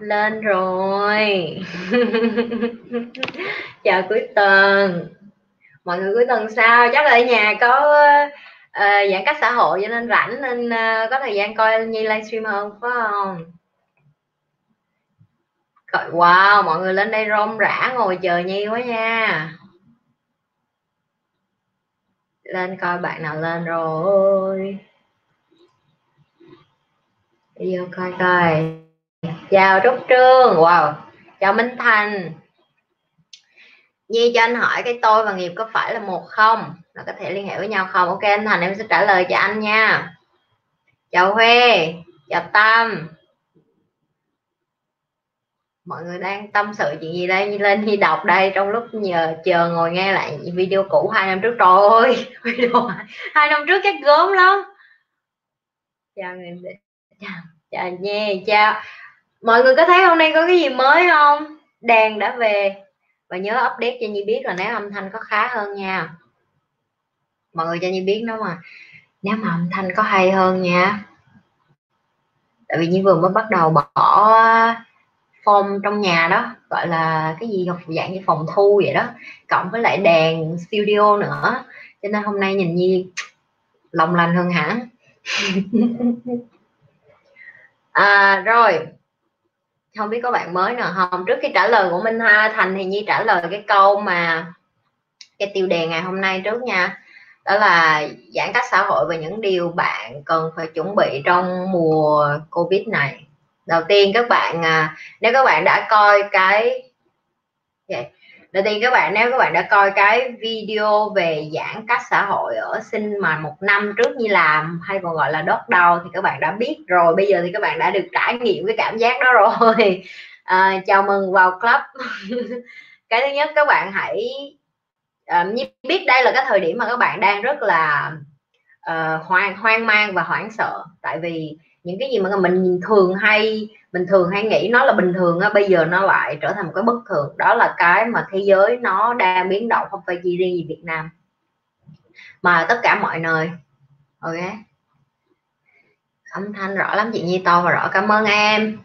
lên rồi. Chào cuối tuần mọi người cuối tuần sao? Chắc là ở nhà có uh, giãn cách xã hội cho nên rảnh nên uh, có thời gian coi nhi livestream hơn phải không? Wow mọi người lên đây rôm rã ngồi chờ nhi quá nha. Lên coi bạn nào lên rồi video coi coi. Chào trúc trương. Wow. Chào minh thành. Nhi cho anh hỏi cái tôi và nghiệp có phải là một không? Nó có thể liên hệ với nhau không? Ok, anh Thành, em sẽ trả lời cho anh nha. Chào Huê. Chào Tâm. Mọi người đang tâm sự chuyện gì đây? Nhi lên Nhi đọc đây, trong lúc nhờ chờ ngồi nghe lại video cũ hai năm trước. Trời ơi, video hai năm trước chắc gớm lắm. Chào người chào nha, chào. Mọi người có thấy hôm nay có cái gì mới không? Đèn đã về. Và nhớ update cho Nhi biết là nếu âm thanh có khá hơn nha. Mọi người cho Nhi biết đó mà. Nếu mà âm thanh có hay hơn nha. Tại vì Nhi vừa mới bắt đầu bỏ form trong nhà đó, gọi là cái gì dạng như phòng thu vậy đó. Cộng với lại đèn studio nữa. Cho nên hôm nay nhìn Nhi lòng lành hơn hẳn. à, rồi. Không biết có bạn mới nào không? Trước khi trả lời của Minh Ha Thành thì Nhi trả lời cái câu mà cái tiêu đề ngày hôm nay trước nha. Đó là giãn cách xã hội và những điều bạn cần phải chuẩn bị trong mùa Covid này. Đầu tiên các bạn à, nếu các bạn đã coi cái okay đầu tiên các bạn nếu các bạn đã coi cái video về giãn cách xã hội ở sinh mà một năm trước như làm hay còn gọi là đốt đầu thì các bạn đã biết rồi. Bây giờ thì các bạn đã được trải nghiệm cái cảm giác đó rồi. À, chào mừng vào club. Cái thứ nhất các bạn hãy à, như biết đây là cái thời điểm mà các bạn đang rất là uh, hoang hoang mang và hoảng sợ. Tại vì những cái gì mà mình thường hay mình thường hay nghĩ nó là bình thường á bây giờ nó lại trở thành một cái bất thường. Đó là cái mà thế giới nó đang biến động không phải chỉ riêng gì Việt Nam. Mà tất cả mọi nơi. Ok. Âm thanh rõ lắm chị Nhi to và rõ. Cảm ơn em.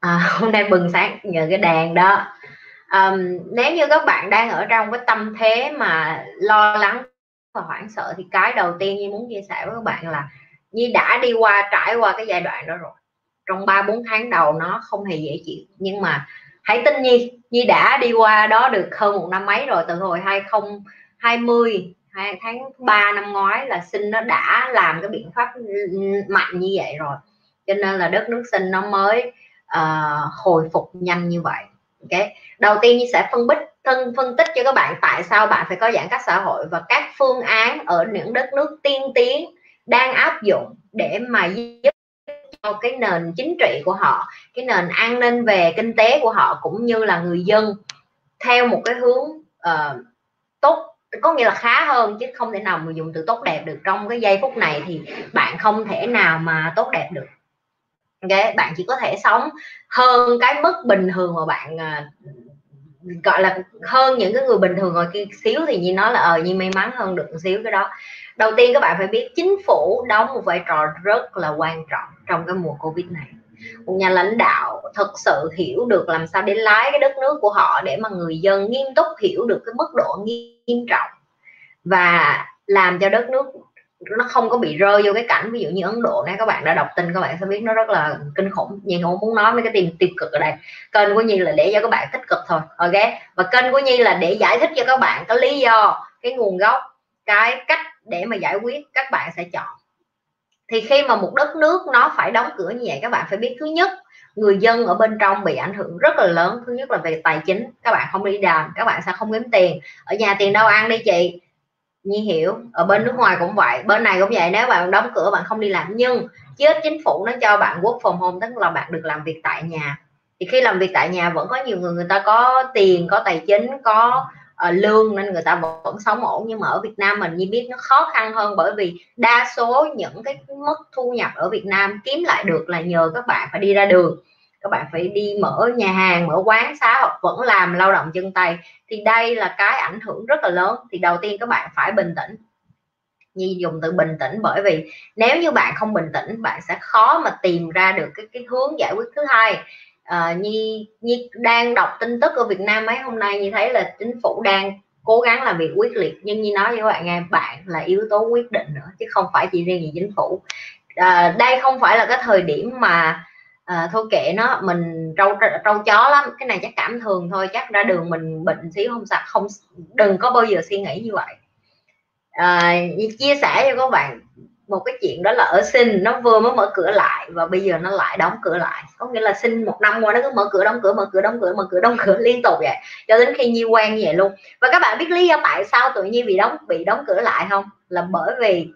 À, hôm nay bừng sáng nhờ cái đèn đó. Um, nếu như các bạn đang ở trong cái tâm thế mà lo lắng và hoảng sợ thì cái đầu tiên như muốn chia sẻ với các bạn là Nhi đã đi qua trải qua cái giai đoạn đó rồi trong 3 4 tháng đầu nó không hề dễ chịu. Nhưng mà hãy tin Nhi Nhi đã đi qua đó được hơn một năm mấy rồi từ hồi 2020 hai tháng 3 năm ngoái là sinh nó đã làm cái biện pháp mạnh như vậy rồi. Cho nên là đất nước sinh nó mới uh, hồi phục nhanh như vậy. Ok? Đầu tiên Nhi sẽ phân tích phân phân tích cho các bạn tại sao bạn phải có giãn cách xã hội và các phương án ở những đất nước tiên tiến đang áp dụng để mà giúp theo cái nền chính trị của họ cái nền an ninh về kinh tế của họ cũng như là người dân theo một cái hướng uh, tốt có nghĩa là khá hơn chứ không thể nào mà dùng từ tốt đẹp được. Trong cái giây phút này thì bạn không thể nào mà tốt đẹp được. Okay? bạn chỉ có thể sống hơn cái mức bình thường mà bạn uh, gọi là hơn những cái người bình thường ngồi kia xíu thì như nói là ờ như may mắn hơn được một xíu cái đó. Đầu tiên các bạn phải biết chính phủ đóng một vai trò rất là quan trọng trong cái mùa covid này. Một nhà lãnh đạo thực sự hiểu được làm sao để lái cái đất nước của họ để mà người dân nghiêm túc hiểu được cái mức độ nghiêm trọng và làm cho đất nước nó không có bị rơi vô cái cảnh, ví dụ như Ấn Độ này các bạn đã đọc tin các bạn sẽ biết nó rất là kinh khủng. Nhi không muốn nói mấy cái tiền tiêu cực ở đây, kênh của Nhi là để cho các bạn tích cực thôi, ok? Và kênh của Nhi là để giải thích cho các bạn cái lý do, cái nguồn gốc, cái cách để mà giải quyết, các bạn sẽ chọn thì khi mà một đất nước nó phải đóng cửa như vậy, các bạn phải biết, thứ nhất, người dân ở bên trong bị ảnh hưởng rất là lớn, thứ nhất là về tài chính, các bạn không đi làm các bạn sẽ không kiếm tiền. Ở nhà tiền đâu ăn đi chị? Nhi hiểu, ở bên nước ngoài cũng vậy, bên này cũng vậy, nếu bạn đóng cửa bạn không đi làm. Nhưng chết chính phủ nó cho bạn quốc phòng home, tức là bạn được làm việc tại nhà. Thì khi làm việc tại nhà vẫn có nhiều người người ta có tiền, có tài chính, có uh, lương nên người ta vẫn, sống ổn. Nhưng mà ở Việt Nam mình như biết nó khó khăn hơn bởi vì đa số những cái mức thu nhập ở Việt Nam kiếm lại được là nhờ các bạn phải đi ra đường. Các bạn phải đi mở nhà hàng mở quán xá hoặc vẫn làm lao động chân tay. Thì đây là cái ảnh hưởng rất là lớn. Thì đầu tiên các bạn phải bình tĩnh. Nhi dùng từ bình tĩnh bởi vì nếu như bạn không bình tĩnh bạn sẽ khó mà tìm ra được cái cái hướng giải quyết. Thứ hai à, Nhi Nhi đang đọc tin tức ở Việt Nam mấy hôm nay Nhi thấy là chính phủ đang cố gắng làm việc quyết liệt. Nhưng như nói với các bạn nghe bạn là yếu tố quyết định nữa chứ không phải chỉ riêng gì chính phủ. À, đây không phải là cái thời điểm mà à, thôi kệ nó mình trâu trâu chó lắm. Cái này chắc cảm thường thôi chắc ra đường mình bệnh xíu không sạch không đừng có bao giờ suy nghĩ như vậy. À, chia sẻ cho các bạn một cái chuyện đó là ở sinh nó vừa mới mở cửa lại và bây giờ nó lại đóng cửa lại. Có nghĩa là sinh một năm qua nó cứ mở cửa đóng cửa mở cửa đóng cửa mở cửa đóng cửa liên tục vậy. Cho đến khi nhi quen như vậy luôn. Và các bạn biết lý do tại sao tự nhiên bị đóng bị đóng cửa lại không? Là bởi vì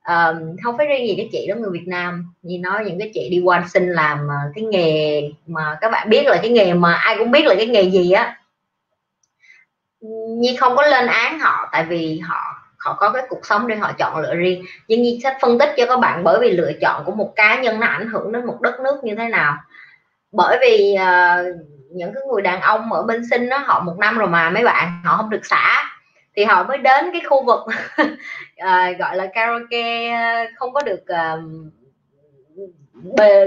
uh, không phải riêng gì cái chị đó người Việt Nam. Như nói những cái chị đi qua sinh làm ờ, cái nghề mà các bạn biết là cái nghề mà ai cũng biết là cái nghề gì á. Nhi không có lên án họ tại vì họ họ có cái cuộc sống để họ chọn lựa riêng. Nhưng Nhi sẽ phân tích cho các bạn bởi vì lựa chọn của một cá nhân nó ảnh hưởng đến một đất nước như thế nào. Bởi vì uh, những cái người đàn ông ở bên sinh đó họ một năm rồi mà mấy bạn họ không được xả thì họ mới đến cái khu vực uh, gọi là karaoke ờ, không có được uh,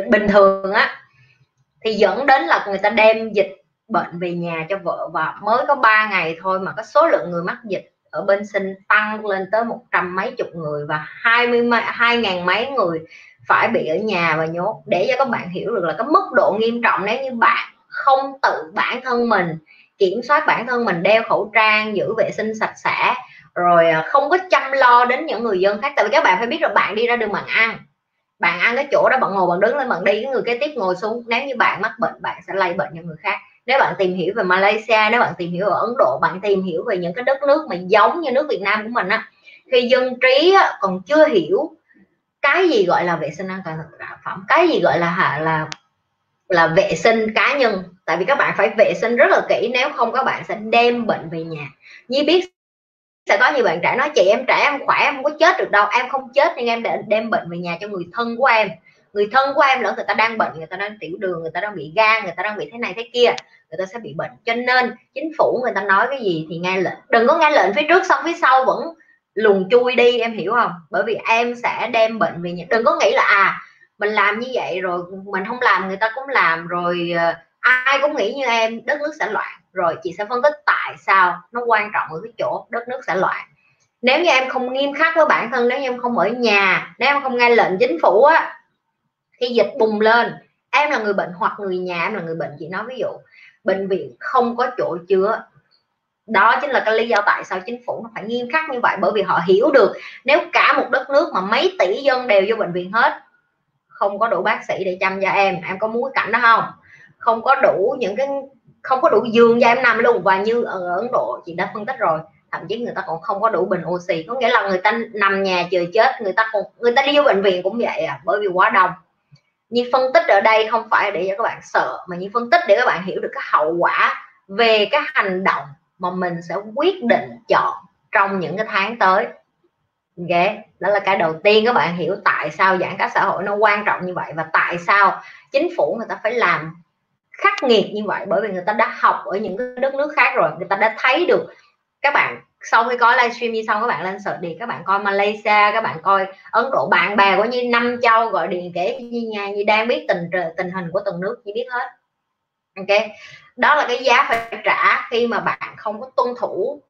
bình thường á. Thì dẫn đến là người ta đem dịch bệnh về nhà cho vợ và mới có 3 ngày thôi mà có số lượng người mắc dịch ở bên sinh tăng lên tới một trăm mấy chục người và hai mươi hai ngàn mấy người phải bị ở nhà và nhốt. Để cho các bạn hiểu được là cái mức độ nghiêm trọng nếu như bạn không tự bản thân mình, kiểm soát bản thân mình, đeo khẩu trang, giữ vệ sinh sạch sẽ, rồi à, không có chăm lo đến những người dân khác. Tại vì các bạn phải biết là bạn đi ra đường bạn ăn. Bạn ăn cái chỗ đó, bạn ngồi, bạn đứng lên, bạn đi. Cái người kế tiếp ngồi xuống, nếu như bạn mắc bệnh, bạn sẽ lây bệnh cho người khác nếu bạn tìm hiểu về Malaysia nếu bạn tìm hiểu ở Ấn Độ bạn tìm hiểu về những cái đất nước mà giống như nước Việt Nam của mình á khi dân trí á, còn chưa hiểu cái gì gọi là vệ sinh an toàn thực phẩm cái gì gọi là là là vệ sinh cá nhân. Tại vì các bạn phải vệ sinh rất là kỹ nếu không các bạn sẽ đem bệnh về nhà. Như biết sẽ có nhiều bạn trẻ nói chị em trẻ em khỏe em không có chết được đâu em không chết nhưng em để đem bệnh về nhà cho người thân của em. Người thân của em lỡ người ta đang bệnh người ta đang tiểu đường người ta đang bị gan người ta đang bị thế này thế kia người ta sẽ bị bệnh. Cho nên chính phủ người ta nói cái gì thì nghe lệnh. Đừng có nghe lệnh phía trước xong phía sau vẫn lùn chui đi, em hiểu không? Bởi vì em sẽ đem bệnh về nhà. Đừng có nghĩ là à mình làm như vậy rồi mình không làm, người ta cũng làm rồi ờ, ai cũng nghĩ như em, đất nước sẽ loạn. Rồi chị sẽ phân tích tại sao nó quan trọng ở cái chỗ đất nước sẽ loạn. Nếu như em không nghiêm khắc với bản thân, nếu như em không ở nhà, nếu em không nghe lệnh chính phủ á, khi dịch bùng lên, em là người bệnh hoặc người nhà em là người bệnh, chị nói ví dụ bệnh viện không có chỗ chứa. Đó chính là cái lý do tại sao chính phủ nó phải nghiêm khắc như vậy, bởi vì họ hiểu được nếu cả một đất nước mà mấy tỷ dân đều vô bệnh viện hết, không có đủ bác sĩ để chăm cho em em có muốn cái cảnh đó không? Không có đủ những cái, không có đủ giường cho em nằm luôn. Và như ở Ấn Độ, chị đã phân tích rồi, thậm chí người ta còn không có đủ bình oxy. Có nghĩa là người ta nằm nhà chờ chết, người ta còn, người ta đi vô bệnh viện cũng vậy à bởi vì quá đông như phân tích ở đây không phải để cho các bạn sợ, mà như phân tích để các bạn hiểu được cái hậu quả về cái hành động mà mình sẽ quyết định chọn trong những cái tháng tới. Ok, đó là cái đầu tiên các bạn hiểu tại sao giãn cách xã hội nó quan trọng như vậy và tại sao chính phủ người ta phải làm khắc nghiệt như vậy. Bởi vì người ta đã học ở những cái đất nước khác rồi, người ta đã thấy được các bạn sau khi có livestream như xong các bạn lên search đi, các bạn coi Malaysia, các bạn coi Ấn Độ, bạn bè của như năm châu gọi điện kể như nhà như đang biết tình tình hình của từng nước như biết hết. Ok? Đó là cái giá phải trả khi mà bạn không có tuân thủ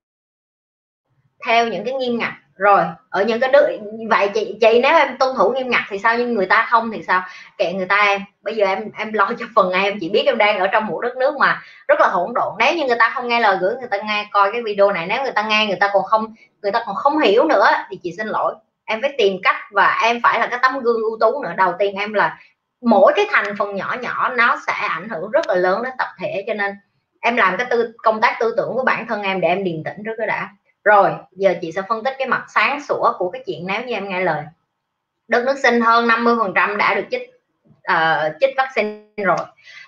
theo những cái nghiêm ngặt rồi, ở những cái nước vậy chị chị nếu em tuân thủ nghiêm ngặt thì sao? Nhưng người ta không thì sao? Kệ người ta em. Bây giờ em em lo cho phần em chị biết em đang ở trong một đất nước mà rất là hỗn độn. Nếu như người ta không nghe lời gửi, người ta nghe coi cái video này. Nếu người ta nghe, người ta còn không, người ta còn không hiểu nữa thì chị xin lỗi. Em phải tìm cách và em phải là cái tấm gương ưu tú nữa. Đầu tiên em là mỗi cái thành phần nhỏ nhỏ nó sẽ ảnh hưởng rất là lớn đến tập thể. Cho nên em làm cái tư, công tác tư tưởng của bản thân em để em điềm tĩnh trước cái đã rồi giờ chị sẽ phân tích cái mặt sáng sủa của cái chuyện nếu như em nghe lời. Đất nước sinh hơn 50 phần trăm đã được chích uh, chích vaccine rồi.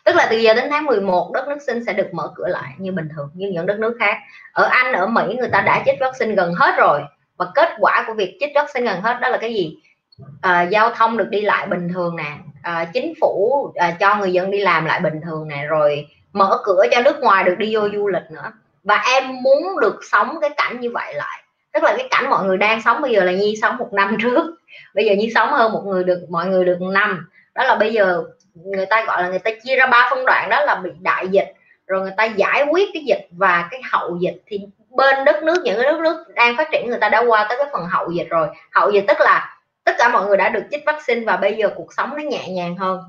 Tức là từ giờ đến tháng 11 đất nước sinh sẽ được mở cửa lại như bình thường như những đất nước khác. Ở Anh ở Mỹ người ta đã chích vaccine gần hết rồi. Và kết quả của việc chích vaccine gần hết đó là cái gì? Uh, giao thông được đi lại bình thường nè. Uh, chính phủ uh, cho người dân đi làm lại bình thường nè. Rồi mở cửa cho nước ngoài được đi vô du lịch nữa và em muốn được sống cái cảnh như vậy lại. Tức là cái cảnh mọi người đang sống bây giờ là nhi sống một năm trước. Bây giờ nhi sống hơn một người được, mọi người được một năm. Đó là bây giờ người ta gọi là người ta chia ra ba phân đoạn, đó là bị đại dịch, rồi người ta giải quyết cái dịch và cái hậu dịch. Thì bên đất nước, những cái đất nước đang phát triển, người ta đã qua tới cái phần hậu dịch rồi. Hậu dịch tức là tất cả mọi người đã được chích vaccine và bây giờ cuộc sống nó nhẹ nhàng hơn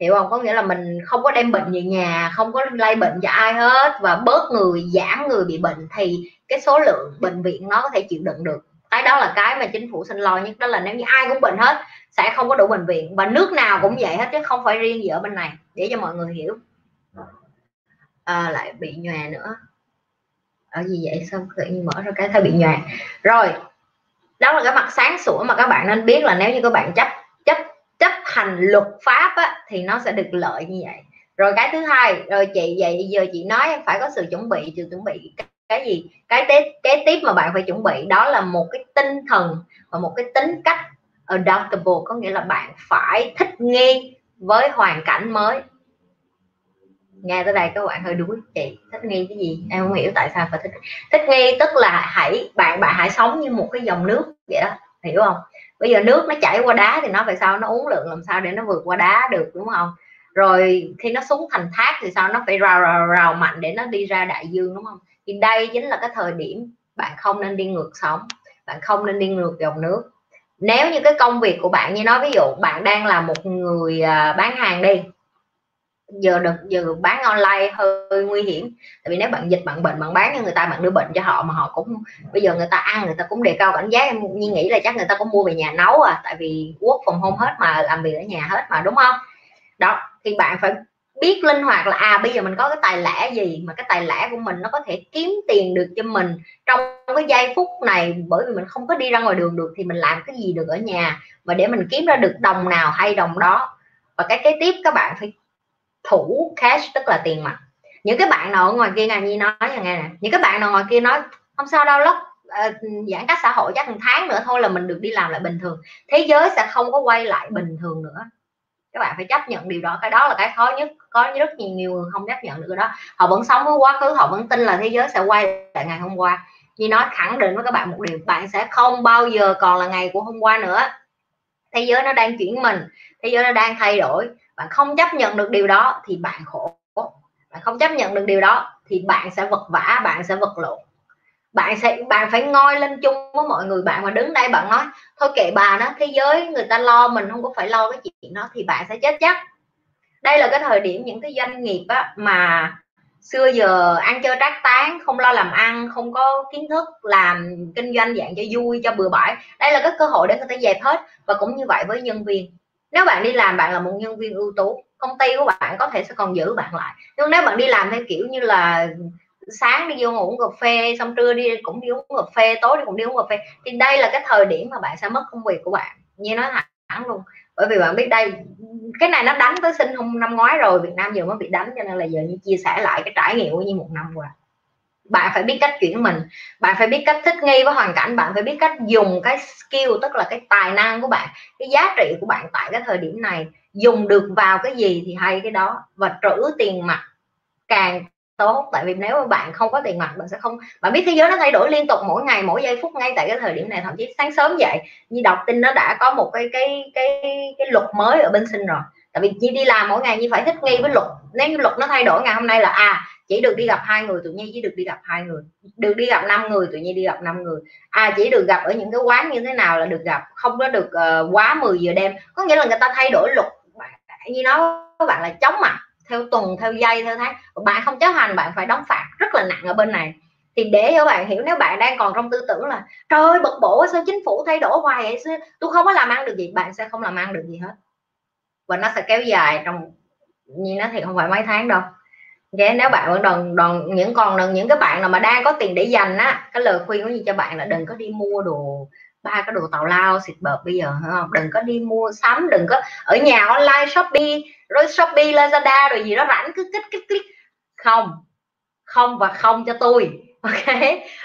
hiểu không? Có nghĩa là mình không có đem bệnh về nhà không có lây bệnh cho ai hết và bớt người giảm người bị bệnh thì cái số lượng bệnh viện nó có thể chịu đựng được. Cái đó là cái mà chính phủ xin lo nhất đó là nếu như ai cũng bệnh hết sẽ không có đủ bệnh viện và nước nào cũng vậy hết chứ không phải riêng gì ở bên này để cho mọi người hiểu. À, lại bị nhòe nữa. Ở gì vậy? Xong tự nhiên mở ra cái thấy bị nhòe rồi đó là cái mặt sáng sủa mà các bạn nên biết là nếu như các bạn chấp chấp chấp hành luật pháp á, thì nó sẽ được lợi như vậy. Rồi cái thứ hai, rồi chị, vậy giờ chị nói phải có sự chuẩn bị, sự chuẩn bị cái gì? Cái tiếp kế tiếp mà bạn phải chuẩn bị đó là một cái tinh thần và một cái tính cách adaptable, có nghĩa là bạn phải thích nghi với hoàn cảnh mới. Nghe tới đây các bạn hơi đuối, chị. Thích nghi cái gì? Em không hiểu tại sao phải thích. Thích nghi tức là hãy, bạn bạn hãy sống như một cái dòng nước vậy đó. Hiểu không? Bây giờ nước nó chảy qua đá thì nó phải sao nó uống lượng làm sao để nó vượt qua đá được, đúng không? Rồi khi nó xuống thành thác thì sao? Nó phải rào rào rào mạnh để nó đi ra đại dương, đúng không? Thì đây chính là cái thời điểm bạn không nên đi ngược sóng, bạn không nên đi ngược dòng nước. Nếu như cái công việc của bạn, như nói ví dụ bạn đang là một người à, bán hàng đi giờ được, giờ bán online hơi nguy hiểm. Tại vì nếu bạn dịch, bạn bệnh, bạn bán cho người ta, bạn đưa bệnh cho họ mà họ cũng, bây giờ người ta ăn, người ta cũng đề cao cảnh giác. Em như nghĩ là chắc người ta cũng mua về nhà nấu à tại vì quốc phòng hôn hết mà, làm việc ở nhà hết mà, đúng không? Đó, thì bạn phải biết linh hoạt là à bây giờ mình có cái tài lẻ gì mà cái tài lẻ của mình nó có thể kiếm tiền được cho mình trong cái giây phút này. Bởi vì mình không có đi ra ngoài đường được thì mình làm cái gì được ở nhà? Mà để mình kiếm ra được đồng nào hay đồng đó? Và cái kế tiếp các bạn phải thủ cash tức là tiền mặt. Những cái bạn nào ở ngoài kia ngài nhi nói nghe nè. Những cái bạn nào ngoài kia nói không sao đâu lắm uh, ờ, giãn cách xã hội chắc một tháng nữa thôi là mình được đi làm lại bình thường. Thế giới sẽ không có quay lại bình thường nữa. Các bạn phải chấp nhận điều đó. Cái đó là cái khó nhất có rất nhiều nhiều người không chấp nhận được đó. Họ vẫn sống với quá khứ họ vẫn tin là thế giới sẽ quay lại ngày hôm qua. Như nói khẳng định với các bạn một điều bạn sẽ không bao giờ còn là ngày của hôm qua nữa. Thế giới nó đang chuyển mình thế giới nó đang thay đổi bạn không chấp nhận được điều đó thì bạn khổ. Bạn không chấp nhận được điều đó thì bạn sẽ vật vã bạn sẽ vật lộn. Bạn sẽ bạn phải ngoi lên chung với mọi người. Bạn mà đứng đây bạn nói thôi kệ bà nó thế giới người ta lo mình không có phải lo cái chuyện đó thì bạn sẽ chết chắc. Đây là cái thời điểm những cái doanh nghiệp á, mà xưa giờ ăn chơi trác tán không lo làm ăn không có kiến thức làm kinh doanh dạng cho vui cho bừa bãi. Đây là cái cơ hội để người ta dẹp hết. Và cũng như vậy với nhân viên nếu bạn đi làm bạn là một nhân viên ưu tú, công ty của bạn có thể sẽ còn giữ bạn lại. Nhưng nếu bạn đi làm theo kiểu như là sáng đi vô ngủ uống cà phê, xong trưa đi cũng đi uống cà phê, tối đi cũng đi uống cà phê, thì đây là cái thời điểm mà bạn sẽ mất công việc của bạn. Như nói thẳng luôn. Bởi vì bạn biết đây, cái này nó đánh tới sinh hôm năm ngoái rồi, Việt Nam giờ mới bị đánh, cho nên là giờ như chia sẻ lại cái trải nghiệm của như một năm qua bạn phải biết cách chuyển mình. Bạn phải biết cách thích nghi với hoàn cảnh. Bạn phải biết cách dùng cái skill, tức là cái tài năng của bạn, cái giá trị của bạn tại cái thời điểm này. Dùng được vào cái gì thì hay cái đó. Và trữ tiền mặt càng tốt. Tại vì nếu mà bạn không có tiền mặt, bạn sẽ không, bạn biết thế giới nó thay đổi liên tục mỗi ngày, mỗi giây phút ngay tại cái thời điểm này. Thậm chí sáng sớm dậy, như đọc tin nó đã có một cái cái cái cái luật mới ở bên sinh rồi. Tại vì như đi làm mỗi ngày như phải thích nghi với luật. Nếu như luật nó thay đổi ngày hôm nay là à chỉ được đi gặp hai người tự nhiên chỉ được đi gặp hai người. Được đi gặp năm người tự nhiên đi gặp năm người. À chỉ được gặp ở những cái quán như thế nào là được gặp. Không có được uh, quá 10 giờ đêm. Có nghĩa là người ta thay đổi luật. Như nói các bạn là chóng mặt theo tuần theo giây theo tháng. Bạn không chấp hành bạn phải đóng phạt rất là nặng ở bên này. Thì để cho bạn hiểu nếu bạn đang còn trong tư tưởng là trời ơi bực bội sao chính phủ thay đổi hoài vậy? Tôi không có làm ăn được gì? Bạn sẽ không làm ăn được gì hết. Và nó sẽ kéo dài trong như nó thì không phải mấy tháng đâu okay, nếu bạn vẫn đòn đòn những còn những cái bạn nào mà đang có tiền để dành á cái lời khuyên của như cho bạn là đừng có đi mua đồ ba cái đồ tào lao xịt bợp bây giờ không? Đừng có đi mua sắm đừng có ở nhà online shopee rồi shopee lazada rồi gì đó rảnh cứ kích kích kích không không và không cho tôi ok?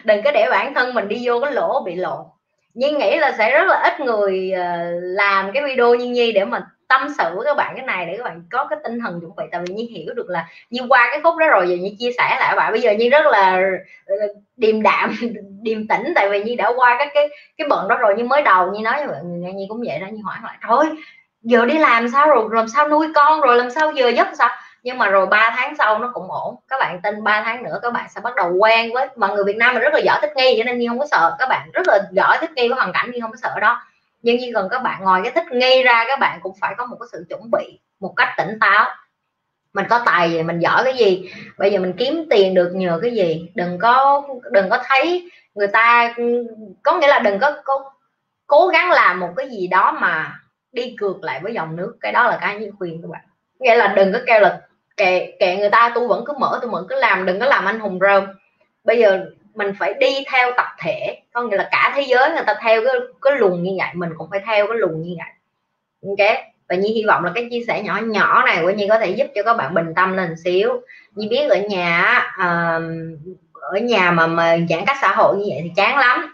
Đừng có để bản thân mình đi vô cái lỗ bị lộ nhưng nghĩ là sẽ rất là ít người ờ, làm cái video như nhi để mà tâm sự với các bạn cái này để các bạn có cái tinh thần chuẩn bị. Tại vì như hiểu được là như qua cái khúc đó rồi giờ như chia sẻ lại các bạn. Bây giờ như rất là ờ, điềm đạm, điềm tĩnh. Tại vì như đã qua các cái cái bận đó rồi như mới đầu như nói với mọi người nghe như cũng vậy đó như hỏi lại thôi giờ đi làm sao rồi? Làm sao nuôi con rồi? Làm sao giờ giấc sao? Nhưng mà rồi 3 tháng sau nó cũng ổn. Các bạn tin 3 tháng nữa các bạn sẽ bắt đầu quen với, mà người Việt Nam mình rất là giỏi thích nghi, cho nên như không có sợ. Các bạn rất là giỏi thích nghi với hoàn cảnh như không có sợ đó nhưng chỉ cần các bạn ngồi cái thích nghi ra các bạn cũng phải có một cái sự chuẩn bị một cách tỉnh táo. Mình có tài gì mình giỏi cái gì? Bây giờ mình kiếm tiền được nhờ cái gì? Đừng có đừng có thấy người ta có nghĩa là đừng có, có cố gắng làm một cái gì đó mà đi cược lại với dòng nước. Cái đó là cái như khuyên các bạn. Nghĩa là đừng có kêu là kệ kệ người ta tôi vẫn cứ mở tôi vẫn cứ làm đừng có làm anh hùng rơm. Bây giờ mình phải đi theo tập thể. Có nghĩa là cả thế giới người ta theo cái cái luồng như vậy mình cũng phải theo cái luồng như vậy. Ok? Và nhi hy vọng là cái chia sẻ nhỏ nhỏ này của nhi có thể giúp cho các bạn bình tâm lên xíu. Nhi biết ở nhà uh, ở nhà mà mà giãn cách xã hội như vậy thì chán lắm.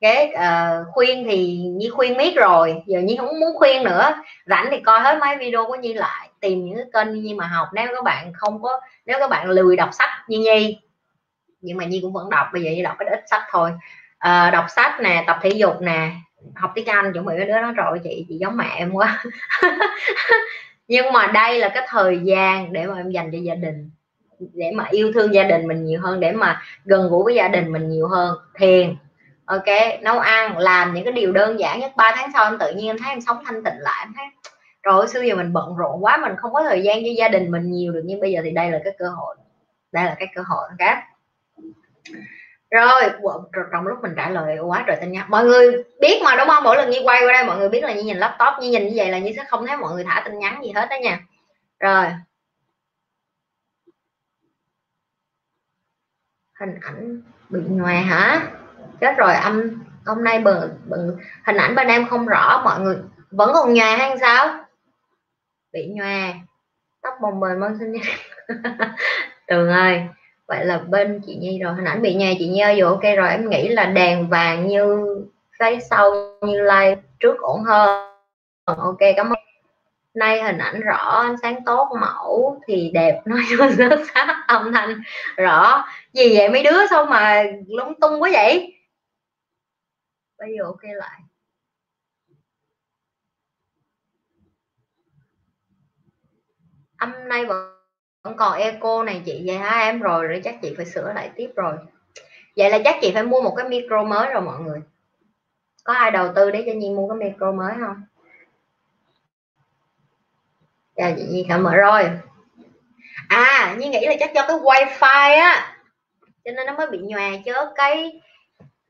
Cái uh, ờ, khuyên thì nhi khuyên biết rồi. Giờ nhi không muốn khuyên nữa. Rảnh thì coi hết mấy video của nhi lại tìm những cái kênh như mà học. Nếu các bạn không có nếu các bạn lười đọc sách như nhi nhưng mà nhi cũng vẫn đọc bây giờ nhi đọc cái ít sách thôi. À, đọc sách nè tập thể dục nè học tiếng anh chuẩn bị cái đứa nó rồi chị chị giống mẹ em quá. Nhưng mà đây là cái thời gian để mà em dành cho gia đình để mà yêu thương gia đình mình nhiều hơn để mà gần gũi với gia đình mình nhiều hơn. Thiền ok nấu ăn làm những cái điều đơn giản nhất. 3 tháng sau em tự nhiên em thấy em sống thanh tịnh lại em thấy rồi xưa giờ mình bận rộn quá mình không có thời gian với gia đình mình nhiều được. Nhưng bây giờ thì đây là cái cơ hội đây là cái cơ hội các rồi trong lúc mình trả lời quá trời tin nhắn mọi người biết mà, đúng không? Mỗi lần như quay qua đây, mọi người biết là như nhìn laptop như nhìn như vậy là như sẽ không thấy mọi người thả tin nhắn gì hết đó nha. Rồi. Hình ảnh bị nhòe hả? Chết rồi, âm, hôm nay bừng bừng hình ảnh bên em không rõ, mọi người vẫn còn nhòe hay sao? Bị nhòe. Tóc bồng bềnh mong sinh nhật. Tường ơi vậy là bên chị nhi rồi. Hình ảnh bị nhè chị nhi ơi ok rồi. Em nghĩ là đèn vàng như cái sau, như like trước ổn hơn. Ok, cảm ơn. Nay hình ảnh rõ, ánh sáng tốt, mẫu, thì đẹp. Nói rất sắc âm thanh rõ. Gì vậy? Mấy đứa sao mà lung tung quá vậy? Bây giờ ok lại. Âm nay vẫn còn eco này chị, vậy hả em? Rồi rồi chắc chị phải sửa lại tiếp rồi. Vậy là chắc chị phải mua một cái micro mới rồi mọi người. Có ai đầu tư để cho nhi mua cái micro mới không? Chào chị nhi cảm ơn rồi. À nhi nghĩ là chắc do cái wifi á, cho nên nó mới bị nhòe chứ. Cái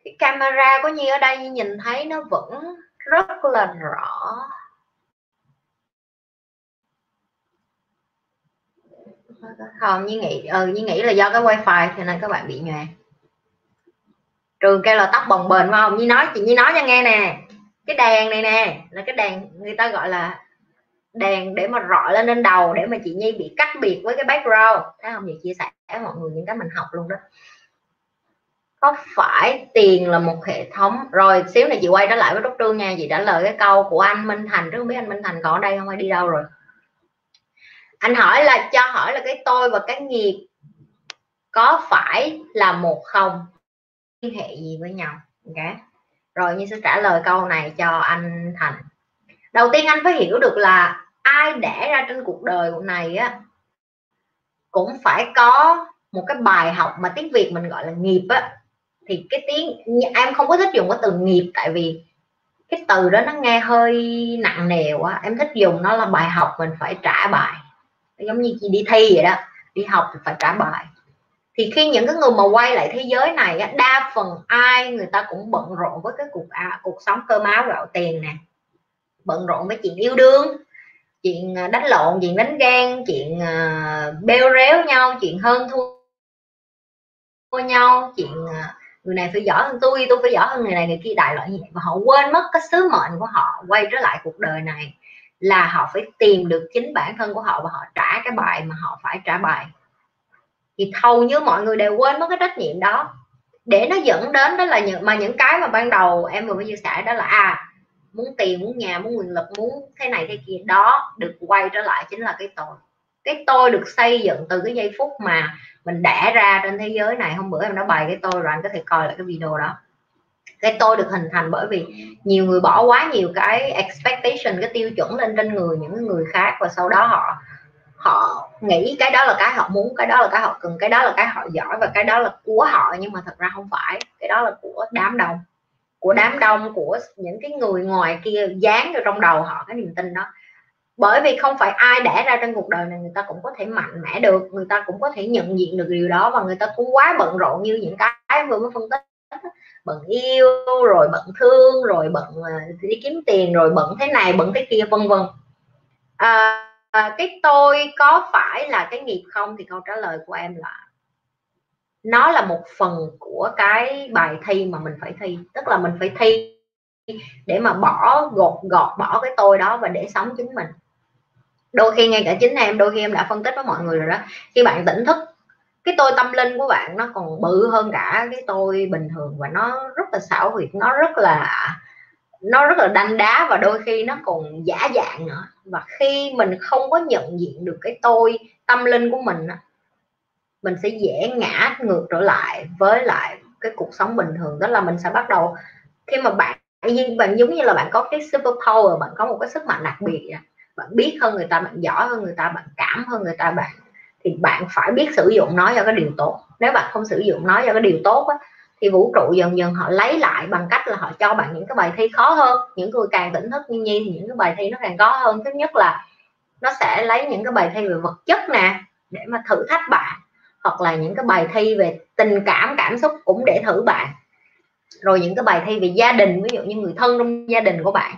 cái camera của nhi ở đây nhi nhìn thấy nó vẫn rất là rõ. Không như nghĩ ờ, ừ như nghĩ là do cái wifi cho nên các bạn bị nhòe. Trường kêu là tóc bồng bềnh phải không? Như nói chị như nói cho nghe nè. Cái đèn này nè, là cái đèn người ta gọi là đèn để mà rọi lên lên đầu để mà chị Nhi bị cách biệt với cái background. Thấy không? Chị chia sẻ với mọi người những cái mình học luôn đó. Có phải tiền là một hệ thống? Rồi, xíu này chị quay trở lại với đốc trương nha. Chị trả lời cái câu của anh Minh Thành. Chứ không biết anh Minh Thành còn ở đây không hay đi đâu rồi? Anh hỏi là, cho hỏi là cái tôi và cái nghiệp có phải là một không? Liên hệ gì với nhau? Ok. Rồi như sẽ trả lời câu này cho anh Thành. Đầu tiên anh phải hiểu được là ai đẻ ra trên cuộc đời này á, cũng phải có một cái bài học mà tiếng Việt mình gọi là nghiệp á. Thì cái tiếng, em không có thích dùng cái từ nghiệp, tại vì cái từ đó nó nghe hơi nặng nề quá. Em thích dùng nó là bài học, mình phải trả bài giống như chị đi thi vậy đó đi học thì phải trả bài. Thì khi những cái người mà quay lại thế giới này đa phần ai người ta cũng bận rộn với cái cuộc à, cuộc sống cơ máu gạo tiền nè. Bận rộn với chuyện yêu đương chuyện à, đánh lộn chuyện đánh ghen chuyện uh, bêu réo nhau chuyện hơn thua nhau chuyện uh, người này phải giỏi hơn tôi tôi phải giỏi hơn người này người kia đại loại như vậy. Và họ quên mất cái sứ mệnh của họ quay trở lại cuộc đời này là họ phải tìm được chính bản thân của họ và họ trả cái bài mà họ phải trả bài. Thì hầu như mọi người đều quên mất cái trách nhiệm đó. Để nó dẫn đến đó là những, mà những cái mà ban đầu em vừa mới chia sẻ đó là à muốn tiền, muốn nhà, muốn quyền lực, muốn thế này thế kia, đó được quay trở lại chính là cái tôi. Cái tôi được xây dựng từ cái giây phút mà mình đẻ ra trên thế giới này. Hôm bữa em đã bày cái tôi rồi, anh có thể coi lại cái video đó cái tôi được hình thành bởi vì nhiều người bỏ quá nhiều cái expectation, cái tiêu chuẩn lên trên người những người khác và sau đó họ họ nghĩ cái đó là cái họ muốn, cái đó là cái họ cần, cái đó là cái họ giỏi và cái đó là của họ. Nhưng mà thật ra không phải, cái đó là của đám đông, của đám đông, của những cái người ngoài kia dán vào trong đầu họ cái niềm tin đó. Bởi vì không phải ai đẻ ra trên cuộc đời này người ta cũng có thể mạnh mẽ được, người ta cũng có thể nhận diện được điều đó và người ta cũng quá bận rộn như những cái vừa mới phân tích bận yêu rồi bận thương rồi bận à, đi kiếm tiền rồi bận thế này bận thế kia vân vân. À, à, cái tôi có phải là cái nghiệp không? Thì câu trả lời của em là nó là một phần của cái bài thi mà mình phải thi. Tức là mình phải thi để mà bỏ gột gọt bỏ cái tôi đó và để sống chính mình. Đôi khi ngay cả chính em đôi khi em đã phân tích với mọi người rồi đó. Khi bạn tỉnh thức cái tôi tâm linh của bạn nó còn bự hơn cả cái tôi bình thường và nó rất là xảo huyệt nó rất là, nó rất là đanh đá và đôi khi nó còn giả dạng nữa. Và khi mình không có nhận diện được cái tôi tâm linh của mình mình sẽ dễ ngã ngược trở lại với lại cái cuộc sống bình thường. Đó là mình sẽ bắt đầu, khi mà bạn nhưng bạn, giống như là bạn có cái super power, bạn có một cái sức mạnh đặc biệt bạn biết hơn người ta, bạn giỏi hơn người ta, bạn cảm hơn người ta, bạn thì bạn phải biết sử dụng nó cho cái điều tốt. Nếu bạn không sử dụng nó cho cái điều tốt á, thì vũ trụ dần dần họ lấy lại bằng cách là họ cho bạn những cái bài thi khó hơn. Những người càng tỉnh thức như nhi thì những cái bài thi nó càng khó hơn. Thứ nhất là nó sẽ lấy những cái bài thi về vật chất nè để mà thử thách bạn. Hoặc là những cái bài thi về tình cảm cảm xúc cũng để thử bạn. Rồi những cái bài thi về gia đình ví dụ như người thân trong gia đình của bạn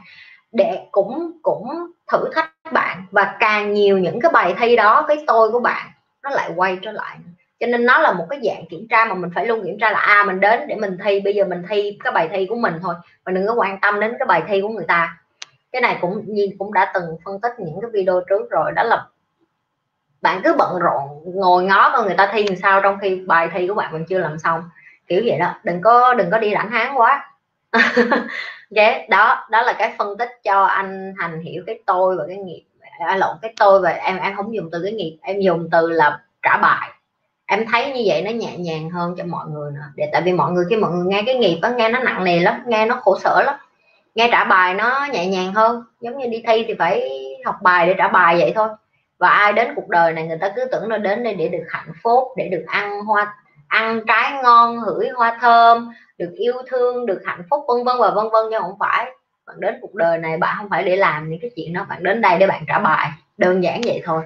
để cũng cũng thử thách bạn và càng nhiều những cái bài thi đó cái tôi của bạn nó lại quay trở lại. Cho nên nó là một cái dạng kiểm tra mà mình phải luôn kiểm tra là a à, mình đến để mình thi bây giờ mình thi cái bài thi của mình thôi mình đừng có quan tâm đến cái bài thi của người ta. Cái này cũng nhìn cũng đã từng phân tích những cái video trước rồi đó là bạn cứ bận rộn ngồi ngó coi người ta thi làm sao trong khi bài thi của bạn mình chưa làm xong. Kiểu vậy đó đừng có đừng có đi lãnh hán quá yeah, đó đó là cái phân tích cho anh thành hiểu cái tôi và cái nghiệp à, lộn cái tôi và em em không dùng từ cái nghiệp em dùng từ là trả bài. Em thấy như vậy nó nhẹ nhàng hơn cho mọi người nữa. Để tại vì mọi người khi mọi người nghe cái nghiệp đó nghe nó nặng nề lắm nghe nó khổ sở lắm. Nghe trả bài nó nhẹ nhàng hơn. Giống như đi thi thì phải học bài để trả bài vậy thôi. Và ai đến cuộc đời này người ta cứ tưởng nó đến đây để được hạnh phúc để được ăn hoa ăn trái ngon hửi hoa thơm, được yêu thương, được hạnh phúc, vân vân và vân vân nhưng không phải bạn đến cuộc đời này bạn không phải để làm những cái chuyện đó, bạn đến đây để bạn trả bài. Đơn giản vậy thôi.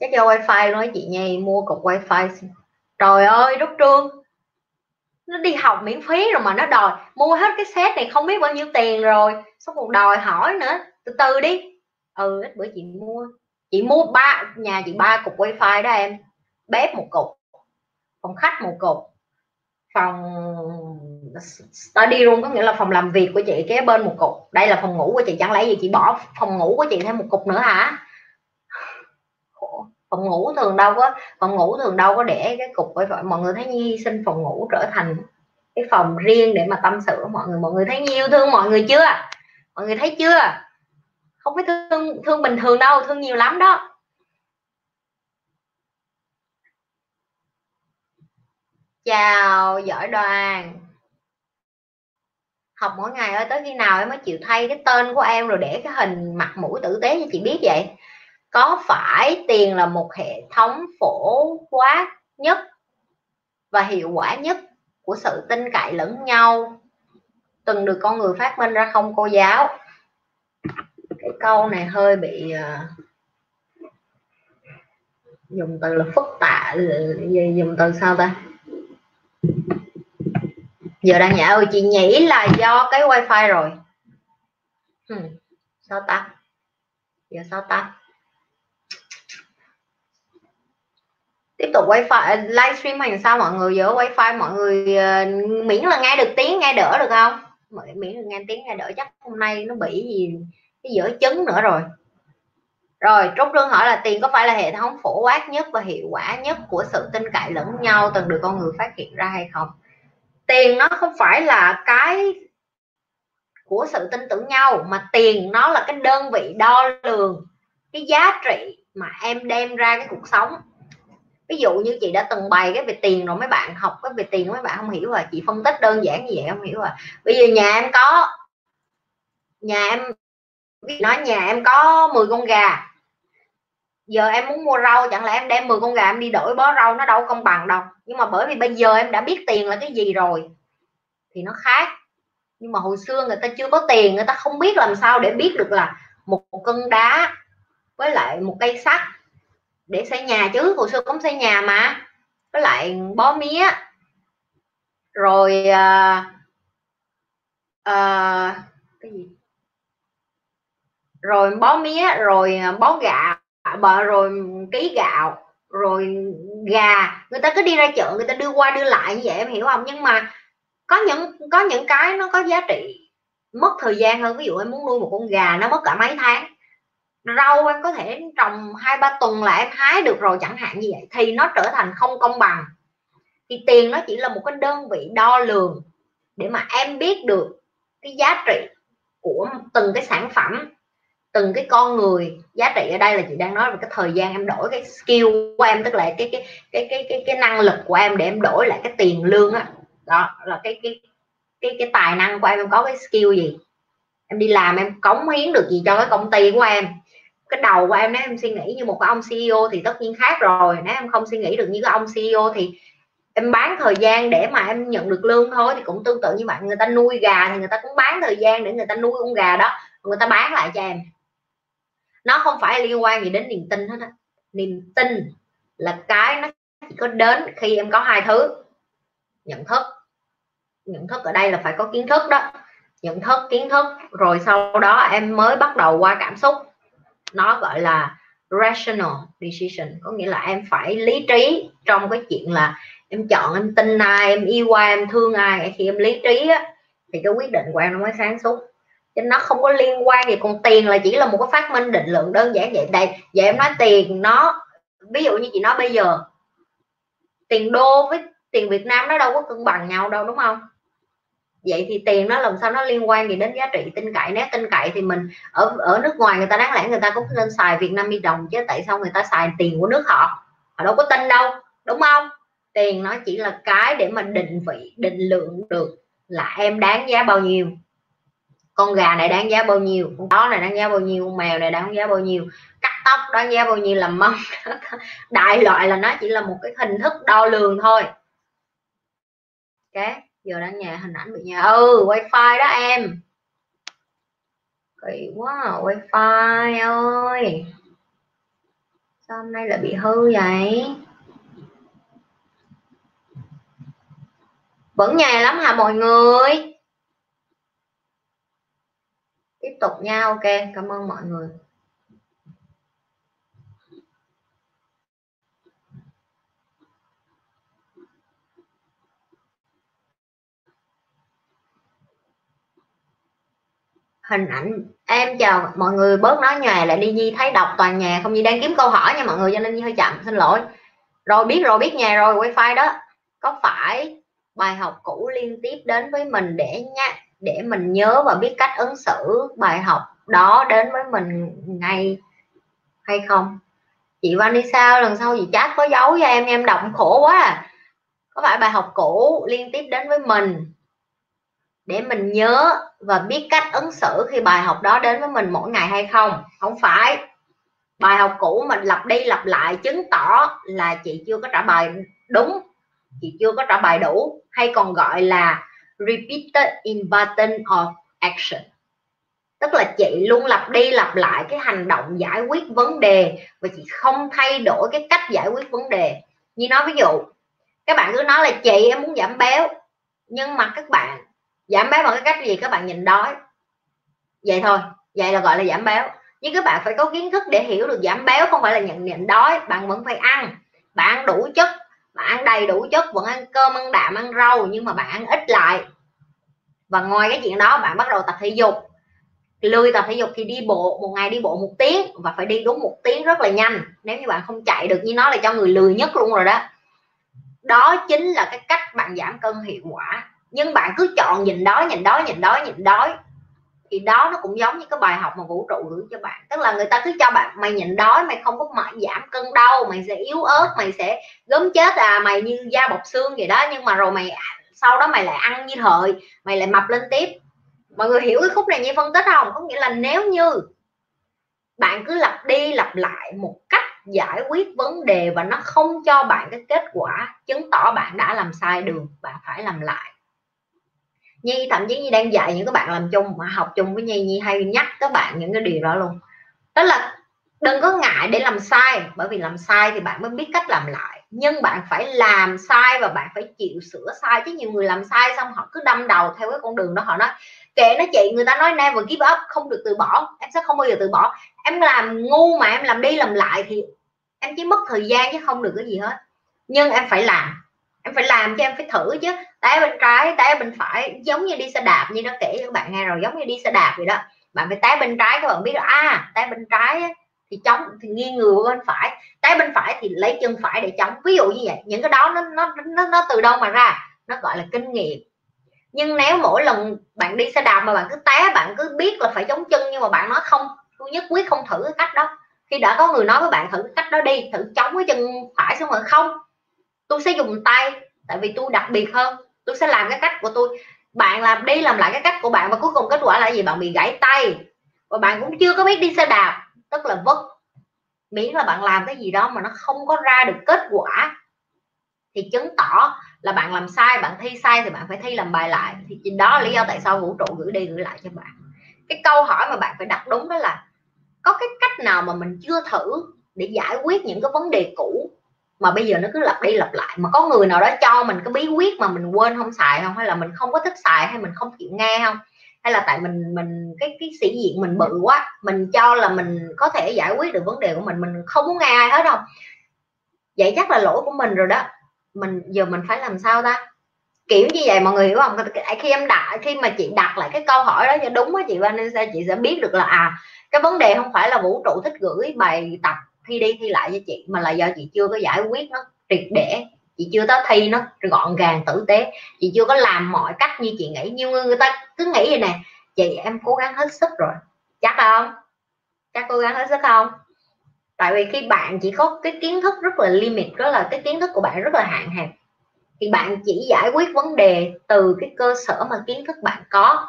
Chắc do wifi nói chị nhi, mua cục wifi trời ơi rút trương, nó đi học miễn phí rồi mà nó đòi mua hết cái set này không biết bao nhiêu tiền rồi. Xong còn đòi hỏi nữa, từ từ đi. Ừ ít bữa chị mua. Chị mua ba, nhà chị ba cục wifi đó em bếp một cục, phòng khách một cục, phòng study luôn, có nghĩa là phòng làm việc của chị kế bên một cục. Đây là phòng ngủ của chị, chẳng lẽ gì chị bỏ phòng ngủ của chị thêm một cục nữa hả? Phòng ngủ thường đâu có, phòng ngủ thường đâu có để cái cục với mọi người thấy nhi sinh phòng ngủ trở thành cái phòng riêng để mà tâm sự mọi người. Mọi người thấy nhi yêu thương mọi người chưa? Mọi người thấy chưa? Không phải thương thương bình thường đâu, thương nhiều lắm đó. Chào, giỏi đoàn. Học mỗi ngày ơi, tới khi nào em mới chịu thay cái tên của em rồi để cái hình mặt mũi tử tế cho chị biết vậy? Có phải tiền là một hệ thống phổ quát nhất và hiệu quả nhất của sự tin cậy lẫn nhau? Từng được con người phát minh ra không, cô giáo? Cái câu này hơi bị à, dùng từ là phức tạp, dùng từ sao ta? Giờ đang nhả ơi chị nghĩ là do cái wifi rồi. Hmm, sao ta? Giờ sao ta? Tiếp tục wifi livestream hay sao mọi người? Giờ wifi mọi người uh, miễn là nghe được tiếng nghe đỡ được không? Miễn là nghe tiếng nghe đỡ chắc hôm nay nó bị gì cái dở chứng nữa rồi. Rồi trúc lương hỏi là tiền có phải là hệ thống phổ quát nhất và hiệu quả nhất của sự tin cậy lẫn nhau từng được con người phát hiện ra hay không? Tiền nó không phải là cái của sự tin tưởng nhau, mà tiền nó là cái đơn vị đo lường cái giá trị mà em đem ra cái cuộc sống. Ví dụ như chị đã từng bày cái về tiền rồi, mấy bạn học cái về tiền, mấy bạn không hiểu rồi chị phân tích đơn giản như vậy không hiểu rồi bây giờ nhà em có, nhà em, nói nhà em có 10 con gà giờ em muốn mua rau chẳng lẽ em đem 10 con gà em đi đổi bó rau nó đâu công bằng đâu. Nhưng mà bởi vì bây giờ em đã biết tiền là cái gì rồi thì nó khác. Nhưng mà hồi xưa người ta chưa có tiền người ta không biết làm sao để biết được là một cân đá với lại một cây sắt để xây nhà chứ. Hồi xưa cũng xây nhà mà với lại bó mía. Rồi à, à, cái gì? Rồi bó mía rồi bó gạo. Ờ, bợ rồi ký gạo, rồi gà. Người ta cứ đi ra chợ, người ta đưa qua đưa lại như vậy, em hiểu không? Nhưng mà có những có những cái nó có giá trị. Mất thời gian hơn, ví dụ em muốn nuôi một con gà, nó mất cả mấy tháng. Rau em có thể trồng hai, ba tuần là em hái được rồi, chẳng hạn như vậy. Thì nó trở thành không công bằng. Thì tiền nó chỉ là một cái đơn vị đo lường để mà em biết được cái giá trị của từng cái sản phẩm từng cái con người giá trị ở đây là chị đang nói về cái thời gian em đổi cái skill của em tức là cái cái cái cái cái, cái năng lực của em để em đổi lại cái tiền lương á. Đó. đó là cái cái cái cái tài năng của em em có cái skill gì? Em đi làm em cống hiến được gì cho cái công ty của em? Cái đầu của em nếu em suy nghĩ như một cái ông CEO thì tất nhiên khác rồi. Nếu em không suy nghĩ được như cái ông CEO thì em bán thời gian để mà em nhận được lương thôi thì cũng tương tự như bạn người ta nuôi gà thì người ta cũng bán thời gian để người ta nuôi con gà đó. Người ta bán lại cho em nó không phải liên quan gì đến niềm tin hết á. Niềm tin là cái nó chỉ có đến khi em có hai thứ. Nhận thức. Nhận thức ở đây là phải có kiến thức đó. Nhận thức kiến thức rồi sau đó em mới bắt đầu qua cảm xúc. Nó gọi là rational decision có nghĩa là em phải lý trí trong cái chuyện là em chọn em tin ai em yêu ai em thương ai. Khi em lý trí á, thì cái quyết định của em nó mới sáng suốt chứ nó không có liên quan gì, còn tiền là chỉ là một cái phát minh định lượng đơn giản vậy. Đây vậy em nói tiền nó, ví dụ như chị nói bây giờ, tiền đô với tiền Việt Nam nó đâu có cân bằng nhau đâu, đúng không? Vậy thì tiền nó làm sao nó liên quan gì đến giá trị tin cậy? Nếu tin cậy thì mình ở ở nước ngoài người ta đáng lẽ người ta cũng nên xài Việt Nam đi đồng chứ, tại sao người ta xài tiền của nước họ? Họ đâu có tin đâu, đúng không? Tiền nó chỉ là cái để mà định vị, định lượng được là em đáng giá bao nhiêu con gà này đáng giá bao nhiêu con chó này đáng giá bao nhiêu con mèo này đáng giá bao nhiêu cắt tóc đáng giá bao nhiêu làm mâm đại loại là nó chỉ là một cái hình thức đo lường thôi. Ok giờ đang nhà hình ảnh bị nhà ừ wifi đó em. Kỳ quá à, wifi ơi. Sao hôm nay lại bị hư vậy? Vẫn nhà lắm hả mọi người? Tiếp tục nha ok. Cảm ơn mọi người. Hình ảnh em chào mọi người bớt nói nhòe lại đi Nhi, thấy đọc toàn nhà không Nhi đang kiếm câu hỏi nha mọi người, cho nên Nhi hơi chậm, xin lỗi. Rồi biết rồi, biết nhà rồi, wifi đó. Có phải bài học cũ liên tiếp đến với mình để nhá để mình nhớ và biết cách ứng xử bài học đó đến với mình ngay hay không. Chị Vanessa, lần sau chị chat có dấu cho em em động khổ quá à. có phải bài học cũ liên tiếp đến với mình để mình nhớ và biết cách ứng xử khi bài học đó đến với mình mỗi ngày hay không? Không phải. Bài học cũ mình lặp đi lặp lại chứng tỏ là chị chưa có trả bài đúng, chị chưa có trả bài đủ, hay còn gọi là repeated in pattern of action. Tức là chị luôn lặp đi lặp lại cái hành động giải quyết vấn đề và chị không thay đổi cái cách giải quyết vấn đề. Như nói ví dụ, các bạn cứ nói là chị em muốn giảm béo, nhưng mà các bạn, giảm béo bằng cái cách gì? Các bạn nhìn đói. Vậy thôi, vậy là gọi là giảm béo. Nhưng các bạn phải có kiến thức để hiểu được giảm béo không phải là nhận nhận đói, bạn vẫn phải ăn. Bạn ăn đủ chất, bạn ăn đầy đủ chất, vẫn ăn cơm, ăn đạm, ăn rau, nhưng mà bạn ăn ít lại và ngoài cái chuyện đó, bạn bắt đầu tập thể dục. Lười tập thể dục thì đi bộ, một ngày đi bộ một tiếng và phải đi đúng một tiếng rất là nhanh. Nếu như bạn không chạy được như nó là cho người lười nhất luôn rồi đó. Đó chính là cái cách bạn giảm cân hiệu quả. Nhưng bạn cứ chọn nhìn đói nhìn đói nhìn đói nhìn đói thì đó nó cũng giống như cái bài học mà vũ trụ gửi cho bạn. Tức là người ta cứ cho bạn, mày nhịn đói, mày không có mãi giảm cân đâu, mày sẽ yếu ớt, mày sẽ gớm chết à mày như da bọc xương vậy đó. Nhưng mà rồi mày sau đó mày lại ăn như thời, mày lại mập lên tiếp. Mọi người hiểu cái khúc này như phân tích không? Có nghĩa là nếu như bạn cứ lặp đi lặp lại một cách giải quyết vấn đề và nó không cho bạn cái kết quả chứng tỏ bạn đã làm sai đường bạn phải làm lại. Nhi, thậm chí Nhi đang dạy những các bạn làm chung, mà học chung với Nhi Nhi hay nhắc các bạn những cái điều đó luôn. Đó là đừng có ngại để làm sai, bởi vì làm sai thì bạn mới biết cách làm lại nhưng bạn phải làm sai và bạn phải chịu sửa sai. Chứ nhiều người làm sai xong họ cứ đâm đầu theo cái con đường đó. Họ nói, kệ nó chị, người ta nói never give up, không được từ bỏ. Em sẽ không bao giờ từ bỏ. Em làm ngu mà em làm đi làm lại thì em chỉ mất thời gian chứ không được cái gì hết. Nhưng em phải làm. Em phải làm cho em phải thử chứ. Tay bên trái tay bên phải. Giống như đi xe đạp như nó kể cho các bạn nghe rồi. Giống như đi xe đạp vậy đó. Bạn phải tay bên trái các bạn biết à tay bên trái thì chống thì nghiêng người bên phải. Tay bên phải thì lấy chân phải để chống. Ví dụ như vậy những cái đó nó nó nó, nó từ đâu mà ra? Nó gọi là kinh nghiệm. Nhưng nếu mỗi lần bạn đi xe đạp mà bạn cứ té bạn cứ biết là phải chống chân nhưng mà bạn nói không tôi nhất quyết không thử cái cách đó. Khi đã có người nói với bạn thử cái cách đó đi thử chống cái chân phải xong rồi không tôi sẽ dùng tay tại vì tôi đặc biệt hơn. Tôi sẽ làm cái cách của tôi. Bạn làm đi làm lại cái cách của bạn và cuối cùng kết quả là gì? Bạn bị gãy tay. Và bạn cũng chưa có biết đi xe đạp tức là vất miễn là bạn làm cái gì đó mà nó không có ra được kết quả, thì chứng tỏ là bạn làm sai, bạn thi sai thì bạn phải thi làm bài lại. Thì đó là lý do tại sao vũ trụ gửi đi gửi lại cho bạn. Cái câu hỏi mà bạn phải đặt đúng đó là có cái cách nào mà mình chưa thử để giải quyết những cái vấn đề cũ mà bây giờ nó cứ lặp đi lặp lại? Mà có người nào đó cho mình cái bí quyết mà mình quên không xài không? Hay là mình không có thích xài hay mình không chịu nghe không? Hay là tại mình mình, cái cái sĩ diện mình bự quá, mình cho là mình có thể giải quyết được vấn đề của mình mình không muốn nghe ai hết đâu. Vậy chắc là lỗi của mình rồi đó. Mình, giờ mình phải làm sao ta? Kiểu như vậy mọi người hiểu không? Khi em đặt, khi mà chị đặt lại cái câu hỏi đó cho đúng á chị Vanessa, chị sẽ biết được là à cái vấn đề không phải là vũ trụ thích gửi bài tập thi đi thi lại cho chị, mà là do chị chưa có giải quyết nó triệt để chị chưa có thi nó gọn gàng, tử tế. Chị chưa có làm mọi cách như chị nghĩ. Nhiều người người ta cứ nghĩ vậy nè. Chị, em cố gắng hết sức rồi. Chắc không? Chắc cố gắng hết sức không? Tại vì khi bạn chỉ có cái kiến thức rất là limit, đó là cái kiến thức của bạn rất là hạn hẹp, thì bạn chỉ giải quyết vấn đề từ cái cơ sở mà kiến thức bạn có.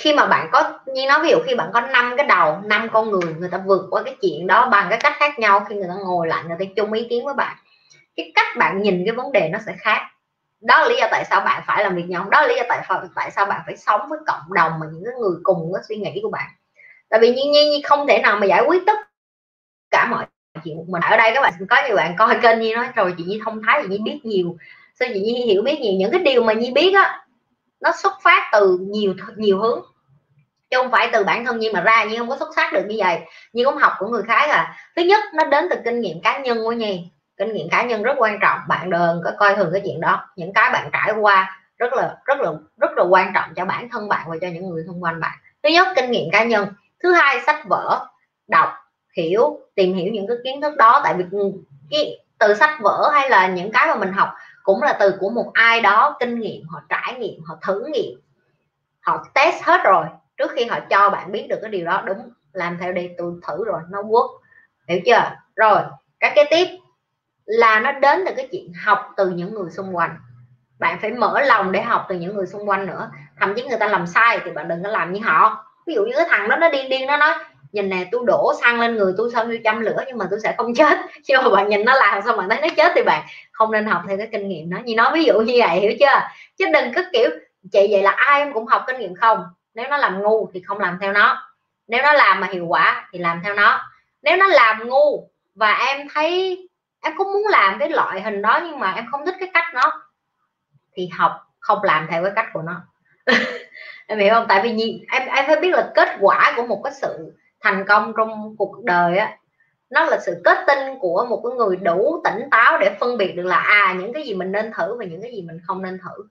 Khi mà bạn có, như nói ví dụ khi bạn có năm cái đầu, năm con người người ta vượt qua cái chuyện đó bằng cái cách khác nhau, khi người ta ngồi lại, người ta chung ý kiến với bạn cái cách bạn nhìn cái vấn đề nó sẽ khác. Đó là lý do tại sao bạn phải làm việc nhóm đó là lý do tại sao tại sao bạn phải sống với cộng đồng mà những cái người cùng cái suy nghĩ của bạn. Tại vì nhiên nhiên không thể nào mà giải quyết tất cả mọi chuyện một mình. Ở đây các bạn có nhiều bạn coi kênh như nói rồi chị Nhi thông thái, chị Nhi biết nhiều. Sao chị Nhi hiểu biết nhiều? Những cái điều mà Nhi biết á, nó xuất phát từ nhiều nhiều hướng. Chứ không phải từ bản thân Nhi mà ra như không có xuất sắc được như vậy. Như cũng học của người khác à. Thứ nhất, nó đến từ kinh nghiệm cá nhân của Nhi kinh nghiệm cá nhân rất quan trọng, bạn đừng có coi thường cái chuyện đó. Những cái bạn trải qua rất là rất là rất là quan trọng cho bản thân bạn và cho những người xung quanh bạn. Thứ nhất, kinh nghiệm cá nhân. Thứ hai, sách vở, đọc, hiểu, tìm hiểu những cái kiến thức đó. Tại vì cái từ sách vở hay là những cái mà mình học cũng là từ của một ai đó, kinh nghiệm, họ trải nghiệm, họ thử nghiệm. Họ test hết rồi, trước khi họ cho bạn biết được cái điều đó, đúng, làm theo đi, tôi thử rồi, nó quốc hiểu chưa? Rồi, các cái tiếp là nó đến từ cái chuyện học từ những người xung quanh. Bạn phải mở lòng để học từ những người xung quanh nữa. Thậm chí người ta làm sai thì bạn đừng có làm như họ. Ví dụ như cái thằng đó, nó điên điên, nó nói, nhìn nè tôi đổ xăng lên người tôi sao như châm lửa nhưng mà tôi sẽ không chết. Chứ mà bạn nhìn nó làm xong bạn thấy nó chết thì bạn không nên học theo cái kinh nghiệm đó. Như nói ví dụ như vậy, hiểu chưa? Chứ đừng cứ kiểu, chị vậy là ai cũng học kinh nghiệm không? Nếu nó làm ngu thì không làm theo nó. Nếu nó làm mà hiệu quả thì làm theo nó. Nếu nó làm ngu và em thấy em cũng muốn làm cái loại hình đó nhưng mà em không thích cái cách nó. Thì học, không làm theo cái cách của nó. Em hiểu không? Tại vì em em phải biết là kết quả của một cái sự thành công trong cuộc đời á, nó là sự kết tinh của một cái người đủ tỉnh táo để phân biệt được là à những cái gì mình nên thử và những cái gì mình không nên thử.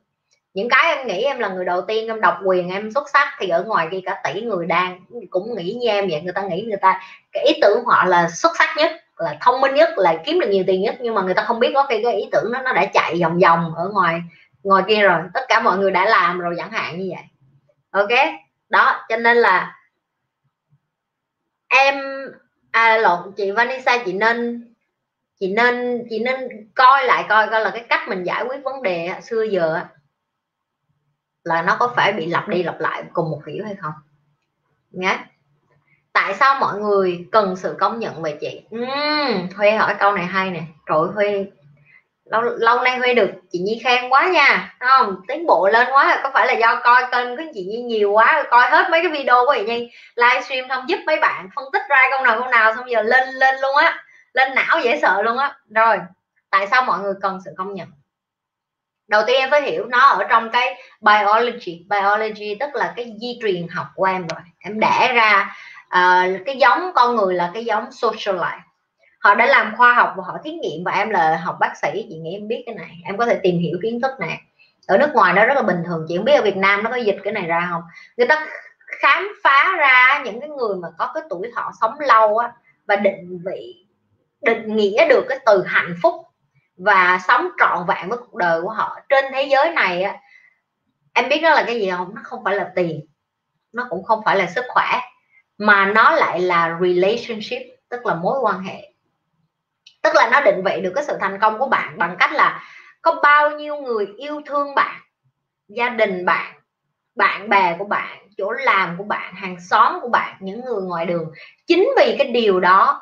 Những cái em nghĩ em là người đầu tiên em độc quyền, em xuất sắc thì ở ngoài kia cả tỷ người đang cũng nghĩ như em vậy, người ta nghĩ người ta, cái ý tưởng họ là xuất sắc nhất là thông minh nhất là kiếm được nhiều tiền nhất nhưng mà người ta không biết có cái, cái ý tưởng đó nó đã chạy vòng vòng ở ngoài ngoài kia rồi. Tất cả mọi người đã làm rồi chẳng hạn như vậy. Ok? Đó cho nên là em à lộn chị Vanessa chị nên chị nên chị nên coi lại coi coi là cái cách mình giải quyết vấn đề xưa giờ là nó có phải bị lặp đi lặp lại cùng một kiểu hay không? Nhé tại sao mọi người cần sự công nhận về chị? Uhm, huy hỏi câu này hay nè. Trời huy lâu lâu nay huy được chị Nhi khen quá nha. Không? Tiến bộ lên quá à. có phải là do coi kênh của chị Nhi nhiều quá coi hết mấy cái video của chị Nhi livestream không giúp mấy bạn phân tích ra câu nào câu nào xong giờ lên lên luôn á. Lên não dễ sợ luôn á. Rồi tại sao mọi người cần sự công nhận? Đầu tiên em phải hiểu nó ở trong cái biology. Biology tức là cái di truyền học của em rồi. Em đẻ ra à, cái giống con người là cái giống socialite họ đã làm khoa học và họ thí nghiệm và em là học bác sĩ chị nghĩ em biết cái này. Em có thể tìm hiểu kiến thức này. Ở nước ngoài nó rất là bình thường chị không biết ở Việt Nam nó có dịch cái này ra không? Người ta khám phá ra những cái người mà có cái tuổi thọ sống lâu á và định vị định nghĩa được cái từ hạnh phúc và sống trọn vẹn với cuộc đời của họ. Trên thế giới này á em biết đó là cái gì không? Nó không phải là tiền. Nó cũng không phải là sức khỏe mà nó lại là relationship, tức là mối quan hệ. Tức là nó định vị được cái sự thành công của bạn bằng cách là có bao nhiêu người yêu thương bạn, gia đình bạn bạn bè của bạn, chỗ làm của bạn, hàng xóm của bạn, những người ngoài đường. Chính vì cái điều đó,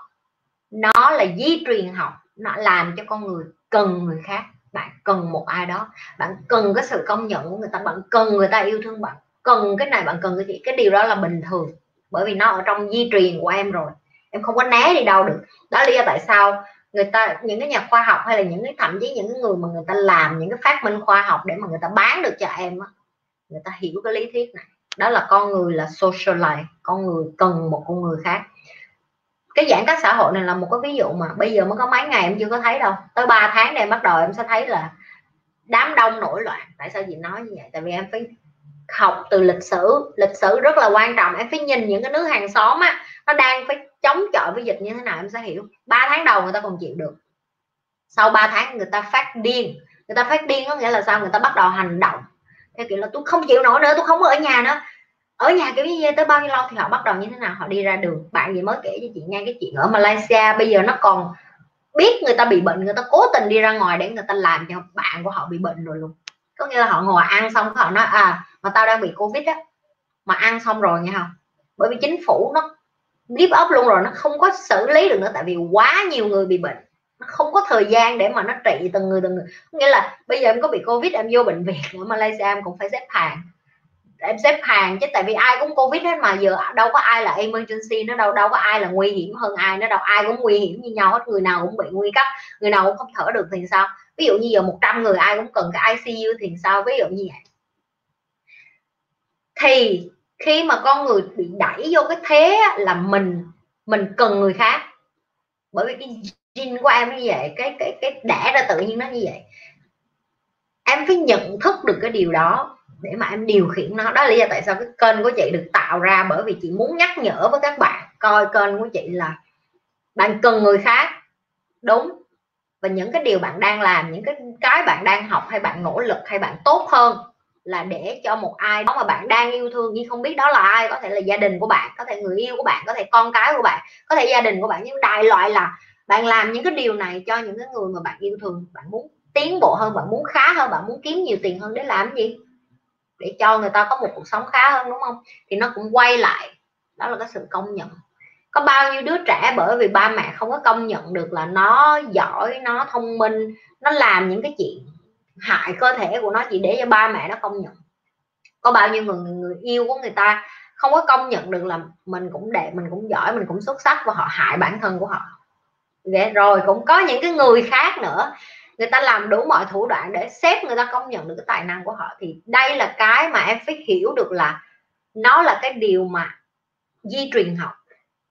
nó là di truyền học, nó làm cho con người cần người khác. Bạn cần một ai đó. Bạn cần cái sự công nhận của người ta, bạn cần người ta yêu thương bạn. Cần cái này, bạn cần cái gì cái điều đó là bình thường bởi vì nó ở trong di truyền của em rồi. Em không có né đi đâu được. Đó là lý do tại sao người ta, những cái nhà khoa học hay là những cái thậm chí những cái người mà người ta làm những cái phát minh khoa học để mà người ta bán được cho em á, người ta hiểu cái lý thuyết này. Đó là con người là socialite, con người cần một con người khác. Cái giãn cách xã hội này là một cái ví dụ mà bây giờ mới có mấy ngày em chưa có thấy đâu. Tới 3 tháng này em bắt đầu em sẽ thấy là đám đông nổi loạn. Tại sao chị nói như vậy? Tại vì em phải học từ lịch sử. Lịch sử rất là quan trọng. Em phải nhìn những cái nước hàng xóm á, nó đang phải chống chọi với dịch như thế nào em sẽ hiểu. 3 tháng đầu người ta còn chịu được. Sau 3 tháng người ta phát điên. Người ta phát điên có nghĩa là sao? Người ta bắt đầu hành động. Theo kiểu là tôi không chịu nổi nữa, tôi không ở nhà nữa. Ở nhà kiểu như tới bao nhiêu lâu thì họ bắt đầu như thế nào? Họ đi ra đường. Bạn gì mới kể cho chị nghe cái chuyện ở Malaysia. Bây giờ nó còn biết người ta bị bệnh, người ta cố tình đi ra ngoài để người ta làm cho bạn của họ bị bệnh rồi luôn. Có nghĩa là họ ngồi ăn xong, họ nói à mà tao đang bị covid á, mà ăn xong rồi nghe không? Bởi vì chính phủ nó give up luôn rồi, nó không có xử lý được nữa, tại vì quá nhiều người bị bệnh. Nó không có thời gian để mà nó trị từng người từng người. Nghĩa là bây giờ em có bị covid, em vô bệnh viện, ở Malaysia em cũng phải xếp hàng. Em xếp hàng chứ, tại vì ai cũng covid hết mà, giờ đâu có ai là emergency, nó đâu đâu có ai là nguy hiểm hơn ai, nó đâu, ai cũng nguy hiểm như nhau hết, người nào cũng bị nguy cấp, người nào cũng không thở được thì sao? Ví dụ như giờ 100 người, ai cũng cần cái ICU thì sao? Ví dụ như vậy thì khi mà con người bị đẩy vô cái thế là mình mình cần người khác. Bởi vì cái gene của em như vậy, cái cái cái đẻ ra tự nhiên nó như vậy. Em phải nhận thức được cái điều đó để mà em điều khiển nó. Đó là lý do tại sao cái kênh của chị được tạo ra, bởi vì chị muốn nhắc nhở với các bạn coi kênh của chị là bạn cần người khác. Đúng. Và những cái điều bạn đang làm, những cái cái bạn đang học hay bạn nỗ lực hay bạn tốt hơn là để cho một ai đó mà bạn đang yêu thương nhưng không biết đó là ai, có thể là gia đình của bạn, có thể người yêu của bạn, có thể con cái của bạn, có thể gia đình của bạn. Nhưng đại loại là bạn làm những cái điều này cho những cái người mà bạn yêu thương. Bạn muốn tiến bộ hơn, bạn muốn khá hơn, bạn muốn kiếm nhiều tiền hơn để làm gì? Để cho người ta có một cuộc sống khá hơn, đúng không? Thì nó cũng quay lại. Đó là cái sự công nhận. Có bao nhiêu đứa trẻ bởi vì ba mẹ không có công nhận được là nó giỏi, nó thông minh, nó làm những cái chuyện hại cơ thể của nó chỉ để cho ba mẹ nó công nhận. Có bao nhiêu người người yêu của người ta không có công nhận được là mình cũng đẹp, mình cũng giỏi, mình cũng xuất sắc và họ hại bản thân của họ. Vậy rồi cũng có những cái người khác nữa, người ta làm đủ mọi thủ đoạn để xếp người ta công nhận được cái tài năng của họ. Thì đây là cái mà em phải hiểu được là nó là cái điều mà di truyền học.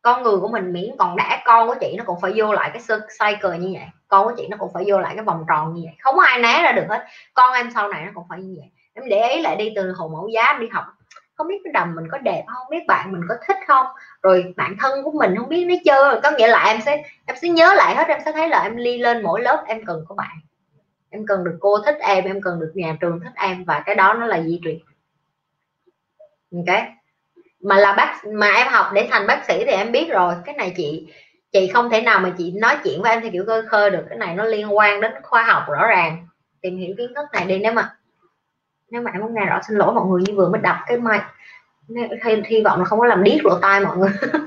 Con người của mình miễn còn đẻ con của chị nó cũng phải vô lại cái cycle như vậy con của chị nó cũng phải vô lại cái vòng tròn như vậy. Không có ai né ra được hết. Con em sau này nó cũng phải như vậy. Em để ý lại đi, từ hồ mẫu giá đi học, không biết cái đầm mình có đẹp không biết bạn mình có thích không, rồi bạn thân của mình không biết nó chưa. Có nghĩa là em sẽ em sẽ nhớ lại hết, em sẽ thấy là em ly lên mỗi lớp em cần có bạn. Em cần được cô thích em em cần được nhà trường thích em, và cái đó nó là di truyền. Ok? Mà là bác, mà em học để thành bác sĩ thì em biết rồi. Cái này chị chị không thể nào mà chị nói chuyện với em theo kiểu cơ khơ được. Cái này nó liên quan đến khoa học rõ ràng. Tìm hiểu kiến thức này đi. Nếu mà nếu mà em muốn nghe rõ xin lỗi mọi người như vừa mới đọc cái mic. Hy, hy vọng là không có làm điếc lỗ tai mọi người.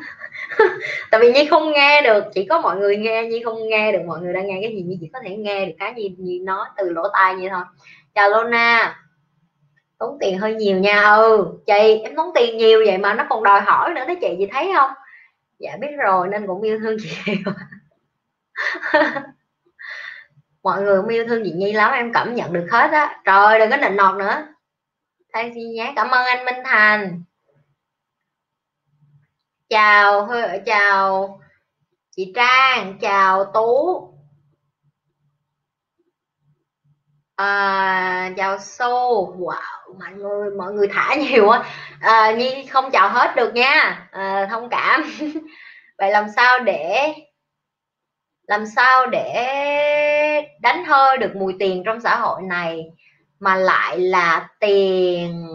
Tại vì nhi không nghe được. Chỉ có mọi người nghe nhi không nghe được. Mọi người đang nghe cái gì nhi chỉ có thể nghe được cái gì nhi nói từ lỗ tai vậy thôi. Chào Lona. Tốn tiền hơi nhiều nha. Ừ chị em tốn tiền nhiều vậy mà nó còn đòi hỏi nữa đó chị. Chị thấy không? Dạ biết rồi, nên cũng yêu thương chị mọi người cũng yêu thương chị Nhi lắm, em cảm nhận được hết á. Trời, đừng có nịnh nọt nữa. Thay gì nhé, cảm ơn anh Minh Thành. Chào chào chị Trang, chào Tú. À, chào Sô. Wow mọi người mọi người thả nhiều quá à, ờ, Nhi không chào hết được nha. À, thông cảm. Vậy làm sao để làm sao để đánh hơi được mùi tiền trong xã hội này mà lại là tiền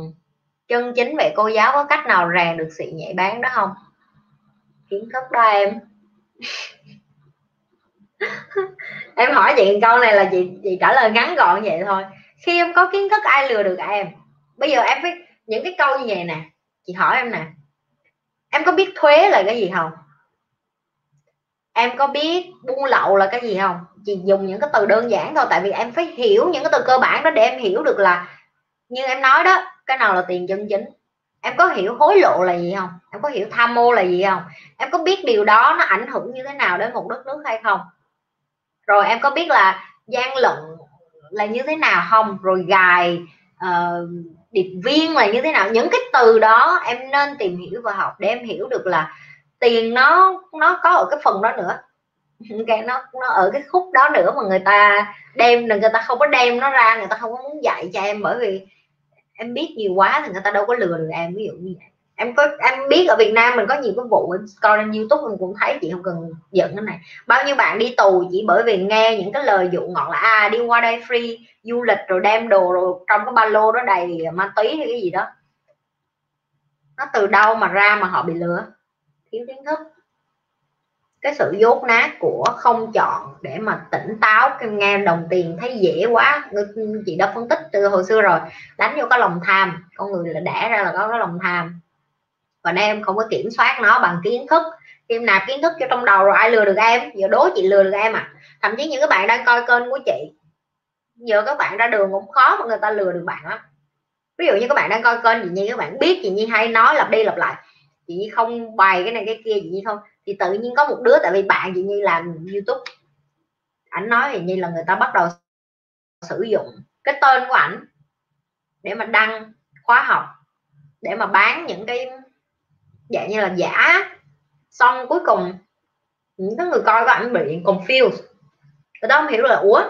chân chính vậy cô giáo có cách nào rèn được sự nhạy bán đó không? Kiến thức đó em. em hỏi chị câu này là chị chị trả lời ngắn gọn vậy thôi. Khi em có kiến thức ai lừa được em? Bây giờ em biết những cái câu như vậy nè, chị hỏi em nè. Em có biết thuế là cái gì không? Em có biết buôn lậu là cái gì không? Chị dùng những cái từ đơn giản thôi, tại vì em phải hiểu những cái từ cơ bản đó để em hiểu được là như em nói đó, cái nào là tiền chân chính. Em có hiểu hối lộ là gì không? Em có hiểu tham mô là gì không? Em có biết điều đó nó ảnh hưởng như thế nào đến một đất nước hay không? Rồi em có biết là gian lận là như thế nào không? Rồi gài uh, điệp viên là như thế nào? Những cái từ đó em nên tìm hiểu và học để em hiểu được là tiền nó nó có ở cái phần đó nữa. Cái nó nó ở cái khúc đó nữa mà người ta đem người ta không có đem nó ra người ta không có muốn dạy cho em bởi vì em biết nhiều quá thì người ta đâu có lừa được em ví dụ như vậy em có, em biết ở Việt Nam mình có nhiều cái vụ em coi trên YouTube mình cũng thấy chị không cần giận cái này. Bao nhiêu bạn đi tù chỉ bởi vì nghe những cái lời dụ ngọt là à đi qua đây free, du lịch rồi đem đồ rồi trong cái ba lô đó đầy ma túy hay cái gì đó. Nó từ đâu mà ra mà họ bị lừa? Thiếu kiến thức. Cái sự dốt nát của không chọn để mà tỉnh táo nghe đồng tiền thấy dễ quá. Chị đã phân tích từ hồi xưa rồi. Đánh vô cái lòng tham. Con người là đẻ ra là có cái lòng tham và em không có kiểm soát nó bằng kiến thức. Em nạp kiến thức cho trong đầu rồi ai lừa được em? Giờ đố chị lừa được em à? Thậm chí những các bạn đang coi kênh của chị, giờ các bạn ra đường cũng khó mà người ta lừa được bạn lắm. Ví dụ như các bạn đang coi kênh chị nhi, các bạn biết chị nhi hay nói lặp đi lặp lại. Chị nhi không bày cái này cái kia chị nhi không thì tự nhiên có một đứa, tại vì bạn chị nhi làm youtube, ảnh nói thì như là người ta bắt đầu sử dụng cái tên của ảnh để mà đăng khóa học, để mà bán những cái dạng như là giả. Xong cuối cùng những cái người coi có ảnh bị confused. Người ta không hiểu là ủa?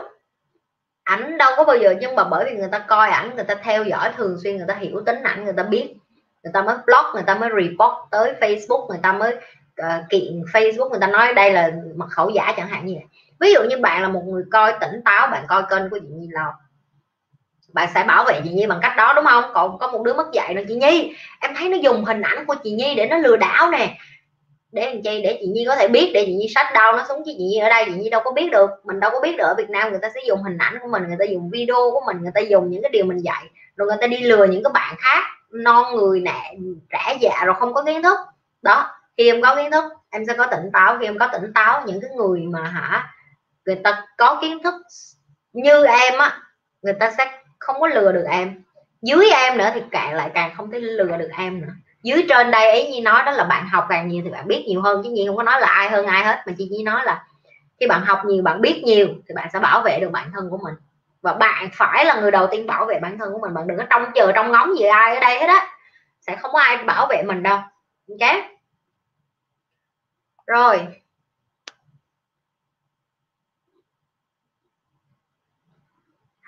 Ảnh đâu có bao giờ nhưng mà bởi vì người ta coi ảnh người ta theo dõi thường xuyên người ta hiểu tính ảnh người ta biết. Người ta mới blog người ta mới report tới facebook người ta mới uh, kiện facebook người ta nói đây là mật khẩu giả chẳng hạn như vậy. Ví dụ như bạn là một người coi tỉnh táo bạn coi kênh của chị Nhi Lò bạn sẽ bảo vệ chị Nhi bằng cách đó, đúng không? Còn có một đứa mất dạy rồi chị Nhi. Em thấy nó dùng hình ảnh của chị Nhi để nó lừa đảo nè. Để làm chi? Để chị Nhi có thể biết, để chị Nhi sách đau nó xuống chứ chị Nhi ở đây, chị Nhi đâu có biết được. Mình đâu có biết được ở Việt Nam người ta sẽ dùng hình ảnh của mình, người ta dùng video của mình, người ta dùng những cái điều mình dạy. Rồi người ta đi lừa những cái bạn khác, non người nè, trẻ dạ rồi không có kiến thức. Đó, khi em có kiến thức, em sẽ có tỉnh táo. Khi em có tỉnh táo, những cái người mà hả, người ta có kiến thức như em á, người ta sẽ không có lừa được em. Dưới em nữa thì càng lại càng không thể lừa được em nữa. Dưới trên đây ấy như nói đó là bạn học càng nhiều thì bạn biết nhiều hơn, chứ nhi không có nói là ai hơn ai hết, mà chị chỉ nói là khi bạn học nhiều, bạn biết nhiều thì bạn sẽ bảo vệ được bản thân của mình. Và bạn phải là người đầu tiên bảo vệ bản thân của mình, bạn đừng có trông chờ trong ngóng gì ai ở đây hết á. Sẽ không có ai bảo vệ mình đâu. Ok? Rồi.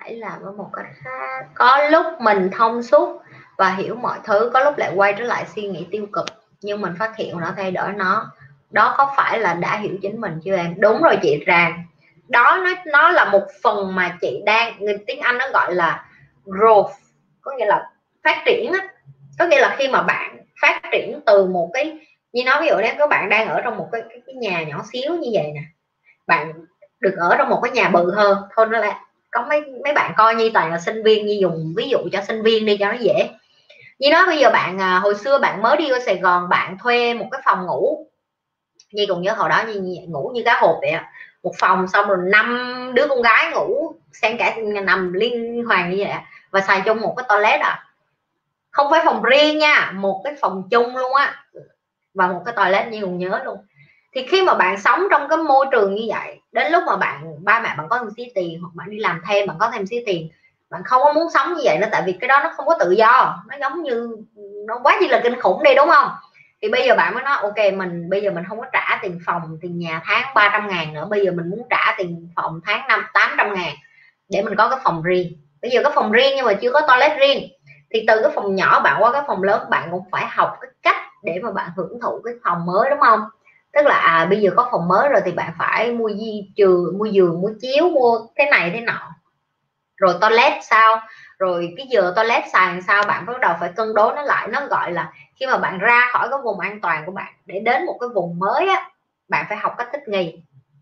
Phải làm ở một cách khác. Có lúc mình thông suốt và hiểu mọi thứ có lúc lại quay trở lại suy nghĩ tiêu cực nhưng mình phát hiện nó thay đổi nó. Đó có phải là đã hiểu chính mình chưa em? Đúng rồi chị Ràng đó nó nó là một phần mà chị đang người tiếng Anh nó gọi là growth có nghĩa là phát triển á. Có nghĩa là khi mà bạn phát triển từ một cái như nói ví dụ đấy, các bạn đang ở trong một cái, cái, cái nhà nhỏ xíu như vậy nè bạn được ở trong một cái nhà bự hơn thôi nó là có mấy mấy bạn coi như toàn là sinh viên như dùng ví dụ cho sinh viên đi cho nó dễ. Như nói bây giờ bạn à, hồi xưa bạn mới đi ở Sài Gòn bạn thuê một cái phòng ngủ. Như còn nhớ hồi đó như, như ngủ như cá hộp vậy một phòng xong rồi năm đứa con gái ngủ xen cả nằm liên hoàn như vậy và xài chung một cái toilet à. Không phải phòng riêng nha một cái phòng chung luôn á và một cái toilet như còn nhớ luôn thì khi mà bạn sống trong cái môi trường như vậy, đến lúc mà bạn, ba mẹ bạn có thêm xí tiền hoặc bạn đi làm thêm, bạn có thêm xí tiền, bạn không có muốn sống như vậy nó tại vì cái đó nó không có tự do. Nó giống như, nó quá gì là kinh khủng đi, đúng không? Thì bây giờ bạn mới nói, ok, mình, bây giờ mình không có trả tiền phòng, tiền nhà tháng 300 ngàn nữa, bây giờ mình muốn trả tiền phòng tháng năm 800 ngàn để mình có cái phòng riêng. Bây giờ có phòng riêng nhưng mà chưa có toilet riêng. Thì từ cái phòng nhỏ bạn qua cái phòng lớn, bạn cũng phải học cái cách để mà bạn hưởng thụ cái phòng mới, đúng không? Tức là à bây giờ có phòng mới rồi thì bạn phải mua di trừ, mua giường, mua chiếu, mua cái này thế nọ. Rồi toilet sao? Rồi cái giờ toilet xài làm sao? Bạn bắt đầu phải cân đối nó lại. Nó gọi là khi mà bạn ra khỏi cái vùng an toàn của bạn, để đến một cái vùng mới á, bạn phải học cách thích nghi.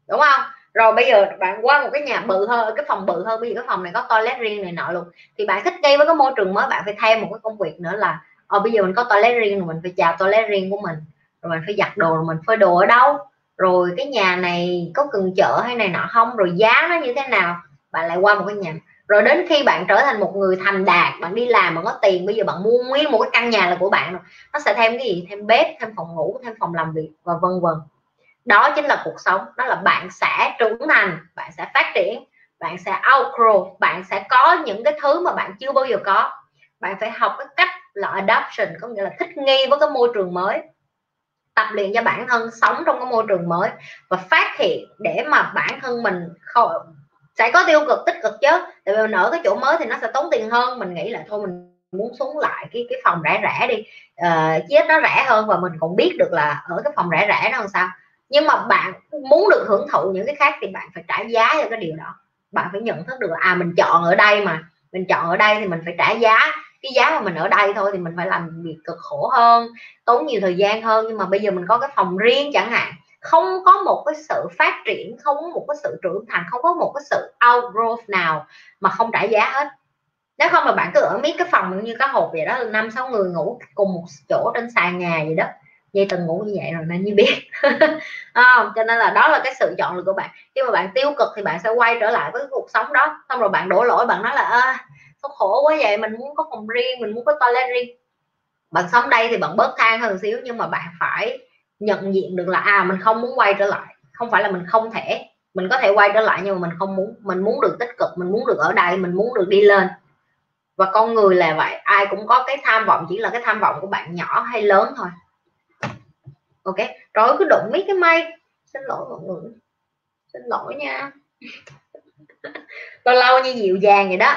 Đúng không? Rồi bây giờ bạn qua một cái nhà bự hơn, cái phòng bự hơn, bây giờ cái phòng này có toilet riêng này nọ luôn, thì bạn thích nghi với cái môi trường mới, bạn phải thêm một cái công việc nữa là ờ bây giờ mình có toilet riêng rồi, mình phải chào toilet riêng của mình rồi mình phải giặt đồ rồi mình phơi đồ ở đâu? Rồi cái nhà này có cần chợ hay này nọ không? Rồi giá nó như thế nào? Bạn lại qua một cái nhà. Rồi đến khi bạn trở thành một người thành đạt, bạn đi làm mà có tiền, bây giờ bạn mua nguyên một cái căn nhà là của bạn rồi. Nó sẽ thêm cái gì? Thêm bếp, thêm phòng ngủ, thêm phòng làm việc và vân vân. Đó chính là cuộc sống. Đó là bạn sẽ trưởng thành, bạn sẽ phát triển, bạn sẽ outgrow, bạn sẽ có những cái thứ mà bạn chưa bao giờ có. Bạn phải học cái cách là adoption, có nghĩa là thích nghi với cái môi trường mới tập luyện cho bản thân sống trong cái môi trường mới và phát hiện để mà bản thân mình khỏi sẽ có tiêu cực tích cực chứ. Tại vì mình ở cái chỗ mới thì nó sẽ tốn tiền hơn. Mình nghĩ là thôi mình muốn xuống lại cái cái phòng rẻ rẻ đi. Ờ, uh, chết nó rẻ hơn và mình cũng biết được là ở cái phòng rẻ rẻ nó làm sao. Nhưng mà bạn muốn được hưởng thụ những cái khác thì bạn phải trả giá cho cái điều đó. Bạn phải nhận thức được là à mình chọn ở đây mà mình chọn ở đây thì mình phải trả giá cái giá mà mình ở đây thôi thì mình phải làm việc cực khổ hơn tốn nhiều thời gian hơn. Nhưng mà bây giờ mình có cái phòng riêng chẳng hạn không có một cái sự phát triển không có một cái sự trưởng thành không có một cái sự outgrowth nào mà không trả giá hết. Nếu không là bạn cứ ở miết cái phòng như cái hộp vậy đó năm sáu người ngủ cùng một chỗ trên sàn nhà vậy đó. Dây từng ngủ như vậy rồi nên như biết. À, cho nên là đó là cái sự chọn lựa của bạn. Khi mà bạn tiêu cực thì bạn sẽ quay trở lại với cuộc sống đó. Xong rồi bạn đổ lỗi bạn nói là à, có khổ quá vậy, mình muốn có phòng riêng, mình muốn có toilet riêng. Bạn sống đây thì bạn bớt than hơn xíu, nhưng mà bạn phải nhận diện được là à mình không muốn quay trở lại. Không phải là mình không thể, mình có thể quay trở lại nhưng mà mình không muốn. Mình muốn được tích cực, mình muốn được ở đây, mình muốn được đi lên. Và con người là vậy, ai cũng có cái tham vọng, chỉ là cái tham vọng của bạn nhỏ hay lớn thôi. Ok rồi cứ đụng mấy cái may xin lỗi mọi người. Xin lỗi nha. Lâu lâu như dịu dàng vậy đó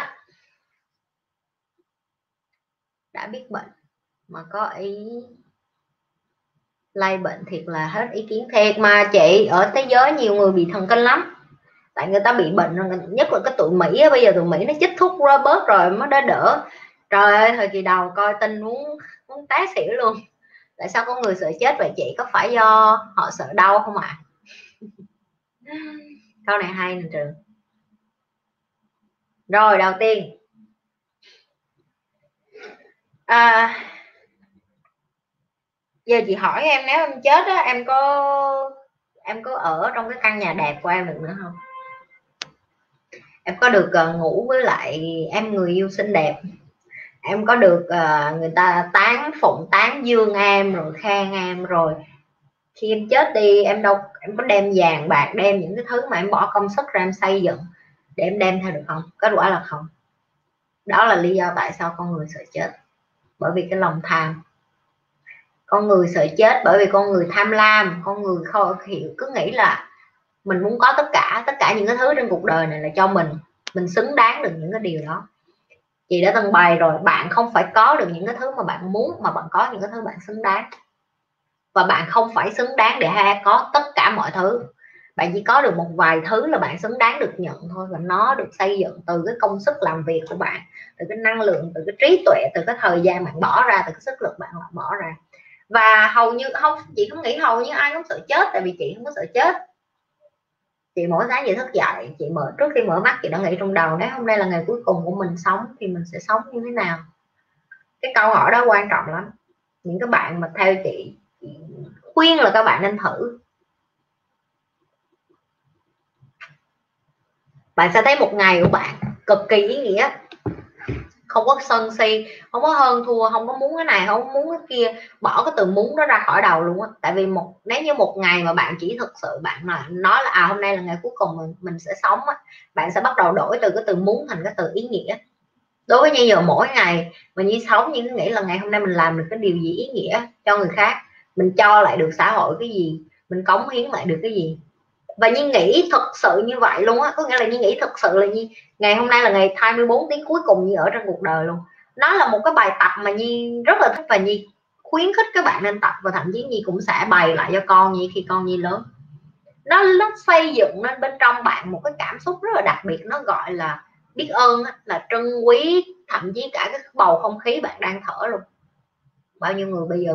đã biết bệnh, mà có ý lây bệnh thiệt là hết ý kiến. Thiệt mà chị, ở thế giới nhiều người bị thần kinh lắm, tại người ta bị bệnh nhất là cái tụi mỹ bây giờ tụi mỹ nó chích thuốc ra bớt rồi mới đã đỡ. Trời ơi, thời kỳ đầu coi tin muốn muốn té xỉu luôn. Tại sao có người sợ chết vậy chị? Có phải do họ sợ đau không ạ? À? câu này hay nè trường. Rồi, đầu tiên à, giờ chị hỏi em nếu em chết á em có em có ở trong cái căn nhà đẹp của em được nữa không? Em có được uh, ngủ với lại em người yêu xinh đẹp. Em có được uh, người ta tán phụng tán dương em rồi khen em rồi. Khi em chết đi em đâu em có đem vàng bạc đem những cái thứ mà em bỏ công sức ra em xây dựng để em đem theo được không? Kết quả là không. Đó là lý do tại sao con người sợ chết bởi vì cái lòng tham. Con người sợ chết bởi vì con người tham lam, con người không hiểu, cứ nghĩ là mình muốn có tất cả tất cả những cái thứ trên cuộc đời này là cho mình. Mình xứng đáng được những cái điều đó. Chị đã từng bày rồi, bạn không phải có được những cái thứ mà bạn muốn, mà bạn có những cái thứ bạn xứng đáng. Và bạn không phải xứng đáng để ha, có tất cả mọi thứ bạn chỉ có được một vài thứ là bạn xứng đáng được nhận thôi và nó được xây dựng từ cái công sức làm việc của bạn từ cái năng lượng từ cái trí tuệ từ cái thời gian bạn bỏ ra từ cái sức lực bạn bỏ ra. Và hầu như không chị không nghĩ hầu như ai cũng sợ chết tại vì chị không có sợ chết. Chị mỗi sáng chị thức dậy chị mở trước khi mở mắt chị đã nghĩ trong đầu nếu hôm nay là ngày cuối cùng của mình sống thì mình sẽ sống như thế nào. Cái câu hỏi đó quan trọng lắm. Những cái bạn mà theo chị, chị khuyên là các bạn nên thử. Bạn sẽ thấy một ngày của bạn cực kỳ ý nghĩa. Không có sân si, không có hơn thua, không có muốn cái này, không muốn cái kia. Bỏ cái từ muốn đó ra khỏi đầu luôn á. Tại vì một, nếu như một ngày mà bạn chỉ thực sự bạn mà nói là à hôm nay là ngày cuối cùng mình mình sẽ sống á, bạn sẽ bắt đầu đổi từ cái từ muốn thành cái từ ý nghĩa. Đối với như giờ mỗi ngày mình như sống như nghĩ là ngày hôm nay mình làm được cái điều gì ý nghĩa cho người khác, mình cho lại được xã hội cái gì, mình cống hiến lại được cái gì và như nghĩ thật sự như vậy luôn á. Có nghĩa là như nghĩ thật sự là như ngày hôm nay là ngày 24 tiếng cuối cùng như ở trong cuộc đời luôn. Nó là một cái bài tập mà nhi rất là thích và nhi khuyến khích các bạn nên tập và thậm chí nhi cũng sẽ bày lại cho con nhi khi con nhi lớn. Nó nó xây dựng lên bên trong bạn một cái cảm xúc rất là đặc biệt, nó gọi là biết ơn là trân quý, thậm chí cả cái bầu không khí bạn đang thở luôn bao nhiêu người bây giờ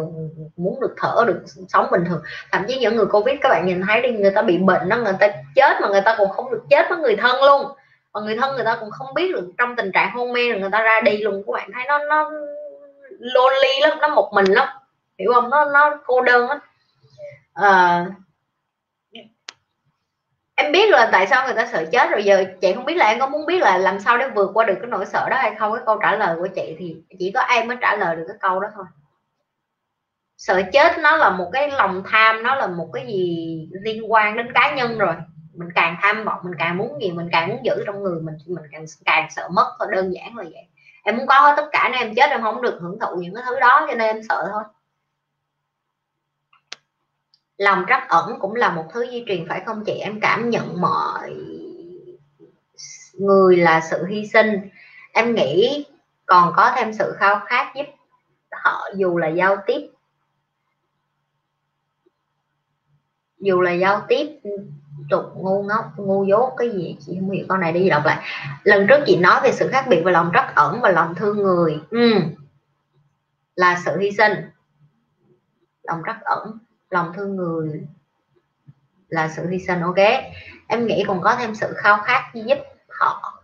muốn được thở được sống bình thường. Thậm chí những người covid các bạn nhìn thấy đi người ta bị bệnh đó người ta chết mà người ta còn không được chết với người thân luôn. Và người thân người ta cũng không biết được trong tình trạng hôn mê rồi người ta ra đi luôn. Các bạn thấy nó nó lonely lắm nó một mình lắm. Hiểu không? Nó nó cô đơn lắm. À, em biết là tại sao người ta sợ chết rồi. Giờ chị không biết là em có muốn biết là làm sao để vượt qua được cái nỗi sợ đó hay không? Cái câu trả lời của chị thì chỉ có em mới trả lời được cái câu đó thôi sợ chết nó là một cái lòng tham, nó là một cái gì liên quan đến cá nhân rồi. Mình càng tham vọng, mình càng muốn gì, mình càng muốn giữ trong người mình mình càng càng sợ mất. Thôi, đơn giản là vậy. Em muốn có hết tất cả nên em chết, em không được hưởng thụ những cái thứ đó, cho nên em sợ thôi. Lòng trắc ẩn cũng là một thứ di truyền, phải không chị? Em cảm nhận mọi người là sự hy sinh. Em nghĩ còn có thêm sự khao khát giúp họ, dù là giao tiếp dù là giao tiếp tục ngu ngốc ngu dốt cái gì chị không hiểu con này đi đọc lại. Lần trước chị nói về sự khác biệt về lòng trắc ẩn và lòng thương người. Ừ. là sự hy sinh. Lòng trắc ẩn lòng thương người là sự hy sinh ok? Em nghĩ còn có thêm sự khao khát giúp họ.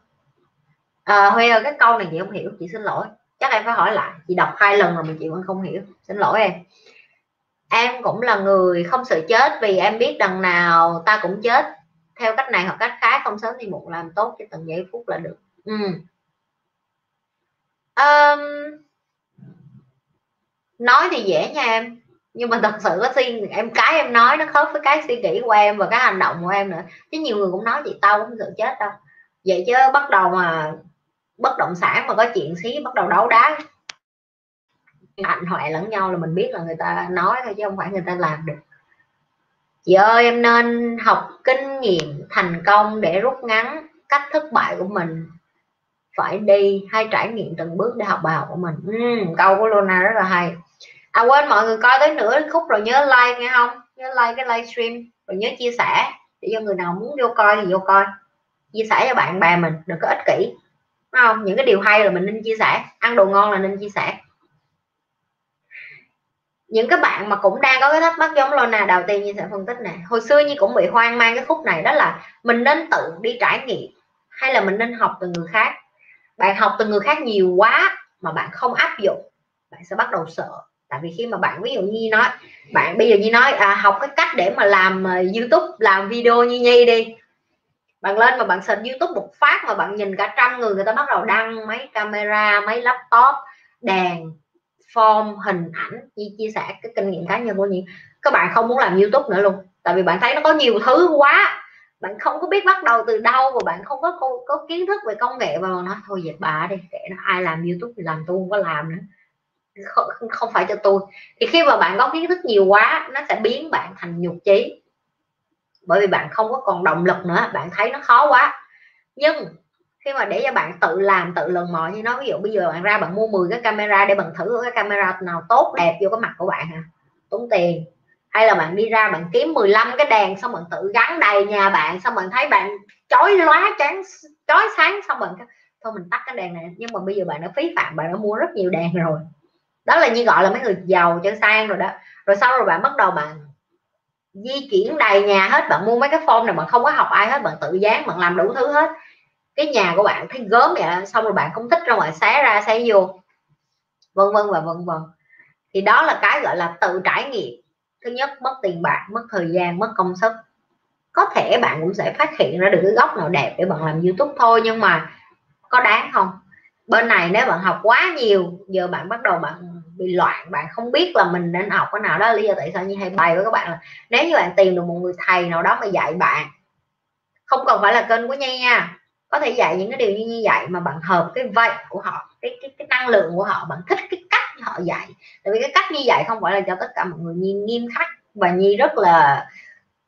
À, Huy ơi cái câu này chị không hiểu chị xin lỗi. Chắc em phải hỏi lại. Chị đọc hai lần rồi mà chị vẫn không hiểu. Xin lỗi em em cũng là người không sợ chết vì em biết đằng nào ta cũng chết. Theo cách này hoặc cách khác không sớm thì muộn làm tốt cho từng giây phút là được. Ừ. um, nói thì dễ nha em nhưng mà thật sự có suy em cái em nói nó khớp với cái suy nghĩ của em và cái hành động của em nữa. Chứ nhiều người cũng nói chị tao cũng sợ chết đâu. Vậy chứ bắt đầu mà bất động sản mà có chuyện xí bắt đầu đấu đá hạnh hoẹ lẫn nhau là mình biết là người ta nói thôi chứ không phải người ta làm được. Chị ơi em nên học kinh nghiệm thành công để rút ngắn cách thất bại của mình. Phải đi hay trải nghiệm từng bước để học bài học của mình. Uhm, câu của Luna rất là hay. À quên mọi người coi tới nửa khúc rồi nhớ like nghe không? Nhớ like cái livestream rồi nhớ chia sẻ để cho người nào muốn vô coi thì vô coi. Chia sẻ cho bạn bè mình đừng có ích kỷ. Đúng không? Những cái điều hay là mình nên chia sẻ ăn đồ ngon là nên chia sẻ những cái bạn mà cũng đang có cái thắc mắc giống Lona đầu tiên như sẽ phân tích này. Hồi xưa như cũng bị hoang mang cái khúc này đó là mình nên tự đi trải nghiệm hay là mình nên học từ người khác? Bạn học từ người khác nhiều quá mà bạn không áp dụng bạn sẽ bắt đầu sợ. Tại vì khi mà bạn ví dụ như nói bạn bây giờ như nói à, học cái cách để mà làm uh, youtube làm video như nhi đi. Bạn lên mà bạn search youtube một phát mà bạn nhìn cả trăm người người ta bắt đầu đăng mấy camera mấy laptop đèn form hình ảnh như chia sẻ cái kinh nghiệm cá nhân của nhi các bạn không muốn làm youtube nữa luôn tại vì bạn thấy nó có nhiều thứ quá. Bạn không có biết bắt đầu từ đâu và bạn không có có kiến thức về công nghệ và nó. Thôi dẹp bà đi kệ nó ai làm youtube thì làm tôi không có làm nữa. Không, không phải cho tôi. Thì khi mà bạn có kiến thức nhiều quá nó sẽ biến bạn thành nhục trí bởi vì bạn không có còn động lực nữa bạn thấy nó khó quá. Nhưng khi mà để cho bạn tự làm, tự lần mò như nó, ví dụ bây giờ bạn ra bạn mua 10 cái camera để bạn thử cái camera nào tốt, đẹp vô cái mặt của bạn hả? Tốn tiền. Hay là bạn đi ra bạn kiếm 15 cái đèn xong bạn tự gắn đầy nhà bạn, xong bạn thấy bạn chói lóa chán, chói sáng xong bạn thôi mình tắt cái đèn này. Nhưng mà bây giờ bạn đã phí phạm, bạn đã mua rất nhiều đèn rồi. Đó là như gọi là mấy người giàu cho sang rồi đó. Rồi sau rồi bạn bắt đầu bạn di chuyển đầy nhà hết, bạn mua mấy cái form này, bạn không có học ai hết, bạn tự dán, bạn làm đủ thứ hết cái nhà của bạn thấy gớm vậy xong rồi bạn không thích ra ngoài xé ra, xé vô. Vân vân và vân vân. Thì đó là cái gọi là tự trải nghiệm. Thứ nhất, mất tiền bạc, mất thời gian, mất công sức. Có thể bạn cũng sẽ phát hiện ra được cái góc nào đẹp để bạn làm youtube thôi, nhưng mà có đáng không? Bên này nếu bạn học quá nhiều, giờ bạn bắt đầu bạn bị loạn, bạn không biết là mình nên học cái nào đó. Lý do tại sao như hay bày với các bạn là nếu như bạn tìm được một người thầy nào đó mà dạy bạn, không cần phải là kênh của nhi nha có thể dạy những cái điều như như vậy mà bạn hợp cái vậy của họ cái cái, cái năng lượng của họ bạn thích cái cách họ dạy. Tại vì cái cách như vậy không phải là cho tất cả mọi người nhi nghiêm khắc và nhi rất là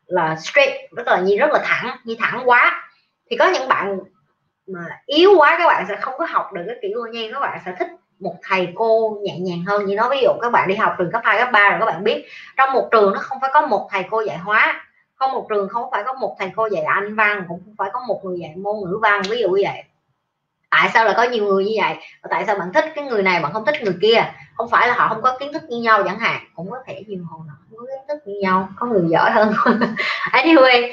là straight rất là nhi rất là thẳng nhi thẳng quá. Thì có những bạn mà yếu quá các bạn sẽ không có học được cái kiểu như nhi các bạn sẽ thích một thầy cô nhẹ nhàng hơn. Như nói ví dụ các bạn đi học trường cấp 2, cấp 3 rồi các bạn biết trong một trường nó không phải có một thầy cô dạy hóa không một trường không phải có một thầy cô dạy anh văn, cũng không phải có một người dạy môn ngữ văn, ví dụ như vậy. Tại sao lại có nhiều người như vậy? Và tại sao bạn thích cái người này, bạn không thích người kia? Không phải là họ không có kiến thức như nhau chẳng hạn, cũng có thể nhiều người nào không có kiến thức như nhau, có người giỏi hơn. Anyway,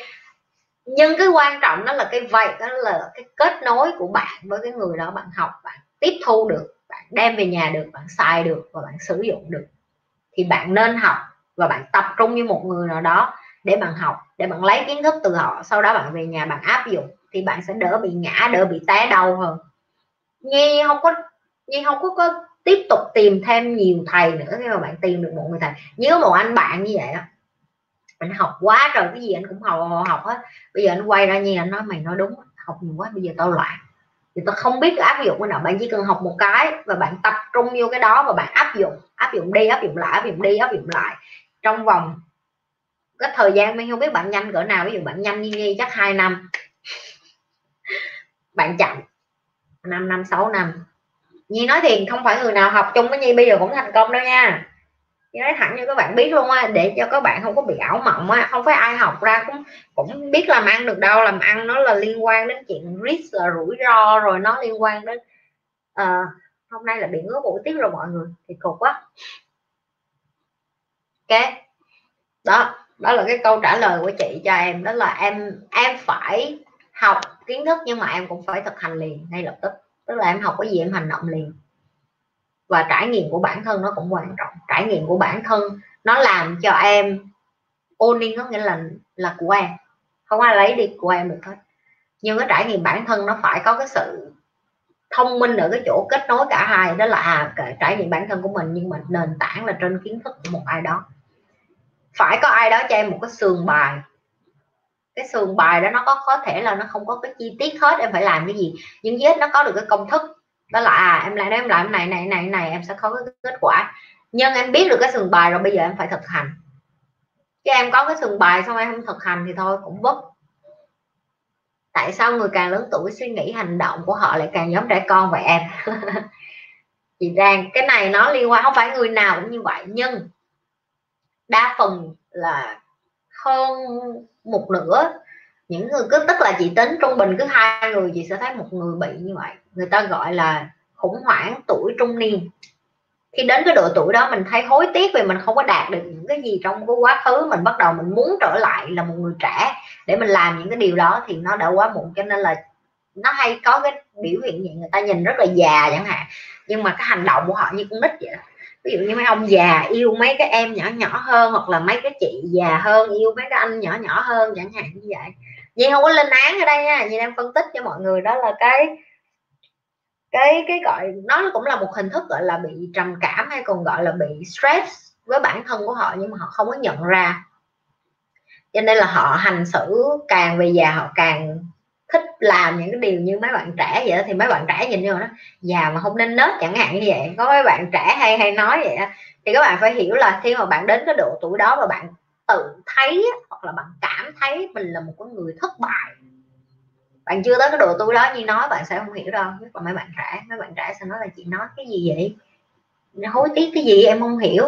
nhưng cái quan trọng đó là cái vậy, đó là cái kết nối của bạn với cái người đó, bạn học, bạn tiếp thu được, bạn đem về nhà được, bạn xài được và bạn sử dụng được. Thì bạn nên học và bạn tập trung như một người nào đó để bạn học để bạn lấy kiến thức từ họ sau đó bạn về nhà bạn áp dụng thì bạn sẽ đỡ bị ngã đỡ bị té đau hơn. Nhi không có nhi không có, có tiếp tục tìm thêm nhiều thầy nữa khi mà bạn tìm được một người thầy. Nhớ một anh bạn như vậy đó anh học quá rồi cái gì anh cũng học học hết. Bây giờ anh quay ra như anh nói mày nói đúng học nhiều quá bây giờ tao loạn. Thì tao không biết áp dụng cái nào bạn chỉ cần học một cái và bạn tập trung vô cái đó và bạn áp dụng áp dụng đi áp dụng lại áp dụng đi áp dụng lại. Trong vòng cái thời gian mình không biết bạn nhanh cỡ nào ví dụ bạn nhanh như nghi chắc 2 năm. Bạn chậm. 5 năm 6 năm. Nhi nói thì không phải người nào học chung với Nhi bây giờ cũng thành công đâu nha. Nhi nói thẳng cho các bạn biết luôn á để cho các bạn không có bị ảo mộng á không phải ai học ra cũng cũng biết làm ăn được đâu. Làm ăn nó là liên quan đến chuyện risk là rủi ro rồi nó liên quan đến à, hôm nay là bị ngứa mũi tiết rồi mọi người thì cục quá. Ok. Đó đó là cái câu trả lời của chị cho em. Đó là em em phải học kiến thức nhưng mà em cũng phải thực hành liền ngay lập tức. Tức là em học cái gì em hành động liền. Và trải nghiệm của bản thân nó cũng quan trọng. Trải nghiệm của bản thân nó làm cho em owning có nghĩa là là của em. Không ai lấy đi của em được hết. Nhưng cái trải nghiệm bản thân nó phải có cái sự thông minh ở cái chỗ kết nối cả hai. Đó là à, trải nghiệm bản thân của mình nhưng mà nền tảng là trên kiến thức của một ai đó phải có ai đó cho em một cái sườn bài. Cái sườn bài đó nó có có thể là nó không có cái chi tiết hết, em phải làm cái gì? Nhưng với nó có được cái công thức. Đó là à em làm em làm này này này này, em sẽ có cái kết quả. Nhưng em biết được cái sườn bài rồi, bây giờ em phải thực hành. Chứ em có cái sườn bài xong em không thực hành thì thôi, cũng vấp tại sao người càng lớn tuổi suy nghĩ hành động của họ lại càng giống trẻ con vậy em? Chị rằng cái này nó liên quan, không phải người nào cũng như vậy, nhưng đa phần là hơn một nửa. Những người cứ, tức là chị tính trung bình cứ hai người, chị sẽ thấy một người bị như vậy. Người ta gọi là khủng hoảng tuổi trung niên. Khi đến cái độ tuổi đó mình thấy hối tiếc vì mình không có đạt được những cái gì trong cái quá khứ. Mình bắt đầu mình muốn trở lại là một người trẻ. Để mình làm những cái điều đó thì nó đã quá muộn, cho nên là nó hay có cái biểu hiện gì người ta nhìn rất là già chẳng hạn. Nhưng mà cái hành động của họ như con nít vậy đó ví dụ như mấy ông già yêu mấy cái em nhỏ nhỏ hơn hoặc là mấy cái chị già hơn, yêu mấy cái anh nhỏ nhỏ hơn, chẳng hạn như vậy. Vậy không có lên án ở đây nha như em phân tích cho mọi người đó là cái cái cái gọi, nó cũng là một hình thức gọi là bị trầm cảm hay còn gọi là bị stress với bản thân của họ nhưng mà họ không có nhận ra. Cho nên là họ hành xử càng về già họ càng thích làm những cái điều như mấy bạn trẻ vậy đó, thì mấy bạn trẻ nhìn vô nó già mà không nên nết chẳng hạn như vậy. Có mấy bạn trẻ hay hay nói vậy đó. thì các bạn phải hiểu là khi mà bạn đến cái độ tuổi đó và bạn tự thấy hoặc là bạn cảm thấy mình là một con người thất bại bạn chưa tới cái độ tuổi đó như nói bạn sẽ không hiểu đâu. Nhất là mấy bạn trẻ mấy bạn trẻ sẽ nói là chị nói cái gì vậy? Hối tiếc cái gì em không hiểu.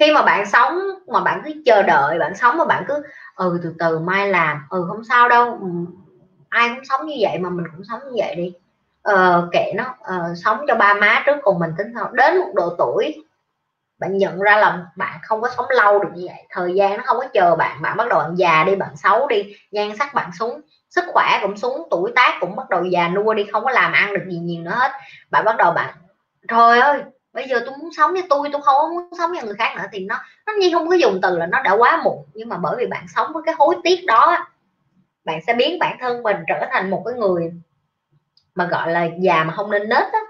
Khi mà bạn sống mà bạn cứ chờ đợi bạn sống mà bạn cứ ừ từ từ mai làm. Ừ không sao đâu ai cũng sống như vậy mà mình cũng sống như vậy đi. Ờ, kệ nó ờ, sống cho ba má trước cùng mình tính sau. Đến một độ tuổi bạn nhận ra là bạn không có sống lâu được như vậy. Thời gian nó không có chờ bạn bạn bắt đầu bạn già đi bạn xấu đi nhan sắc bạn xuống sức khỏe cũng xuống tuổi tác cũng bắt đầu già nua đi không có làm ăn được gì nhiều nữa hết. Bạn bắt đầu bạn trời ơi bây giờ tôi muốn sống với tôi tôi không muốn sống với người khác nữa. Thì nó nó như không có dùng từ là nó đã quá muộn. Nhưng mà bởi vì bạn sống với cái hối tiếc đó bạn sẽ biến bản thân mình trở thành một cái người mà gọi là già mà không nên nết á.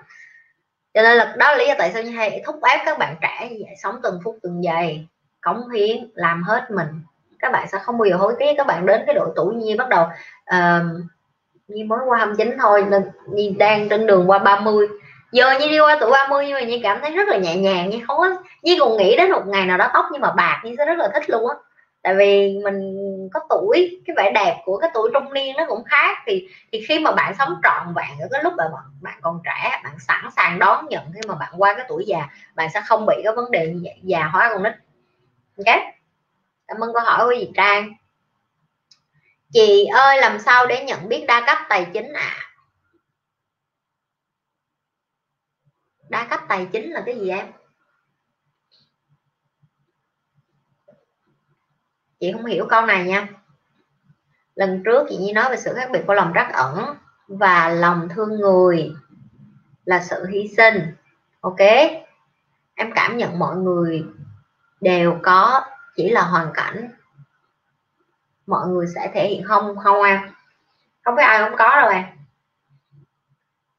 Cho nên là đó là lý do tại sao như hay thúc ép các bạn trẻ như vậy sống từng phút từng giây cống hiến làm hết mình. Các bạn sẽ không bao giờ hối tiếc các bạn đến cái độ tuổi như bắt đầu uh, như mới qua 29 thôi nên như đang trên đường qua 30 giờ như đi qua tuổi 30 nhưng mà như cảm thấy rất là nhẹ nhàng như không có như còn nghĩ đến một ngày nào đó tóc nhưng mà bạc như sẽ rất là thích luôn á tại vì mình có tuổi cái vẻ đẹp của cái tuổi trung niên nó cũng khác. Thì thì khi mà bạn sống trọn vẹn ở cái lúc mà bạn, bạn còn trẻ bạn sẵn sàng đón nhận khi mà bạn qua cái tuổi già bạn sẽ không bị cái vấn đề như vậy già hóa con nít. Ok? Cảm ơn câu hỏi của chị Trang. Chị ơi làm sao để nhận biết đa cấp tài chính ạ? À? đa cấp tài chính là cái gì em? Chị không hiểu câu này nha. Lần trước chị Nhi nói về sự khác biệt của lòng trắc ẩn và lòng thương người là sự hy sinh. Ok? Em cảm nhận mọi người đều có chỉ là hoàn cảnh. Mọi người sẽ thể hiện không không em? Không phải ai không có đâu em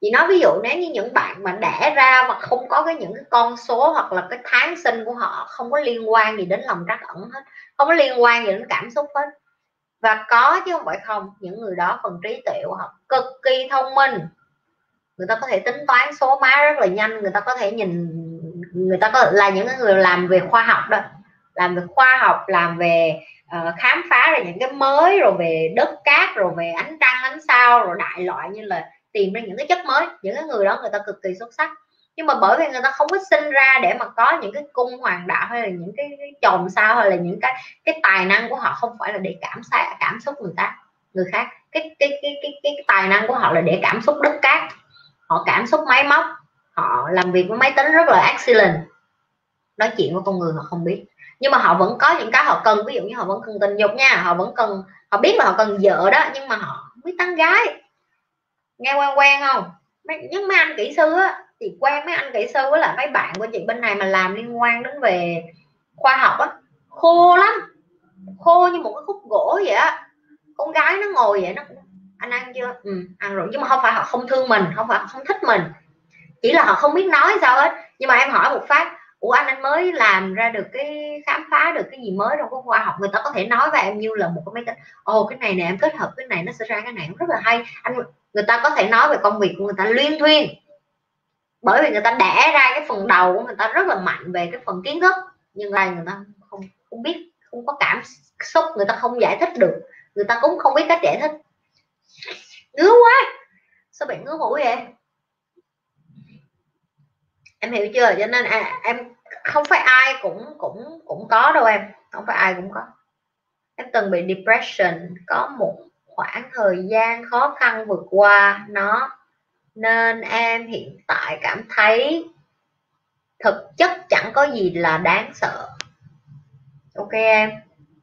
chị nói ví dụ nếu như những bạn mà đẻ ra mà không có cái những cái con số hoặc là cái tháng sinh của họ không có liên quan gì đến lòng trắc ẩn hết không có liên quan gì đến cảm xúc hết. Và có chứ không phải không những người đó phần trí tuệ của họ cực kỳ thông minh. Người ta có thể tính toán số má rất là nhanh người ta có thể nhìn người ta có là những người làm về khoa học đó làm về khoa học làm về uh, khám phá ra những cái mới rồi về đất cát rồi về ánh trăng ánh sao rồi đại loại như là tìm ra những cái chất mới những cái người đó người ta cực kỳ xuất sắc. Nhưng mà bởi vì người ta không có sinh ra để mà có những cái cung hoàng đạo hay là những cái, cái chòm sao hay là những cái cái tài năng của họ không phải là để cảm xạ cảm xúc người ta người khác. Cái cái cái cái cái, cái tài năng của họ là để cảm xúc đất cát. Họ cảm xúc máy móc họ làm việc với máy tính rất là excellent. Nói chuyện với con người họ không biết. Nhưng mà họ vẫn có những cái họ cần ví dụ như họ vẫn cần tình dục nha họ vẫn cần họ biết là họ cần vợ đó nhưng mà họ không biết tán gái nghe quen quen không? Mấy, những mấy anh kỹ sư á thì quen mấy anh kỹ sư với là mấy bạn của chị bên này mà làm liên quan đến về khoa học á. Khô lắm khô như một cái khúc gỗ vậy á. Con gái nó ngồi vậy nó anh ăn chưa? Ừ, ăn rồi. Nhưng mà không phải họ không thương mình không phải họ không thích mình. Chỉ là họ không biết nói sao hết. Nhưng mà em hỏi một phát ủa, anh anh mới làm ra được cái, khám phá được cái gì mới trong cái khoa học. Người ta có thể nói với em như là một cái máy tính. Ồ, cái này nè, em kết hợp cái này, nó sẽ ra cái này rất là hay. Anh, người ta có thể nói về công việc của người ta liên thuyên. Bởi vì người ta đẻ ra cái phần đầu của người ta rất là mạnh về cái phần kiến thức, nhưng lại người ta không không biết, không có cảm xúc, người ta không giải thích được. Người ta cũng không biết cách giải thích. Ngứa quá! Sao bị ngứa mũi vậy? Em hiểu chưa? Cho nên à, em không phải ai cũng cũng cũng có đâu em. Không phải ai cũng có. Em từng bị depression có một khoảng thời gian khó khăn vượt qua nó. Nên em hiện tại cảm thấy thực chất chẳng có gì là đáng sợ. Ok em?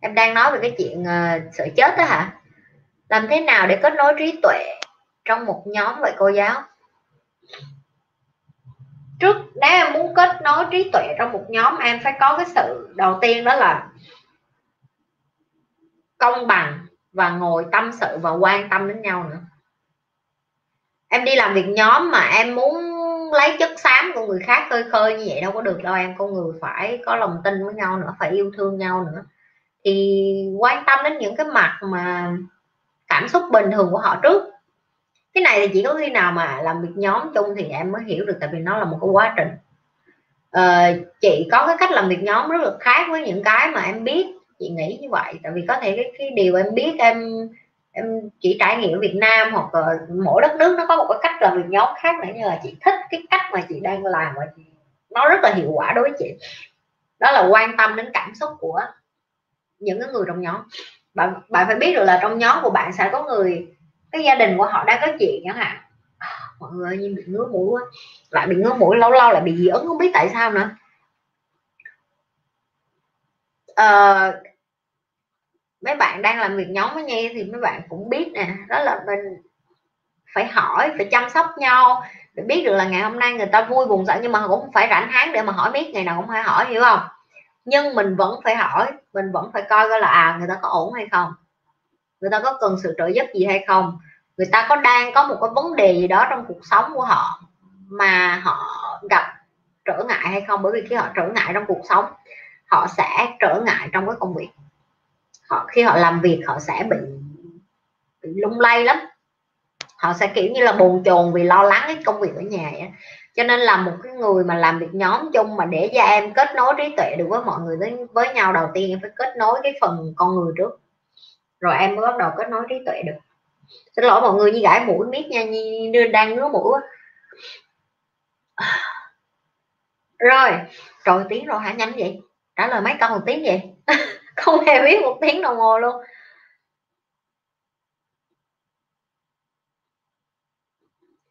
Em đang nói về cái chuyện uh, sợ chết đó hả? Làm thế nào để kết nối trí tuệ trong một nhóm vậy cô giáo? Trước nếu em muốn kết nối trí tuệ trong một nhóm, em phải có cái sự đầu tiên đó là công bằng và ngồi tâm sự và quan tâm đến nhau nữa. Em đi làm việc nhóm mà em muốn lấy chất xám của người khác khơi khơi như vậy đâu có được đâu, em con người phải có lòng tin với nhau nữa, phải yêu thương nhau nữa. Thì quan tâm đến những cái mặt mà cảm xúc bình thường của họ trước cái này thì chỉ có khi nào mà làm việc nhóm chung thì em mới hiểu được tại vì nó là một cái quá trình. Ờ, chị có cái cách làm việc nhóm rất là khác với những cái mà em biết chị nghĩ như vậy. Tại vì có thể cái, cái điều em biết em em chỉ trải nghiệm ở Việt Nam hoặc là mỗi đất nước nó có một cái cách làm việc nhóm khác nữa như là chị thích cái cách mà chị đang làm và chị nó rất là hiệu quả đối với chị. Đó là quan tâm đến cảm xúc của những cái người trong nhóm. Bạn bạn phải biết được là trong nhóm của bạn sẽ có người cái gia đình của họ đang có chuyện chẳng hạn. À, mọi người như bị ngứa mũi quá. Lại bị ngứa mũi lâu lâu lại bị dị ứng không biết tại sao nữa. À, mấy bạn đang làm việc nhóm với nhau thì mấy bạn cũng biết nè. Đó là mình phải hỏi phải chăm sóc nhau để biết được là ngày hôm nay người ta vui buồn giận nhưng mà cũng không phải rảnh háng để mà hỏi biết ngày nào cũng phải hỏi hiểu không? Nhưng mình vẫn phải hỏi mình vẫn phải coi coi là à người ta có ổn hay không? Người ta có cần sự trợ giúp gì hay không? Người ta có đang có một cái vấn đề gì đó trong cuộc sống của họ mà họ gặp trở ngại hay không? Bởi vì khi họ trở ngại trong cuộc sống họ sẽ trở ngại trong cái công việc. Họ khi họ làm việc họ sẽ bị bị lung lay lắm. Họ sẽ kiểu như là bồn chồn vì lo lắng cái công việc ở nhà ấy. cho nên là một cái người mà làm việc nhóm chung mà để cho em kết nối trí tuệ được với mọi người với, với nhau đầu tiên em phải kết nối cái phần con người trước rồi em mới bắt đầu kết nối trí tuệ được. Xin lỗi mọi người như gãi mũi miết nha như đang ngứa mũi quá. Rồi, trời tiếng rồi hả? Nhanh vậy? Trả lời mấy câu một tiếng vậy? Không hề biết một tiếng đồng hồ luôn.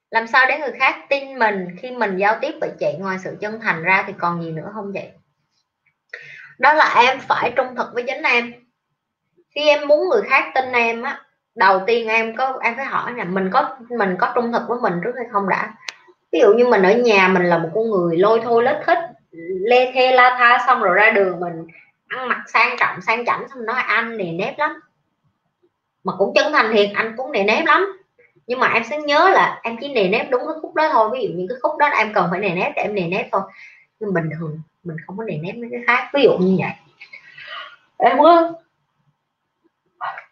Làm sao để người khác tin mình khi mình giao tiếp với chị ngoài sự chân thành ra thì còn gì nữa không vậy? Đó là em phải trung thực với chính em khi em muốn người khác tin em á, đầu tiên em có, em phải hỏi là mình có mình có trung thực với mình trước hay không đã. Ví dụ như mình ở nhà, mình là một con người lôi thôi lết thích lê thê la tha xong rồi ra đường mình ăn mặc sang trọng, sang chảnh xong nói anh nề nếp lắm. Mà cũng chân thành thiệt, anh cũng nề nếp lắm. Nhưng mà em sẽ nhớ là em chỉ nề nếp đúng cái khúc đó thôi, ví dụ như cái khúc đó em cần phải nề nếp để em nề nếp thôi. Nhưng bình thường mình không có nề nếp với cái khác, ví dụ như vậy. Em có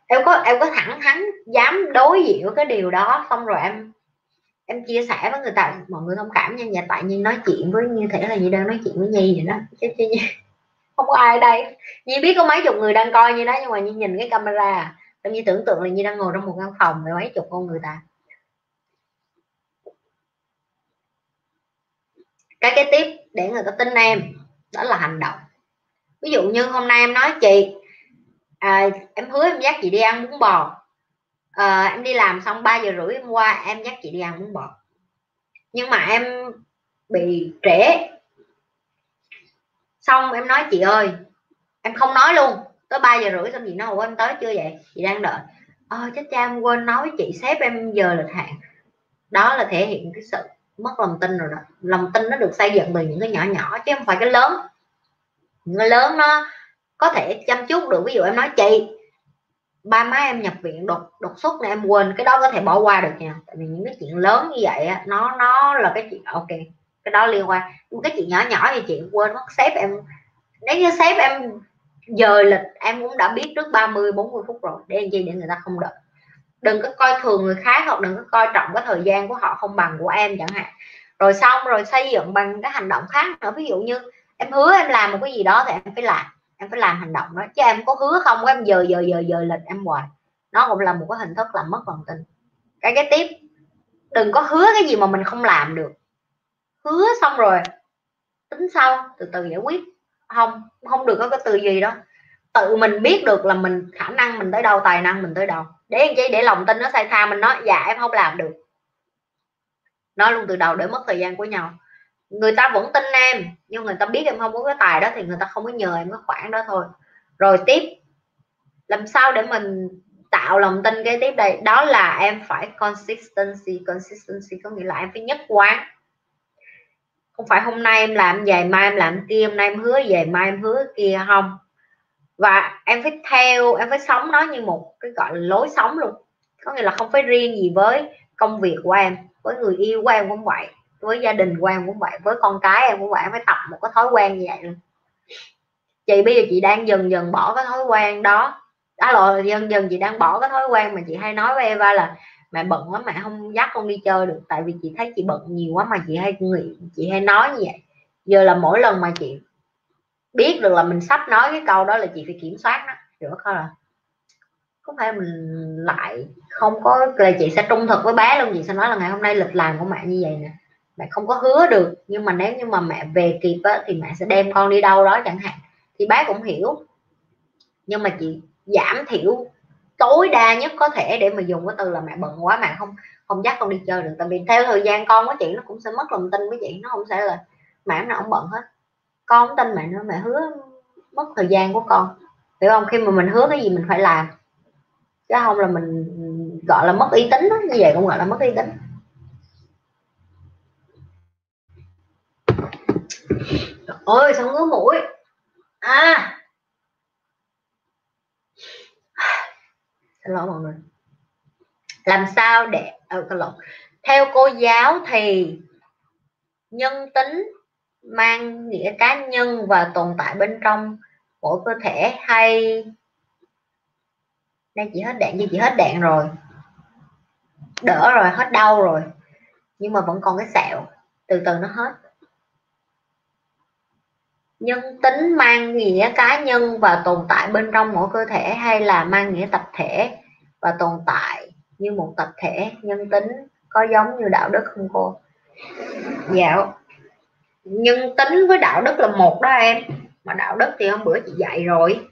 em có em có thẳng thắn dám đối diện với cái điều đó xong rồi em em chia sẻ với người ta mọi người thông cảm nha nhà tại nhiên nói chuyện với như thể là như đang nói chuyện với nhi vậy đó. Chứ, chứ, chứ không có ai ở đây. Nhi biết có mấy chục người đang coi như đó nhưng mà nhi nhìn cái camera em như tưởng tượng là nhi đang ngồi trong một căn phòng với mấy chục con người ta. Cái kế tiếp để người ta tin em đó là hành động. Ví dụ như hôm nay em nói chị à, em hứa em dắt chị đi ăn bún bò. À, em đi làm xong 3 giờ rưỡi em qua em dắt chị đi ăn bún bò. Nhưng mà em bị trễ. Xong em nói chị ơi em không nói luôn. Tới 3 giờ rưỡi xong chị nói ủa em tới chưa vậy? Chị đang đợi. Ơ ờ, chết cha em quên nói chị sếp em giờ lịch hạn. Đó là thể hiện cái sự mất lòng tin rồi đó. Lòng tin nó được xây dựng từ những cái nhỏ nhỏ chứ không phải cái lớn. Những cái lớn nó có thể chăm chút được ví dụ em nói chị ba má em nhập viện đột đột xuất này em quên. Cái đó có thể bỏ qua được nha. Tại vì những cái chuyện lớn như vậy á, nó nó là cái chuyện ok cái đó liên quan. Nhưng cái chuyện nhỏ nhỏ thì chị quên mất. Sếp em nếu như sếp em giờ lịch em cũng đã biết trước 30 40 phút rồi. Để làm gì để người ta không đợi. Đừng có coi thường người khác hoặc đừng có coi trọng cái thời gian của họ không bằng của em chẳng hạn. Rồi xong rồi xây dựng bằng cái hành động khác nữa. Ví dụ như em hứa em làm một cái gì đó thì em phải làm em phải làm hành động đó, chứ em có hứa không, em giờ giờ giờ giờ lịch em hoài. Nó cũng là một cái hình thức làm mất lòng tin. Cái cái tiếp, đừng có hứa cái gì mà mình không làm được. Hứa xong rồi, tính sau, từ từ giải quyết. Không không được có cái từ gì đó. Tự mình biết được là mình, khả năng mình tới đâu, tài năng mình tới đâu. Để chi? Để lòng tin nó sai tha mình nói dạ em không làm được. Nói luôn từ đầu để mất thời gian của nhau người ta vẫn tin em, nhưng người ta biết em không có cái tài đó thì người ta không có nhờ em cái khoản đó thôi. Rồi tiếp, làm sao để mình tạo lòng tin cái tiếp đây? Đó là em phải consistency. Consistency có nghĩa là em phải nhất quán. Không phải hôm nay em làm về mai em làm kia, hôm nay em hứa về mai em hứa kia, không. Và em phải theo, em phải sống nó như một cái gọi là lối sống luôn. Có nghĩa là không phải riêng gì với công việc của em, với người yêu của em cũng vậy với gia đình của em cũng vậy, với con cái em cũng vậy, em phải tập một cái thói quen như vậy luôn. Chị bây giờ chị đang dần dần bỏ cái thói quen đó. Đó là dần dần chị đang bỏ cái thói quen mà chị hay nói với Eva là mẹ bận quá, mẹ không dắt con đi chơi được. Tại vì chị thấy chị bận nhiều quá mà chị hay nghĩ, chị hay nói như vậy. Giờ là mỗi lần mà chị biết được là mình sắp nói cái câu đó là chị phải kiểm soát nó. Hiểu không là, có phải mình lại không có, là chị sẽ trung thực với bé luôn, chị sẽ nói là ngày hôm nay lịch làm của mẹ như vậy nè mẹ không có hứa được. Nhưng mà nếu như mà mẹ về kịp á, thì mẹ sẽ đem con đi đâu đó chẳng hạn. Thì bác cũng hiểu. Nhưng mà chị giảm thiểu tối đa nhất có thể để mà dùng cái từ là mẹ bận quá mẹ không không dắt con đi chơi được. Tại vì theo thời gian con của chị nó cũng sẽ mất lòng tin với chị. Nó không sẽ là mẹ nào cũng bận hết. Con không tin mẹ nữa mẹ hứa mất thời gian của con. Hiểu không? Khi mà mình hứa cái gì mình phải làm. Chứ không là mình gọi là mất uy tín đó. như vậy cũng gọi là mất uy tín. Ôi, sao ngứa mũi? À. Xin lỗi mọi người. Làm sao để ờ xin lỗi theo cô giáo thì nhân tính mang nghĩa cá nhân và tồn tại bên trong mỗi cơ thể hay đây chị hết đạn, như chị hết đạn rồi. Đỡ rồi, hết đau rồi. Nhưng mà vẫn còn cái sẹo. Từ từ nó hết nhân tính mang nghĩa cá nhân và tồn tại bên trong mỗi cơ thể hay là mang nghĩa tập thể và tồn tại như một tập thể? Nhân tính có giống như đạo đức không cô? Dạ nhân tính với đạo đức là một đó em. Mà đạo đức thì hôm bữa chị dạy rồi.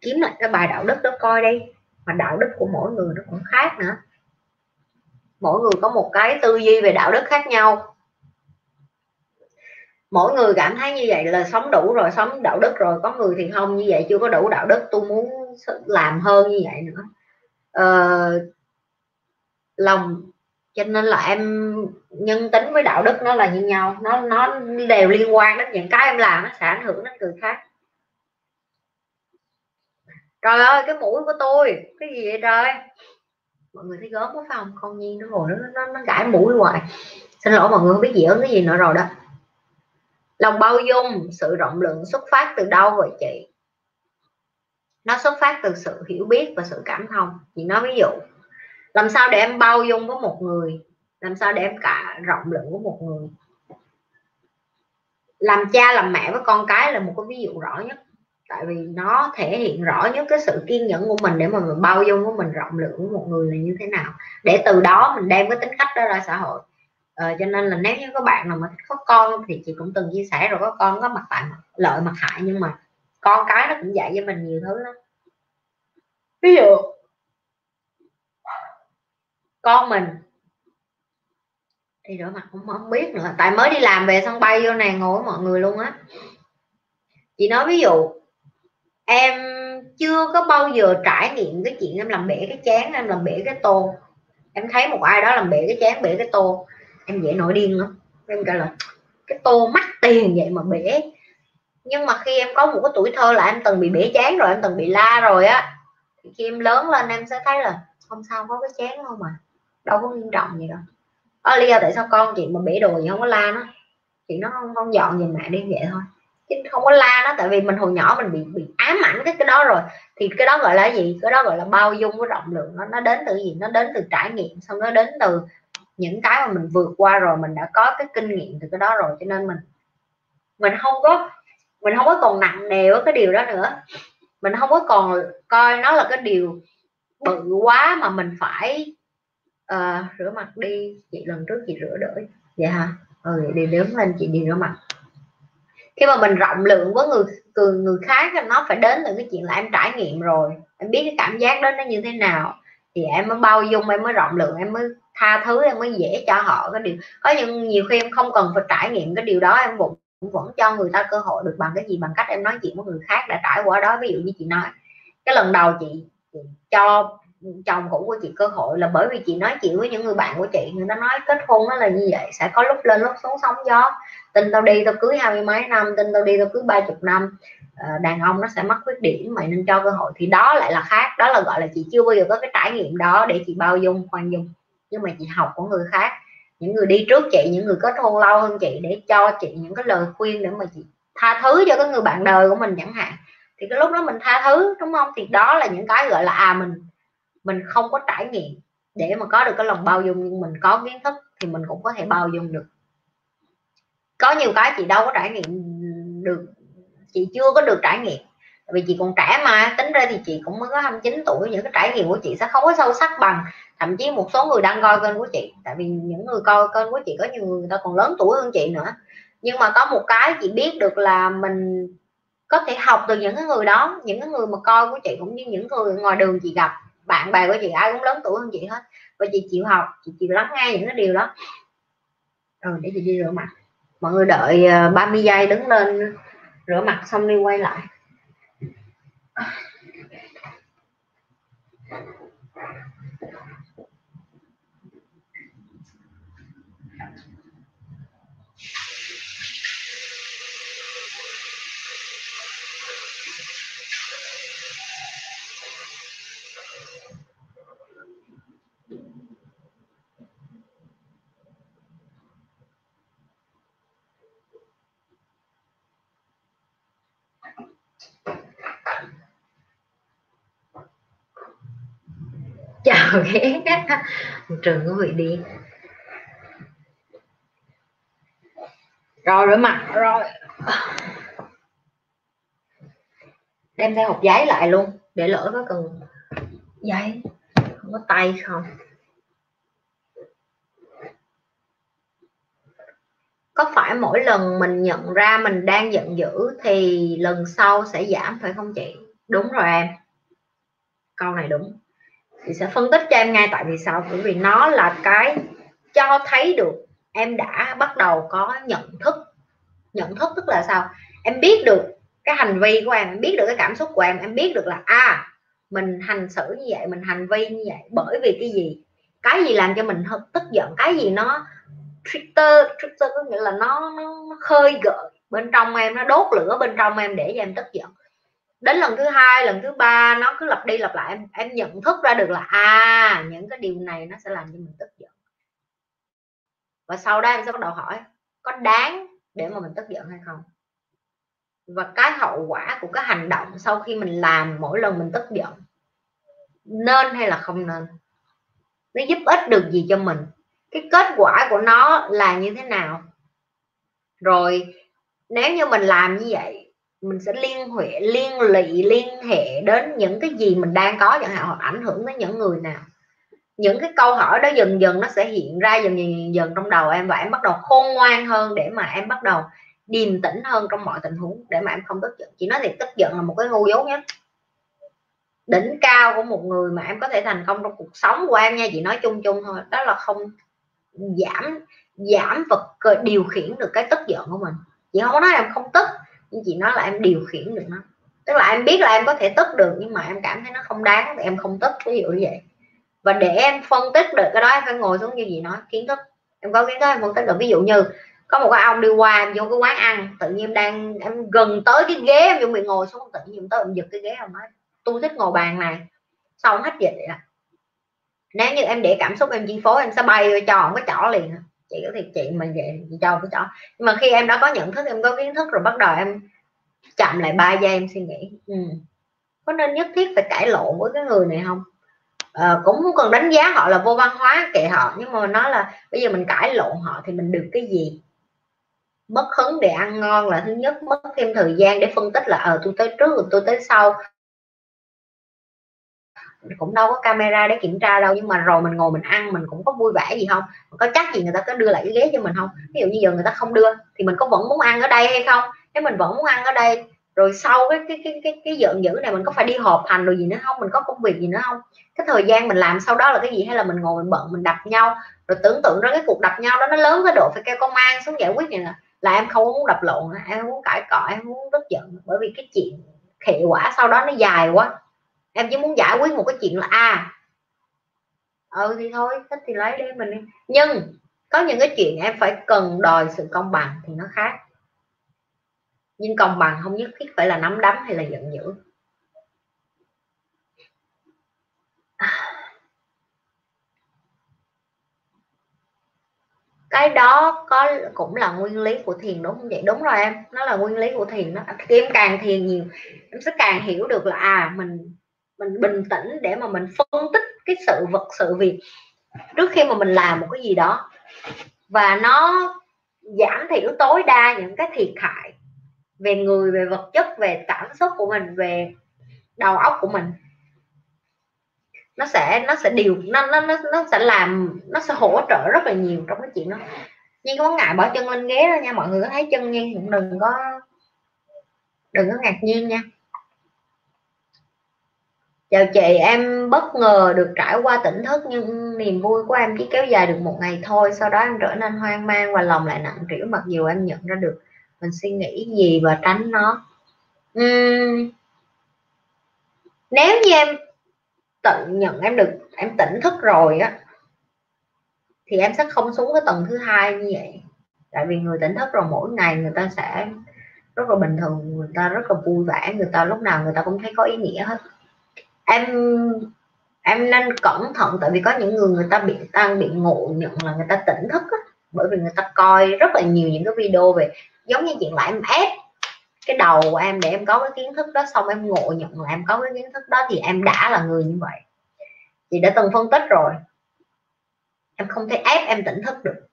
Kiếm lại cái bài đạo đức đó coi đi. Mà đạo đức của mỗi người nó cũng khác nữa. Mỗi người có một cái tư duy về đạo đức khác nhau mỗi người cảm thấy như vậy là sống đủ rồi sống đạo đức rồi. Có người thì không như vậy chưa có đủ đạo đức. Tôi muốn làm hơn như vậy nữa. Ờ, lòng cho nên là em nhân tính với đạo đức nó là như nhau. Nó nó đều liên quan đến những cái em làm nó sẽ ảnh hưởng đến người khác. Trời ơi cái mũi của tôi cái gì vậy trời? Mọi người thấy gớm quá phải không? Con nhiên nó ngồi nó nó, nó gãi mũi hoài. Xin lỗi mọi người không biết gì ứng cái gì nữa rồi đó lòng bao dung, sự rộng lượng xuất phát từ đâu vậy chị. Nó xuất phát từ sự hiểu biết và sự cảm thông. Chị nói ví dụ, làm sao để em bao dung với một người? Làm sao để em cả rộng lượng với một người? Làm cha, làm mẹ với con cái là một cái ví dụ rõ nhất. Tại vì nó thể hiện rõ nhất cái sự kiên nhẫn của mình để mà mình bao dung của mình, rộng lượng với một người là như thế nào. Để từ đó mình đem cái tính cách đó ra xã hội à, cho nên là nếu như các bạn nào mà thích có con thì chị cũng từng chia sẻ rồi có con có mặt tại lợi mặt hại nhưng mà con cái nó cũng dạy cho mình nhiều thứ lắm. Ví dụ con mình thì rửa mặt cũng không biết nữa tại mới đi làm về sân bay vô này ngồi với mọi người luôn á. Chị nói ví dụ em chưa có bao giờ trải nghiệm cái chuyện em làm bể cái chén em làm bể cái tô. Em thấy một ai đó làm bể cái chén bể cái tô em dễ nổi điên lắm. Em trả là cái tô mắc tiền vậy mà bể. Nhưng mà khi em có một cái tuổi thơ là em từng bị bể chén rồi em từng bị la rồi á thì khi em lớn lên em sẽ thấy là không sao có cái chén đâu mà. Đâu có nghiêm trọng gì đâu. Đó lý do tại sao con chị mà bể đồ gì không có la nó? Chị nó không, không dọn giùm mẹ đi vậy thôi. Chứ không có la nó tại vì mình hồi nhỏ mình bị bị ám ảnh cái cái đó rồi. Thì cái đó gọi là gì? Cái đó gọi là bao dung với rộng lượng nó nó đến từ gì? Nó đến từ trải nghiệm xong nó đến từ những cái mà mình vượt qua rồi mình đã có cái kinh nghiệm từ cái đó rồi cho nên mình mình không có mình không có còn nặng nề với cái điều đó nữa. Mình không có còn coi nó là cái điều bự quá mà mình phải uh, rửa mặt đi. Chị lần trước chị rửa đỡ dạ ừ, vậy hả ừ đi đứng lên chị đi rửa mặt. Khi mà mình rộng lượng với người người, người khác nó phải đến từ cái chuyện là em trải nghiệm rồi em biết cái cảm giác đó nó như thế nào thì em mới bao dung em mới rộng lượng em mới tha thứ em mới dễ cho họ cái điều. Có những nhiều khi em không cần phải trải nghiệm cái điều đó em vẫn vẫn cho người ta cơ hội được bằng cái gì bằng cách em nói chuyện với người khác đã trải qua đó. Ví dụ như chị nói cái lần đầu chị, chị cho chồng cũ của chị cơ hội là bởi vì chị nói chuyện với những người bạn của chị người ta nói kết hôn nó là như vậy sẽ có lúc lên lúc xuống sóng gió. Tin tao đi tao cưới hai mươi mấy năm tin tao đi tao cưới ba chục năm. Ờ, đàn ông nó sẽ mất khuyết điểm mày nên cho cơ hội thì đó lại là khác, đó là, gọi là, chị chưa bao giờ có cái trải nghiệm đó để chị bao dung, khoan dung. Nhưng mà chị học của người khác, những người đi trước chị, những người kết hôn lâu hơn chị để cho chị những cái lời khuyên để mà chị tha thứ cho cái người bạn đời của mình chẳng hạn. Thì cái lúc đó mình tha thứ, đúng không? Thì đó là những cái, gọi là à mình mình không có trải nghiệm để mà có được cái lòng bao dung, nhưng mình có kiến thức thì mình cũng có thể bao dung được. Có nhiều cái chị đâu có trải nghiệm được chị chưa có được trải nghiệm. Vì chị còn trẻ mà tính ra thì chị cũng mới có 29 tuổi những cái trải nghiệm của chị sẽ không có sâu sắc bằng thậm chí một số người đang coi kênh của chị. Tại vì những người coi kênh của chị có nhiều người, người ta còn lớn tuổi hơn chị nữa. Nhưng mà có một cái chị biết được là mình có thể học từ những cái người đó những cái người mà coi của chị cũng như những người ngoài đường chị gặp bạn bè của chị ai cũng lớn tuổi hơn chị hết. Và chị chịu học chị chịu lắng nghe những cái điều đó. Rồi để chị đi rửa mặt. Mọi người đợi ờ, 30 giây đứng lên rửa mặt xong đi quay lại. chào ghé trường có vị đi rồi rửa mặt. Rồi. Đem theo hộp giấy lại luôn để lỡ có cần. Giấy. Không có tay không. Có phải mỗi lần mình nhận ra mình đang giận dữ thì lần sau sẽ giảm phải không chị? Đúng rồi em. Câu này đúng thì sẽ phân tích cho em ngay tại vì sao? Bởi vì nó là cái cho thấy được em đã bắt đầu có nhận thức. Nhận thức tức là sao? Em biết được cái hành vi của em em biết được cái cảm xúc của em em biết được là à mình hành xử như vậy mình hành vi như vậy bởi vì cái gì? Cái gì làm cho mình tức giận? Cái gì nó trigger trigger có nghĩa là nó, nó khơi gợi bên trong em nó đốt lửa bên trong em để cho em tức giận? Đến lần thứ hai, lần thứ ba, nó cứ lặp đi lặp lại, em em nhận thức ra được là à những cái điều này nó sẽ làm cho mình tức giận. Và sau đó em sẽ bắt đầu hỏi, có đáng để mà mình tức giận hay không? Và cái hậu quả của cái hành động sau khi mình làm mỗi lần mình tức giận, nên hay là không nên? Nó giúp ích được gì cho mình? Cái kết quả của nó là như thế nào? Rồi, nếu như mình làm như vậy mình sẽ liên hệ liên lụy liên hệ đến những cái gì mình đang có chẳng hạn hoặc ảnh hưởng đến những người nào. Những cái câu hỏi đó dần dần nó sẽ hiện ra dần dần dần, dần trong đầu em và em bắt đầu khôn ngoan hơn để mà em bắt đầu điềm tĩnh hơn trong mọi tình huống để mà em không tức giận. Chỉ nói thì tức giận là một cái ngu dốt nhất. Đỉnh cao của một người mà em có thể thành công trong cuộc sống của em nha chị nói chung chung thôi. Đó là không giảm giảm vật ờ, điều khiển được cái tức giận của mình. Chị không có nói em không tức nhưng chị nói là em điều khiển được nó. Tức là em biết là em có thể tức được, nhưng mà em cảm thấy nó không đáng thì em không tức, ví dụ như vậy. Và để em phân tích được cái đó, em phải ngồi xuống như gì nói, kiến thức. Em có kiến thức, em phân tích được. Ví dụ như, có một cái ông đi qua, em vô cái quán ăn, tự nhiên em đang, em gần tới cái ghế em, chuẩn bị ngồi xuống, tự nhiên tới em giật cái ghế em nói, tôi thích ngồi bàn này. Xong hết dịch à? Nếu như em để cảm xúc em chi phối, em sẽ bay cho ông cái chỏ liền à chị có thì chị mà vậy chị cho cái chó nhưng mà khi em đã có nhận thức em có kiến thức rồi bắt đầu em chậm lại ba giây em suy nghĩ. Ừ. có nên nhất thiết phải cãi lộn với cái người này không? À, cũng không cần đánh giá họ là vô văn hóa kệ họ nhưng mà nói là bây giờ mình cãi lộn họ thì mình được cái gì? Mất hứng để ăn ngon là thứ nhất mất thêm thời gian để phân tích là ờ tôi tới trước rồi tôi tới sau cũng đâu có camera để kiểm tra đâu, nhưng mà rồi mình ngồi mình ăn, mình cũng có vui vẻ gì không? Có chắc gì người ta có đưa lại cái ghế cho mình không? Ví dụ như giờ người ta không đưa, thì mình có vẫn muốn ăn ở đây hay không? Nếu mình vẫn muốn ăn ở đây, rồi sau cái cái cái cái cái giận dữ này mình có phải đi họp hành rồi gì nữa không? Mình có công việc gì nữa không? Cái thời gian mình làm sau đó là cái gì? Hay là mình ngồi mình bận, mình đập nhau, rồi tưởng tượng ra cái cuộc đập nhau đó nó lớn cái độ phải kêu công an xuống giải quyết này là là em không muốn đập lộn, em muốn cãi cọ, em muốn tức giận. Bởi vì cái chuyện hệ quả sau đó nó dài quá em chỉ muốn giải quyết một cái chuyện là a à, ừ thì thôi thích thì lấy đi mình đi. Nhưng có những cái chuyện em phải cần đòi sự công bằng thì nó khác. Nhưng công bằng không nhất thiết phải là nắm đấm hay là giận dữ. Cái đó có cũng là nguyên lý của thiền đúng không vậy? Đúng rồi em nó là nguyên lý của thiền đó. Em càng thiền nhiều em sẽ càng hiểu được là à mình mình bình tĩnh để mà mình phân tích cái sự vật, sự việc trước khi mà mình làm một cái gì đó. Và nó giảm thiểu tối đa những cái thiệt hại về người, về vật chất, về cảm xúc của mình, về đầu óc của mình. Nó sẽ nó sẽ điều, nó nó nó nó sẽ làm, nó sẽ hỗ trợ rất là nhiều trong cái chuyện đó. Nhưng có ngại bỏ chân lên ghế đó nha, mọi người có thấy chân nhiên cũng đừng có đừng có ngạc nhiên nha chào chị em bất ngờ được trải qua tỉnh thức nhưng niềm vui của em chỉ kéo dài được một ngày thôi. Sau đó em trở nên hoang mang và lòng lại nặng trĩu mặc dù em nhận ra được mình suy nghĩ gì và tránh nó. Uhm, nếu như em tự nhận em được em tỉnh thức rồi á thì em sẽ không xuống cái tầng thứ hai như vậy. Tại vì người tỉnh thức rồi mỗi ngày người ta sẽ rất là bình thường người ta rất là vui vẻ người ta lúc nào người ta cũng thấy có ý nghĩa hết em em nên cẩn thận tại vì có những người người ta bị tăng bị ngộ nhận là người ta tỉnh thức á, bởi vì người ta coi rất là nhiều những cái video về giống như chuyện là em ép cái đầu của em để em có cái kiến thức đó xong em ngộ nhận là em có cái kiến thức đó thì em đã là người như vậy. Chị đã từng phân tích rồi. Em không thể ép em tỉnh thức được.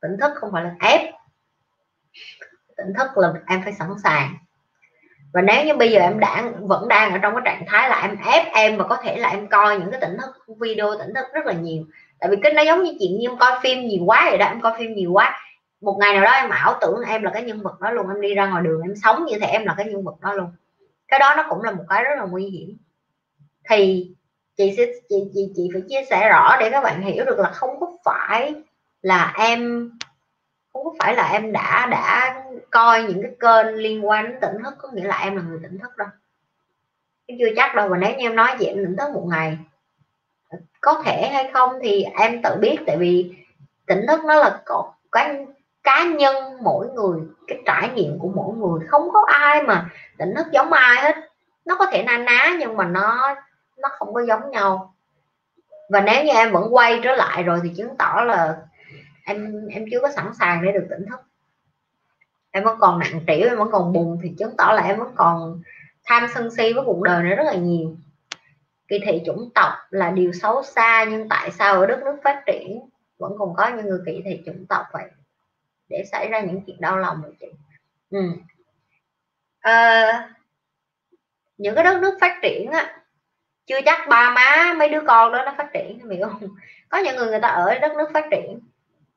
Tỉnh thức không phải là ép. Tỉnh thức là em phải sẵn sàng và nếu như bây giờ em đã vẫn đang ở trong cái trạng thái là em ép em và có thể là em coi những cái tỉnh thức, video tỉnh thức rất là nhiều. Tại vì cái nó giống như chuyện như em coi phim nhiều quá vậy đó, em coi phim nhiều quá. Một ngày nào đó em ảo tưởng em là cái nhân vật đó luôn, em đi ra ngoài đường em sống như thể em là cái nhân vật đó luôn. Cái đó nó cũng là một cái rất là nguy hiểm. Thì chị sẽ, chị chị chị phải chia sẻ rõ để các bạn hiểu được là không có phải là em, không có phải là em đã đã coi những cái kênh liên quan đến tỉnh thức có nghĩa là em là người tỉnh thức đâu cái chưa chắc đâu và nếu như em nói chị em tỉnh thức một ngày. Có thể hay không thì em tự biết, tại vì tỉnh thức nó là có cái cá nhân mỗi người, cái trải nghiệm của mỗi người. Không có ai mà tỉnh thức giống ai hết. Nó có thể na ná nhưng mà nó nó không có giống nhau. Và nếu như em vẫn quay trở lại rồi thì chứng tỏ là em em chưa có sẵn sàng để được tỉnh thức em vẫn còn nặng trĩu em vẫn còn buồn thì chứng tỏ là em vẫn còn tham sân si với cuộc đời này rất là nhiều. Kỳ thị chủng tộc là điều xấu xa nhưng tại sao ở đất nước phát triển vẫn còn có những người kỳ thị chủng tộc vậy? Để xảy ra những chuyện đau lòng vậy chị. Ừ. à, những cái đất nước phát triển á chưa chắc ba má mấy đứa con đó nó phát triển hiểu không? Có những người người ta ở đất nước phát triển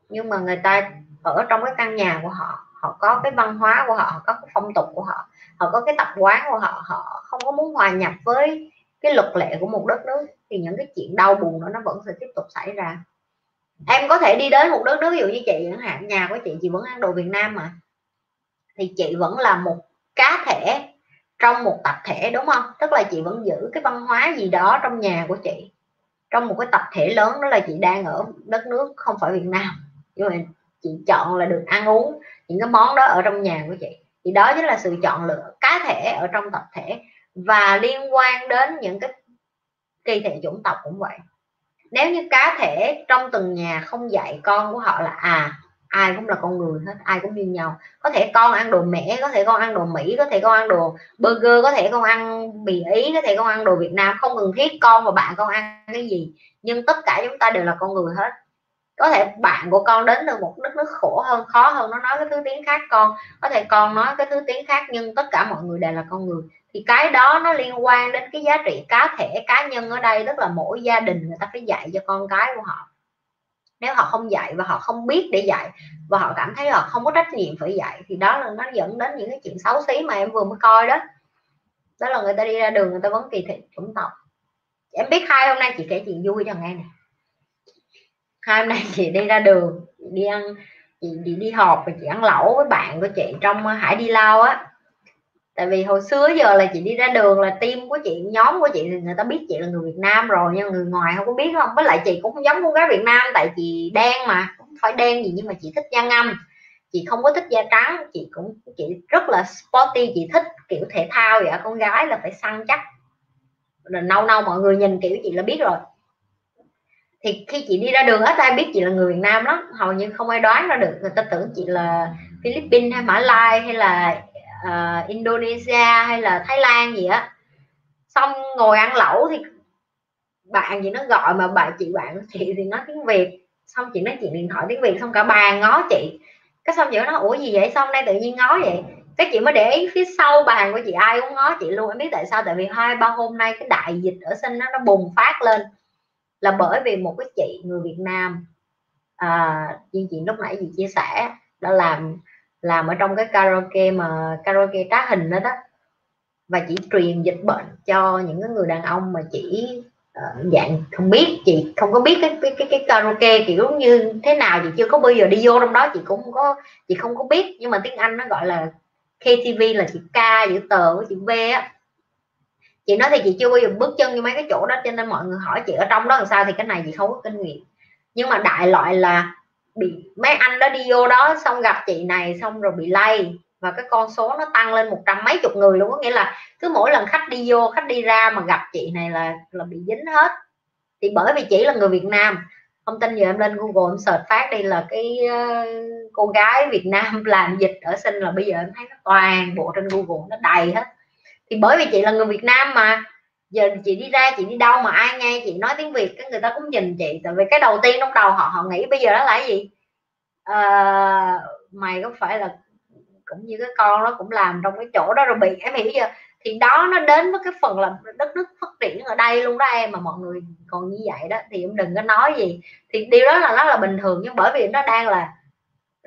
nhưng mà người ta ở trong cái căn nhà của họ họ có cái văn hóa của họ họ có cái phong tục của họ họ có cái tập quán của họ họ không có muốn hòa nhập với cái luật lệ của một đất nước, thì những cái chuyện đau buồn đó nó vẫn sẽ tiếp tục xảy ra. Em có thể đi đến một đất nước, ví dụ như chị chẳng hạn, nhà của chị chị vẫn ăn đồ Việt Nam mà, thì chị vẫn là một cá thể trong một tập thể, đúng không? Tức là chị vẫn giữ cái văn hóa gì đó trong nhà của chị, trong một cái tập thể lớn, đó là chị đang ở đất nước không phải Việt Nam. Nhưng mà chị chọn là được ăn uống những cái món đó ở trong nhà của chị. Thì đó chính là sự chọn lựa cá thể ở trong tập thể và liên quan đến những cái kỳ thị chủng tộc cũng vậy. Nếu như cá thể trong từng nhà không dạy con của họ là à ai cũng là con người hết, ai cũng như nhau. Có thể con ăn đồ mẻ có thể con ăn đồ mỹ, có thể con ăn đồ burger, có thể con ăn bì ý, có thể con ăn đồ việt nam. Không cần thiết con và bạn con ăn cái gì, nhưng tất cả chúng ta đều là con người hết có thể bạn của con đến từ một đất nước khổ hơn, khó hơn, nó nói cái thứ tiếng khác con. Có thể con nói cái thứ tiếng khác nhưng tất cả mọi người đều là con người. Thì cái đó nó liên quan đến cái giá trị cá thể, cá nhân ở đây. Tức là mỗi gia đình người ta phải dạy cho con cái của họ. Nếu họ không dạy và họ không biết để dạy và họ cảm thấy họ không có trách nhiệm phải dạy, thì đó là nó dẫn đến những cái chuyện xấu xí mà em vừa mới coi đó. Đó là người ta đi ra đường, người ta vẫn kỳ thị chủng tộc. Em biết hai hôm nay chị kể chuyện vui cho nghe nè hai hôm nay chị đi ra đường đi ăn chị đi, đi họp và chị ăn lẩu với bạn của chị trong ờ, hải đi lao á. Tại vì hồi xưa giờ là chị đi ra đường là team của chị nhóm của chị thì người ta biết chị là người Việt Nam rồi nhưng người ngoài không có biết không. Với lại chị cũng không giống con gái Việt Nam tại chị đen mà không phải đen gì nhưng mà chị thích da ngâm. Chị không có thích da trắng chị cũng chị rất là sporty chị thích kiểu thể thao vậy con gái là phải săn chắc. Rồi nâu nâu mọi người nhìn kiểu chị là biết rồi thì khi chị đi ra đường ít ai biết chị là người Việt Nam lắm hầu như không ai đoán ra được. Người ta tưởng chị là Philippines hay Mã Lai hay là uh, Indonesia hay là Thái Lan gì á. Xong ngồi ăn lẩu thì bạn gì nó gọi mà bạn chị bạn chị thì nói tiếng Việt. Xong chị nói chuyện điện thoại tiếng Việt xong cả bàn ngó chị. Cái xong chị nó ủa gì vậy? Xong nay tự nhiên ngó vậy? Cái chị mới để ý phía sau bàn của chị ai cũng ngó chị luôn. Em biết tại sao? Tại vì hai ba hôm nay cái đại dịch ở sinh nó nó bùng phát lên là bởi vì một cái chị người Việt Nam à, chị chị lúc nãy chị chia sẻ đã làm làm ở trong cái karaoke mà karaoke trá hình đó đó. Và chỉ truyền dịch bệnh cho những cái người đàn ông mà chỉ uh, dạng không biết chị không có biết cái cái cái, cái karaoke kiểu như thế nào chị chưa có bao giờ đi vô trong đó chị cũng không có chị không có biết. Nhưng mà tiếng Anh nó gọi là KTV là chị K chữ tờ với chữ V á chị nói thì chị chưa bao giờ bước chân như mấy cái chỗ đó cho nên mọi người hỏi chị ở trong đó làm sao thì cái này chị không có kinh nghiệm. Nhưng mà đại loại là bị mấy anh đó đi vô đó xong gặp chị này xong rồi bị lây và cái con số nó tăng lên một trăm mấy chục người luôn có nghĩa là cứ mỗi lần khách đi vô khách đi ra mà gặp chị này là là bị dính hết. Thì bởi vì chỉ là người Việt Nam thông tin giờ em lên Google em search phát đi là cái uh, cô gái Việt Nam làm dịch ở sinh là bây giờ em thấy nó toàn bộ trên Google nó đầy hết thì bởi vì chị là người Việt Nam mà. Giờ chị đi ra chị đi đâu mà ai nghe chị nói tiếng Việt cái người ta cũng nhìn chị. Tại vì cái đầu tiên trong đầu họ họ nghĩ bây giờ đó là cái gì? À, mày có phải là cũng như cái con nó cũng làm trong cái chỗ đó rồi bị em hiểu chưa? Thì đó nó đến với cái phần là đất nước phát triển ở đây luôn đó em mà mọi người còn như vậy đó. Thì em đừng có nói gì. Thì điều đó là nó là bình thường nhưng bởi vì nó đang là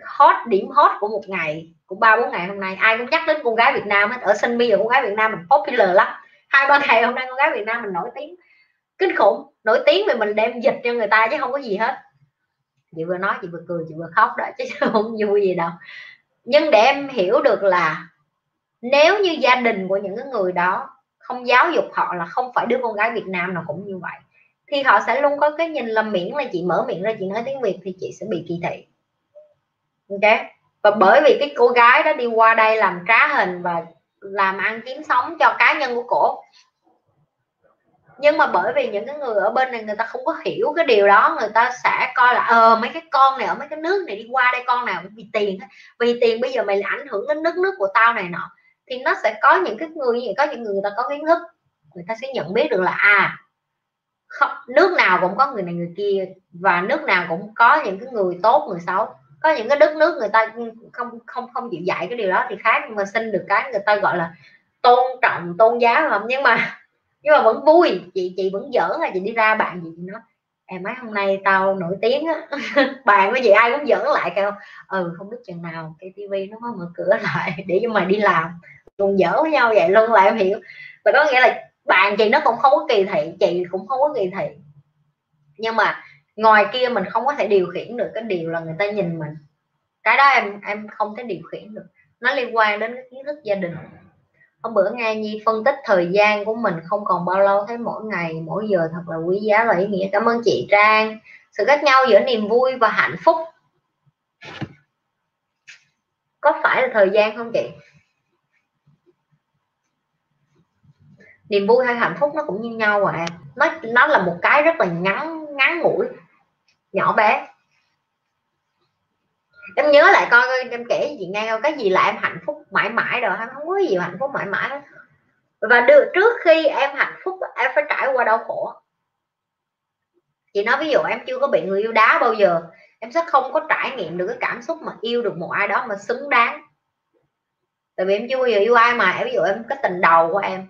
hot, điểm hot của một ngày, của ba, bốn ngày hôm nay. Ai cũng nhắc đến con gái Việt Nam hết. Ở sân bây giờ con gái Việt Nam mình popular lắm. Hai, ba ngày hôm nay con gái Việt Nam mình nổi tiếng. Kinh khủng. Nổi tiếng vì mình đem dịch cho người ta chứ không có gì hết. Chị vừa nói, chị vừa cười, chị vừa khóc đó, chứ không vui gì đâu. Nhưng để em hiểu được là nếu như gia đình của những cái người đó không giáo dục họ là không phải đứa con gái Việt Nam nào cũng như vậy, thì họ sẽ luôn có cái nhìn là miễn là chị mở miệng ra, chị nói tiếng Việt thì chị sẽ bị kỳ thị ok? Và bởi vì cái cô gái đó đi qua đây làm trá hình và làm ăn kiếm sống cho cá nhân của cổ. Nhưng mà bởi vì những cái người ở bên này người ta không có hiểu cái điều đó người ta sẽ coi là ờ mấy cái con này ở mấy cái nước này đi qua đây con nào vì tiền vì tiền bây giờ mày là ảnh hưởng đến nước nước của tao này nọ. Thì nó sẽ có những cái người như có những người, người ta có kiến thức người ta sẽ nhận biết được là à không, nước nào cũng có người này người kia và nước nào cũng có những cái người tốt người xấu có những cái đất nước người ta không không không chịu dạy cái điều đó thì khác nhưng mà xin được cái người ta gọi là tôn trọng, tôn giáo không nhưng mà nhưng mà vẫn vui, chị chị vẫn giỡn là chị đi ra bạn gì nó em mấy hôm nay tao nổi tiếng á. Bạn với chị ai cũng giỡn lại kêu ừ không biết chừng nào cái tivi nó mới mở cửa lại để cho mày đi làm. Cùng giỡn với nhau vậy luôn là em hiểu. Và có nghĩa là bạn chị nó cũng không có kỳ thị, chị cũng không có kỳ thị. Nhưng mà ngoài kia mình không có thể điều khiển được cái điều là người ta nhìn mình. Cái đó em em không thể điều khiển được. Nó liên quan đến cái kiến thức gia đình. Hôm bữa nghe nhi phân tích thời gian của mình không còn bao lâu, thấy mỗi ngày, mỗi giờ thật là quý giá và ý nghĩa. Cảm ơn chị trang. Sự khác nhau giữa niềm vui và hạnh phúc. Có phải là thời gian không chị? Niềm vui hay hạnh phúc nó cũng như nhau à. Nó nó là một cái rất là ngắn ngắn ngủi nhỏ bé. Em nhớ lại coi em kể cho chị nghe cái gì là em hạnh phúc mãi mãi rồi, em không có gì hạnh phúc mãi mãi và được, trước khi em hạnh phúc, em phải trải qua đau khổ. Chị nói ví dụ em chưa có bị người yêu đá bao giờ, em sẽ không có trải nghiệm được cái cảm xúc mà yêu được một ai đó mà xứng đáng. Tại vì em chưa bao giờ yêu ai mà, ví dụ em cái tình đầu của em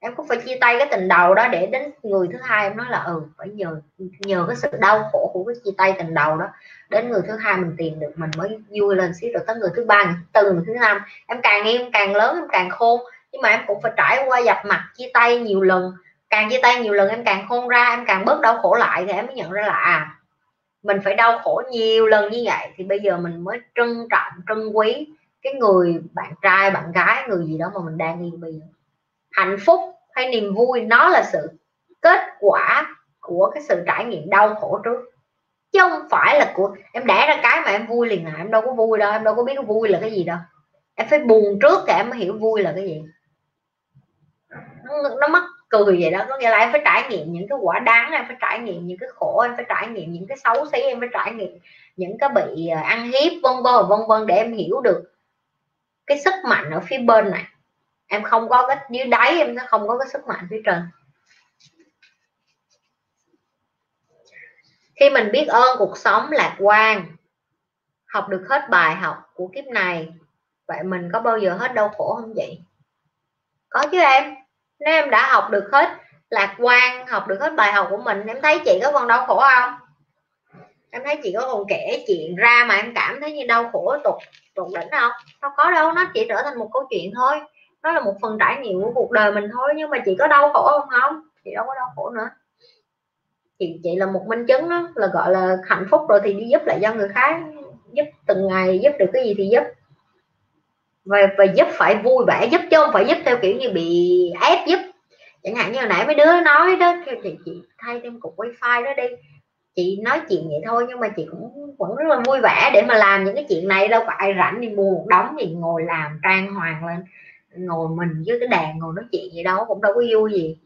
em cũng phải chia tay cái tình đầu đó để đến người thứ hai em nói là ừ phải nhờ nhờ cái sự đau khổ của cái chia tay tình đầu đó đến người thứ hai mình tìm được mình mới vui lên xíu, rồi tới người thứ ba người thứ tư người thứ năm. Em càng yêu em càng lớn, em càng khôn, nhưng mà em cũng phải trải qua dập mặt, chia tay nhiều lần. Càng chia tay nhiều lần em càng khôn ra, em càng bớt đau khổ lại thì em mới nhận ra là à mình phải đau khổ nhiều lần như vậy thì bây giờ mình mới trân trọng, trân quý cái người bạn trai, bạn gái, người gì đó mà mình đang yêu bây giờ hạnh phúc hay niềm vui nó là sự kết quả của cái sự trải nghiệm đau khổ trước. Chứ không phải là của em đẻ ra cái mà em vui liền à em đâu có vui đâu em đâu có biết vui là cái gì đâu. Em phải buồn trước thì em mới hiểu vui là cái gì. Nó, nó mắc cười vậy đó có nghĩa là em phải trải nghiệm những cái quả đáng em phải trải nghiệm những cái khổ em phải trải nghiệm những cái xấu xí em phải trải nghiệm những cái bị à, ăn hiếp vân vân vân vân để em hiểu được cái sức mạnh ở phía bên này em không có cái, dưới đáy em nó không có cái sức mạnh phía trên. Khi mình biết ơn cuộc sống lạc quan, học được hết bài học của kiếp này, vậy mình có bao giờ hết đau khổ không vậy? Có chứ em. Nếu em đã học được hết lạc quan, học được hết bài học của mình, em thấy chị có còn đau khổ không? Em thấy chị có còn kể chuyện ra mà em cảm thấy như đau khổ tục tục đỉnh không? Đâu có đâu, nó chỉ trở thành một câu chuyện thôi nó là một phần trải nghiệm của cuộc đời mình thôi nhưng mà chị có đau khổ không không? Chị đâu có đau khổ nữa. Chị chị là một minh chứng đó là gọi là hạnh phúc rồi thì đi giúp lại cho người khác giúp từng ngày giúp được cái gì thì giúp. Và, và giúp phải vui vẻ giúp chứ không phải giúp theo kiểu như bị ép giúp. Chẳng hạn như hồi nãy mấy đứa nói đó kêu chị chị thay thêm cục wifi đó đi. Chị nói chuyện vậy thôi nhưng mà chị cũng vẫn rất là vui vẻ để mà làm những cái chuyện này. Đâu có ai rảnh đi mua một đống thì ngồi làm trang hoàng lên ngồi mình với cái đàn ngồi nói chuyện gì đâu, cũng đâu có vui gì.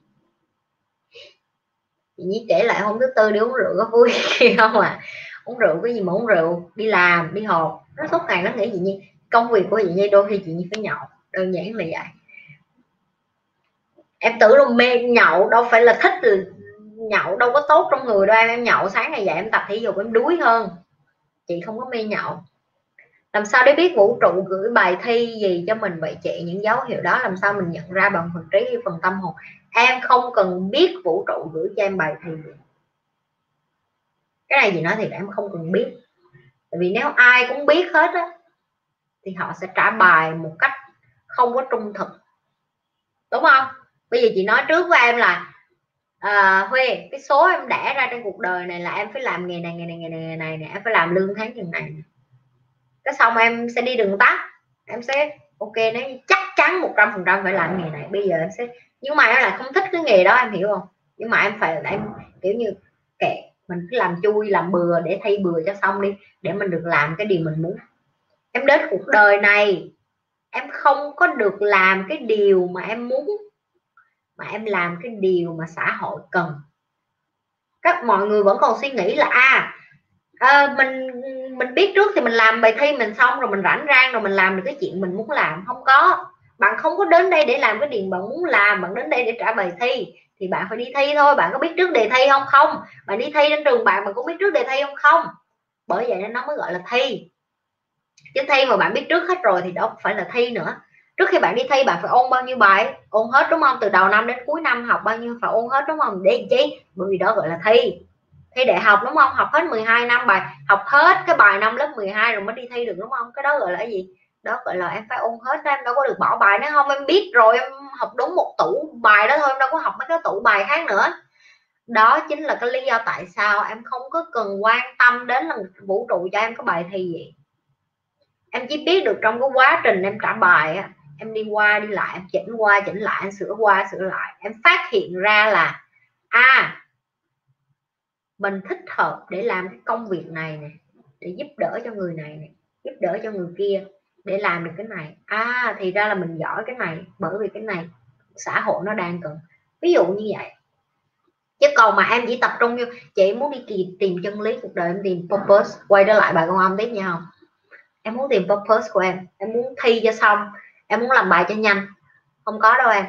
Chị nhi kể lại hôm thứ tư đi uống rượu có vui không à? Uống rượu cái gì mà uống rượu? Đi làm, đi họp. Nó suốt ngày nó nghĩ chị nhi, công việc của chị nhi đôi khi chị nhi phải nhậu, đơn giản là vậy. Em tưởng là mê nhậu đâu phải là thích nhậu, đâu có tốt trong người đâu. Em em nhậu sáng ngày dậy em tập thể dục, em đuối hơn. Chị không có mê nhậu làm sao để biết vũ trụ gửi bài thi gì cho mình? Vậy chị những dấu hiệu đó làm sao mình nhận ra bằng phần trí hay phần tâm hồn? Em không cần biết vũ trụ gửi cho em bài thi gì. Cái này gì nói thì em không cần biết. Tại vì nếu ai cũng biết hết á thì họ sẽ trả bài một cách không có trung thực. Đúng không? Bây giờ chị nói trước với em là à, Huê cái số em đẻ ra trên cuộc đời này là em phải làm nghề này nghề này nghề này nghề này, này em phải làm lương tháng chừng này cái xong em sẽ đi đường tắt. Em sẽ ok nó chắc chắn một trăm phần trăm phải làm nghề này. Bây giờ em sẽ nhưng mà em lại không thích cái nghề đó em hiểu không? Nhưng mà em phải em kiểu như kệ mình cứ làm chui làm bừa để thay bừa cho xong đi để mình được làm cái điều mình muốn. Em đến cuộc đời này em không có được làm cái điều mà em muốn mà em làm cái điều mà xã hội cần. Các mọi người vẫn còn suy nghĩ là à, à mình mình biết trước thì mình làm bài thi mình xong rồi mình rảnh rang rồi mình làm được cái chuyện mình muốn làm. Không có. Bạn không có đến đây để làm cái điều bạn muốn làm, bạn đến đây để trả bài thi thì bạn phải đi thi thôi. Bạn có biết trước đề thi không? Không. Bạn đi thi đến trường bạn bạn có biết trước đề thi không? Không. Bởi vậy nên nó mới gọi là thi. Chứ thi mà bạn biết trước hết rồi thì đâu phải là thi nữa. Trước khi bạn đi thi, bạn phải ôn bao nhiêu bài? Ôn hết, đúng không? Từ đầu năm đến cuối năm học, bao nhiêu phải ôn hết, đúng không? Để chi? Bởi vì đó gọi là thi thi đại học đúng không? Học hết 12 năm bài học hết cái bài năm lớp 12 rồi mới đi thi được đúng không? Cái đó gọi là gì? Đó gọi là em phải ôn hết em đâu có được bỏ bài nữa không? Em biết rồi em học đúng một tủ bài đó thôi em đâu có học mấy cái tủ bài khác nữa. Đó chính là cái lý do tại sao em không có cần quan tâm đến là vũ trụ cho em có bài thi gì em chỉ biết được trong cái quá trình em trả bài á em đi qua đi lại em chỉnh qua chỉnh lại em sửa qua sửa lại. Em phát hiện ra là a à, mình thích hợp để làm cái công việc này nè để giúp đỡ cho người này nè giúp đỡ cho người kia để làm được cái này. À thì ra là mình giỏi cái này bởi vì cái này xã hội nó đang cần. Ví dụ như vậy. Chứ còn mà em chỉ tập trung như chị muốn đi tìm, tìm chân lý cuộc đời em tìm purpose. Quay trở lại bài con âm tiếp nha không? Em muốn tìm purpose của em. Em muốn thi cho xong. Em muốn làm bài cho nhanh. Không có đâu em.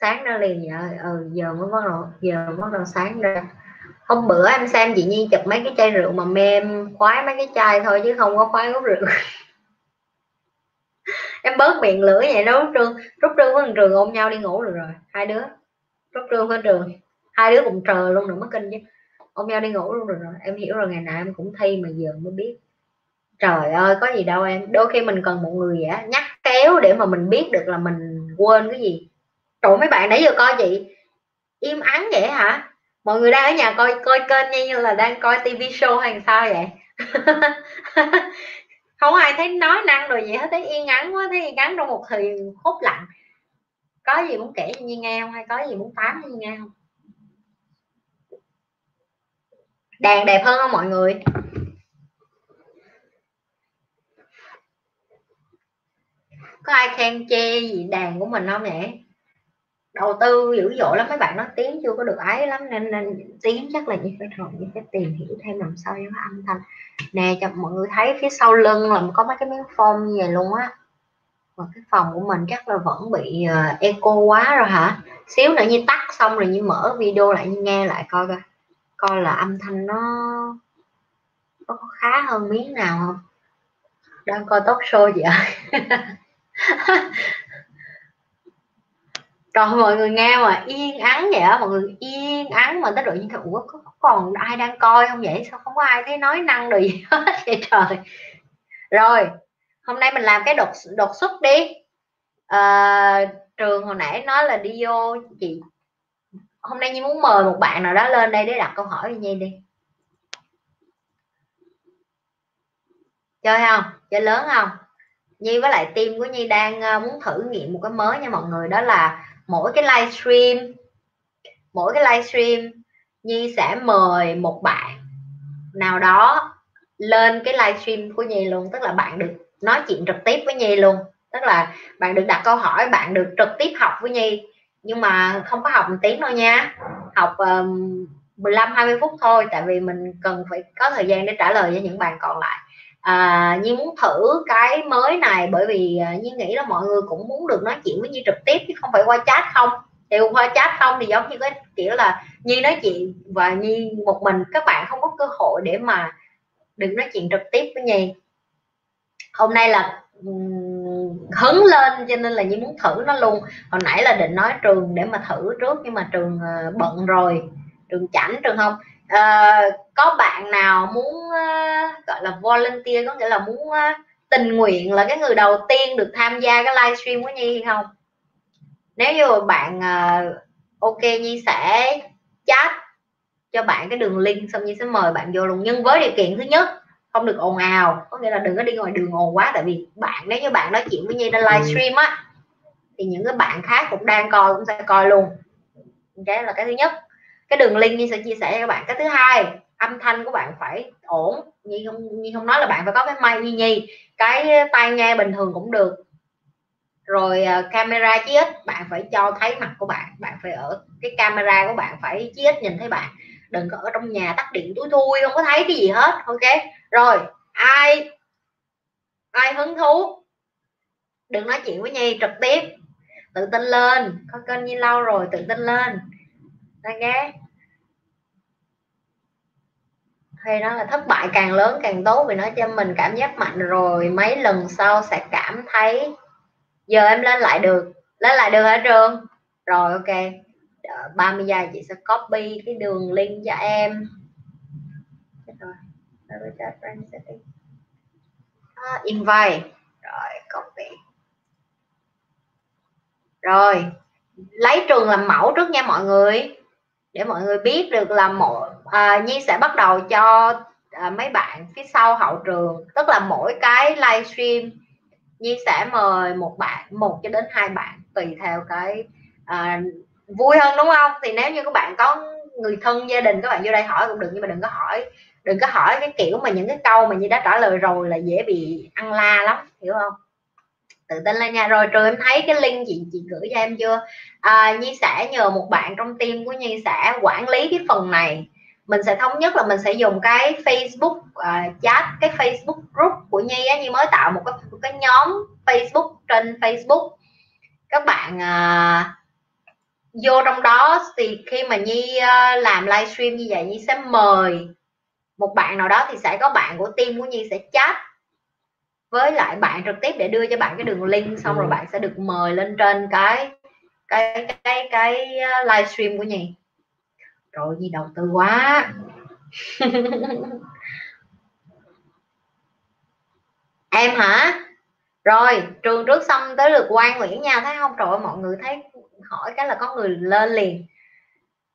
Sáng ra liền. Vậy ừ, giờ mới bắt đầu giờ mới bắt đầu sáng ra. Hôm bữa em xem chị Nhi chụp mấy cái chai rượu mà mềm khoái mấy cái chai thôi chứ không có khoái gốc rượu. Em bớt miệng lưỡi vậy đó rút trương rút trương với trường ôm nhau đi ngủ được rồi hai đứa. Rút trương với trường hai đứa cùng trời luôn rồi mất kinh chứ. Ôm nhau đi ngủ luôn được rồi em hiểu rồi ngày nào em cũng thi mà giờ mới biết. Trời ơi có gì đâu em đôi khi mình cần một người vậy nhắc kéo để mà mình biết được là mình quên cái gì trời, mấy bạn nãy giờ coi chị im ắng vậy hả? Mọi người đang ở nhà coi coi kênh như là đang coi tivi show hay sao vậy? Không ai thấy nói năng rồi gì hết, thấy yên ắng quá, thấy yên ắng trong một thời khúc lặng. Có gì muốn kể cho như nghe không? Hay có gì muốn tám như nghe không? Đàn đẹp hơn không mọi người? Có ai khen chê gì đàn của mình không vậy? Đầu tư dữ dội lắm mấy bạn nói tiếng chưa có được ấy lắm nên, nên tiếng chắc là như phải rồi như phải tìm hiểu thêm làm sao cho nó âm thanh. Nè cho mọi người thấy phía sau lưng là có mấy cái miếng form như vậy luôn á. Mà cái phòng của mình chắc là vẫn bị uh, eco quá rồi hả? Xíu nữa như tắt xong rồi như mở video lại như nghe lại coi coi coi là âm thanh nó có khá hơn miếng nào không? Đang coi top show à? gì ạ rồi mọi người nghe mà yên ắng vậy á mọi người yên ắng mà tới độ như thế ủa có, còn ai đang coi không vậy? Sao không có ai thấy nói năng được gì hết vậy trời. Rồi hôm nay mình làm cái đột đột xuất đi. À, trường hồi nãy nói là đi vô chị. Hôm nay như muốn mời một bạn nào đó lên đây để đặt câu hỏi với nhi đi. Chơi không? Chơi lớn không? Nhi với lại team của nhi đang ờ, muốn thử nghiệm một cái mới nha mọi người đó là mỗi cái livestream mỗi cái livestream nhi sẽ mời một bạn nào đó lên cái livestream của nhi luôn. Tức là bạn được nói chuyện trực tiếp với nhi luôn. Tức là bạn được đặt câu hỏi bạn được trực tiếp học với nhi. Nhưng mà không có học một tiếng đâu nha. Học um, 15 20 phút thôi. Tại vì mình cần phải có thời gian để trả lời cho những bạn còn lại à, Nhi muốn thử cái mới này bởi vì à, Nhi nghĩ là mọi người cũng muốn được nói chuyện với Nhi trực tiếp chứ không phải qua chat không. Thì qua chat không thì giống như cái kiểu là Nhi nói chuyện và Nhi một mình các bạn không có cơ hội để mà đừng nói chuyện trực tiếp với Nhi. Hôm nay là hứng lên cho nên là Nhi muốn thử nó luôn. Hồi nãy là định nói trường để mà thử trước nhưng mà trường à, bận rồi. Trường chảnh trường không? À, có bạn nào muốn uh, gọi là volunteer có nghĩa là muốn uh, tình nguyện là cái người đầu tiên được tham gia cái livestream của Nhi không? Nếu như bạn uh, ok Nhi sẽ chat cho bạn cái đường link xong Nhi sẽ mời bạn vô luôn. Nhưng với điều kiện thứ nhất không được ồn ào. Có nghĩa là đừng có đi ngoài đường ồn quá tại vì bạn nếu như bạn nói chuyện với Nhi trên livestream á thì những cái bạn khác cũng đang coi cũng sẽ coi luôn. Cái là cái thứ nhất. Cái đường link như sẽ chia sẻ cho các bạn. Cái thứ hai âm thanh của bạn phải ổn. Như không như không nói là bạn phải có cái mic như nhi. Cái tai nghe bình thường cũng được. Rồi uh, camera chí ít bạn phải cho thấy mặt của bạn. Bạn phải ở cái camera của bạn phải chí ít nhìn thấy bạn. Đừng có ở trong nhà tắt điện túi thui không có thấy cái gì hết. Ok? Rồi ai ai hứng thú? Đừng nói chuyện với nhi trực tiếp. Tự tin lên. Có kênh như lâu rồi tự tin lên. Ok? Hay đó là thất bại càng lớn càng tốt vì nó cho mình cảm giác mạnh rồi. Mấy lần sau sẽ cảm thấy giờ em lên lại được lên lại được hả trường? Rồi ok. 30 giây chị sẽ copy cái đường link cho em. À, invite. Rồi copy. Rồi lấy trường làm mẫu trước nha mọi người để mọi người biết được là mỗi à, nhi sẽ bắt đầu cho à, mấy bạn phía sau hậu trường. Tức là mỗi cái livestream nhi sẽ mời một bạn một cho đến hai bạn tùy theo cái à, vui hơn đúng không? Thì nếu như các bạn có người thân gia đình các bạn vô đây hỏi cũng được nhưng mà đừng có hỏi đừng có hỏi cái kiểu mà những cái câu mà như đã trả lời rồi là dễ bị ăn la lắm hiểu không? Tự tin lên nha. Rồi trường em thấy cái link chị chị gửi cho em chưa? À, nhi sẽ nhờ một bạn trong team của nhi sẽ quản lý cái phần này. Mình sẽ thống nhất là mình sẽ dùng cái Facebook uh, chat cái Facebook group của Nhi á. Nhi mới tạo một cái một cái nhóm Facebook trên Facebook. Các bạn uh, vô trong đó thì khi mà Nhi uh, làm livestream như vậy Nhi sẽ mời một bạn nào đó thì sẽ có bạn của team của Nhi sẽ chat với lại bạn trực tiếp để đưa cho bạn cái đường link xong rồi ừ. bạn sẽ được mời lên trên cái cái cái cái livestream của Nhi rồi gì đầu tư quá. Em hả? Rồi trường trước xong tới lượt quan nguyễn nha thấy không? Trời mọi người thấy hỏi cái là có người lên liền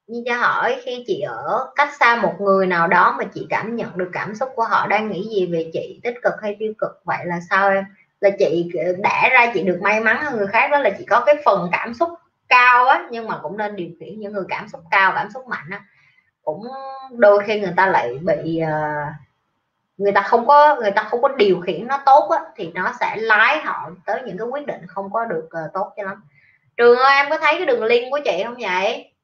như cho hỏi khi chị ở cách xa một người nào đó mà chị cảm nhận được cảm xúc của họ đang nghĩ gì về chị tích cực hay tiêu cực? Vậy là sao em? Là chị đã ra chị được may mắn hơn người khác đó là chị có cái phần cảm xúc cao á nhưng mà cũng nên điều khiển những người cảm xúc cao cảm xúc mạnh á. Cũng đôi khi người ta lại bị ờ, người ta không có người ta không có điều khiển nó tốt á, thì nó sẽ lái họ tới những cái quyết định không có được ờ, tốt cho lắm. Trường ơi em có thấy cái đường link của chị không vậy?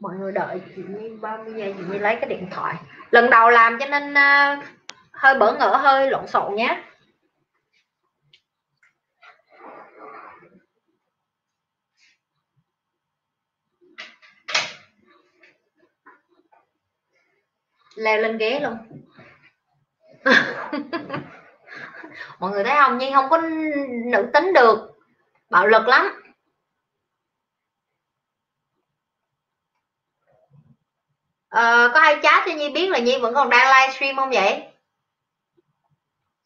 mọi người đợi chị ba mươi giây chị mới lấy cái điện thoại. Lần đầu làm cho nên uh, hơi bỡ ngỡ hơi lộn xộn nhé. Leo lên ghế luôn. Mọi người thấy không? Nhưng không có nữ tính được. Bạo lực lắm. Ờ, có ai chat cho nhi biết là nhi vẫn còn đang livestream không vậy?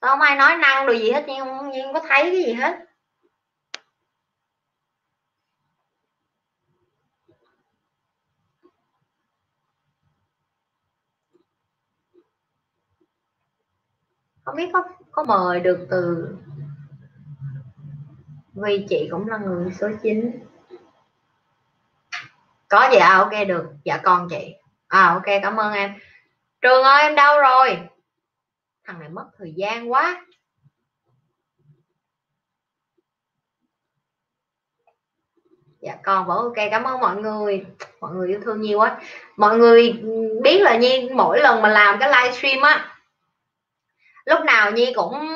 Sao không ai nói năng đồ gì hết nhưng không, nhi không có thấy cái gì hết. Không biết có có mời được từ vì chị cũng là người số 9 có gì à? Ok được. Dạ con chị à ok, cảm ơn em. Trường ơi, em đâu rồi. Thằng này mất thời gian quá. Dạ con vẫn ok, cảm ơn mọi người. Mọi người yêu thương nhiều quá. Mọi người biết là nhi mỗi lần mà làm cái livestream á, lúc nào nhi cũng,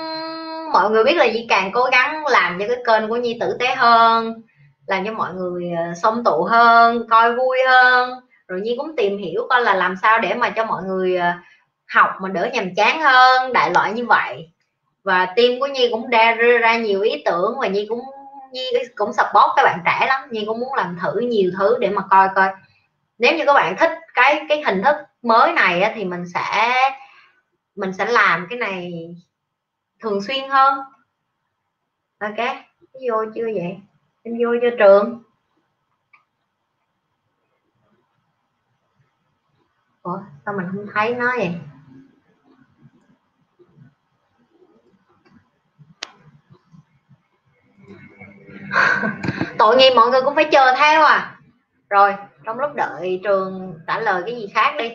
mọi người biết là nhi càng cố gắng làm cho cái kênh của nhi tử tế hơn, làm cho mọi người ờ, sống tụ hơn, coi vui hơn rồi nhi cũng tìm hiểu coi là làm sao để mà cho mọi người ờ, học mà đỡ nhàm chán hơn, đại loại như vậy. Và team của nhi cũng đa ra nhiều ý tưởng và nhi cũng nhi cũng support các bạn trẻ lắm. Nhi cũng muốn làm thử nhiều thứ để mà coi coi. Nếu như các bạn thích cái cái hình thức mới này thì mình sẽ mình sẽ làm cái này thường xuyên hơn. Ok, vô chưa vậy? Em vô cho trường? Ủa, sao mình không thấy nó vậy? Tội nghiệp mọi người cũng phải chờ theo à. Rồi trong lúc đợi trường trả lời cái gì khác đi.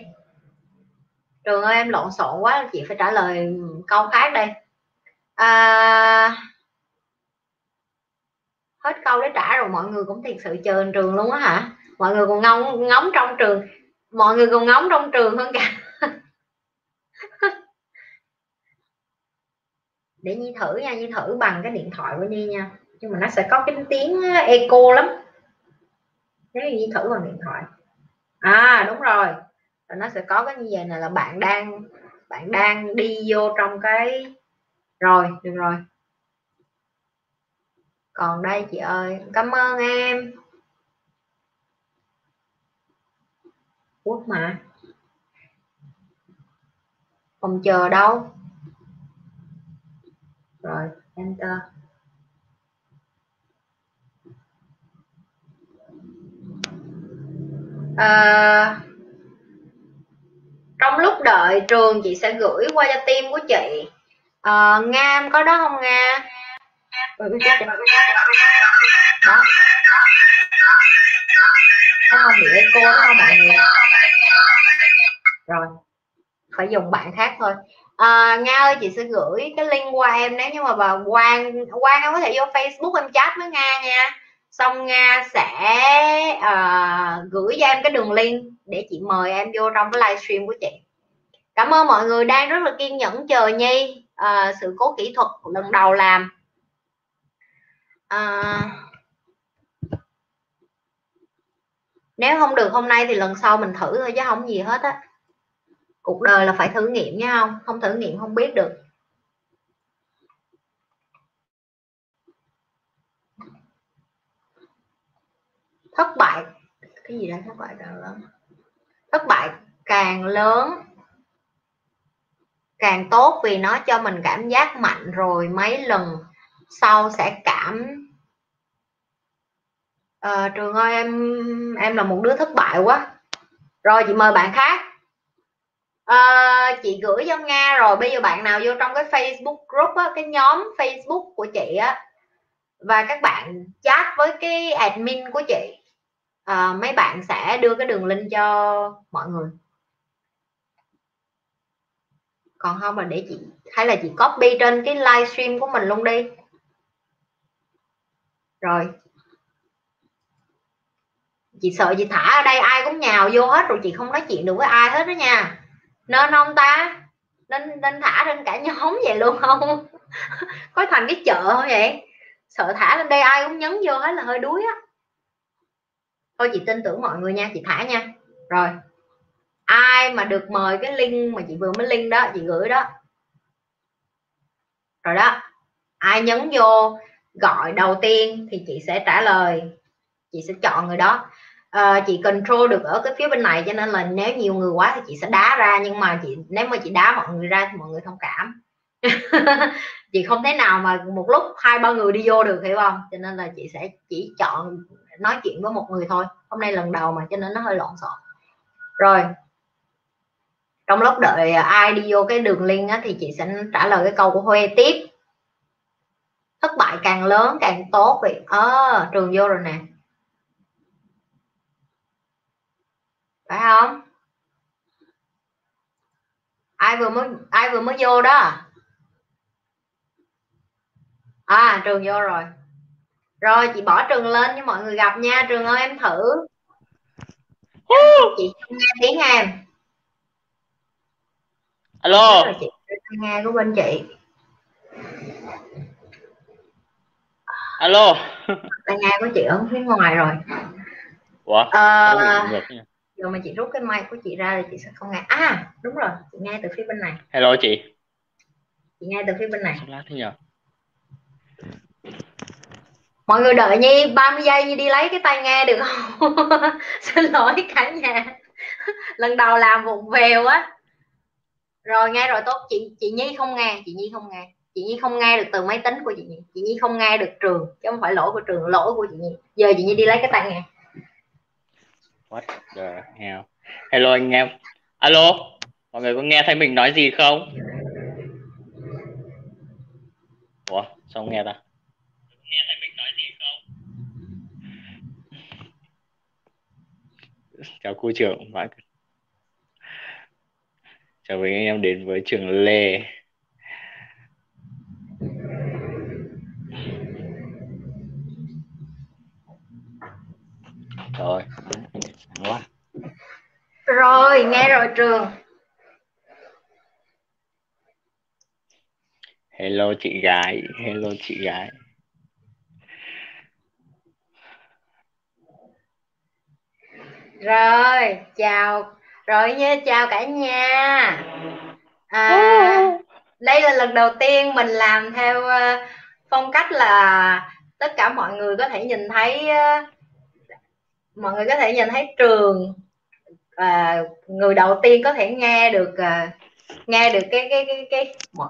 Trường ơi em lộn xộn quá chị phải trả lời câu khác đây. À, hết câu để trả rồi mọi người cũng thiệt sự chờ trường luôn á hả? Mọi người còn ngóng ngóng trong trường mọi người còn ngóng trong trường hơn cả. Để nhi thử nha, nhi thử bằng cái điện thoại của nhi nha. Nhưng mà nó sẽ có cái tiếng echo lắm. Nếu như nhi thử bằng điện thoại. À đúng rồi. Và nó sẽ có cái như vậy này là bạn đang bạn đang đi vô trong cái rồi, được rồi. Còn đây chị ơi, cảm ơn em. Quốc mà? Không chờ đâu. Rồi enter. À, trong lúc đợi trường chị sẽ gửi qua cho team của chị. À, nga em có đó không nga ừ, ừ đó. Nó không bị cô đó không mọi người rồi phải dùng bạn khác thôi. À, nga ơi chị sẽ gửi cái link qua em nếu như mà bà quang quang em có thể vô facebook em chat với nga nha. Xong nga sẽ uh, gửi cho em cái đường link để chị mời em vô trong cái livestream của chị. Cảm ơn mọi người đang rất là kiên nhẫn chờ nhi uh, sự cố kỹ thuật lần đầu làm. Uh, nếu không được hôm nay thì lần sau mình thử thôi, chứ không gì hết á. Cuộc đời là phải thử nghiệm nha, không? Không thử nghiệm không biết được. Thất bại, cái gì đó thất bại càng lớn? Thất bại càng lớn, càng tốt vì nó cho mình cảm giác mạnh rồi mấy lần sau sẽ cảm à, trường ơi em em là một đứa thất bại quá. Rồi chị mời bạn khác. À, chị gửi cho nga rồi bây giờ bạn nào vô trong cái facebook group á, cái nhóm facebook của chị á và các bạn chat với cái admin của chị à, mấy bạn sẽ đưa cái đường link cho mọi người. Còn không là để chị hay là chị copy trên cái livestream của mình luôn đi. Rồi chị sợ chị thả ở đây ai cũng nhào vô hết rồi chị không nói chuyện được với ai hết đó nha. Nên không ta? Nên nên thả lên cả nhóm vậy luôn không? Có thành cái chợ không vậy? Sợ thả lên đây ai cũng nhấn vô hết là hơi đuối á. Thôi chị tin tưởng mọi người nha, chị thả nha. Rồi. Ai mà được mời cái link mà chị vừa mới link đó, chị gửi đó. Rồi đó. Ai nhấn vô gọi đầu tiên thì chị sẽ trả lời. Chị sẽ chọn người đó uh, chị control được ở cái phía bên này cho nên là nếu nhiều người quá thì chị sẽ đá ra nhưng mà chị nếu mà chị đá mọi người ra thì mọi người thông cảm. Chị không thể nào mà một lúc hai ba người đi vô được hiểu không? Cho nên là chị sẽ chỉ chọn nói chuyện với một người thôi. Hôm nay lần đầu mà cho nên nó hơi lộn xộn. Rồi. Trong lúc đợi ai đi vô cái đường link á, thì chị sẽ trả lời cái câu của Huê tiếp. Thất bại càng lớn càng tốt vậy. Ờ à, trường vô rồi nè. Phải không? Ai vừa mới ai vừa mới vô đó? À trường vô rồi. Rồi chị bỏ trường lên cho mọi người gặp nha. Trường ơi em thử. Chị nghe tiếng em. Alo. Chị nghe của bên chị. Alo. Tai nghe của chị ở phía ngoài rồi. Ủa? À, giờ mà chị rút cái mic của chị ra thì chị sẽ không nghe. À đúng rồi chị nghe từ phía bên này. Hello chị. Chị nghe từ phía bên này. Lát thế nhờ? Mọi người đợi nhi 30 giây như đi lấy cái tai nghe được không? Xin lỗi cả nhà. Lần đầu làm vụng vèo á. Rồi nghe rồi tốt. Chị chị nhi không nghe chị nhi không nghe. Chị nhi không nghe được từ máy tính của chị nhi. Chị nhi không nghe được trường chứ không phải lỗi của trường lỗi của chị nhi. Giờ chị nhi đi lấy cái tai nghe what? The hell hello anh em. Alo mọi người có nghe thấy mình nói gì không? Ủa sao không nghe ta? Nghe thấy mình nói gì không? Chào cô trưởng mãi chào mừng anh em đến với trường Lê. Rồi quá rồi nghe rồi trường. Hello chị gái. Hello chị gái. Rồi chào. Rồi nha chào cả nhà. À, đây là lần đầu tiên mình làm theo uh, phong cách là tất cả mọi người có thể nhìn thấy uh, mọi người có thể nhìn thấy trường uh, người đầu tiên có thể nghe được à, nghe được cái cái cái cái mọi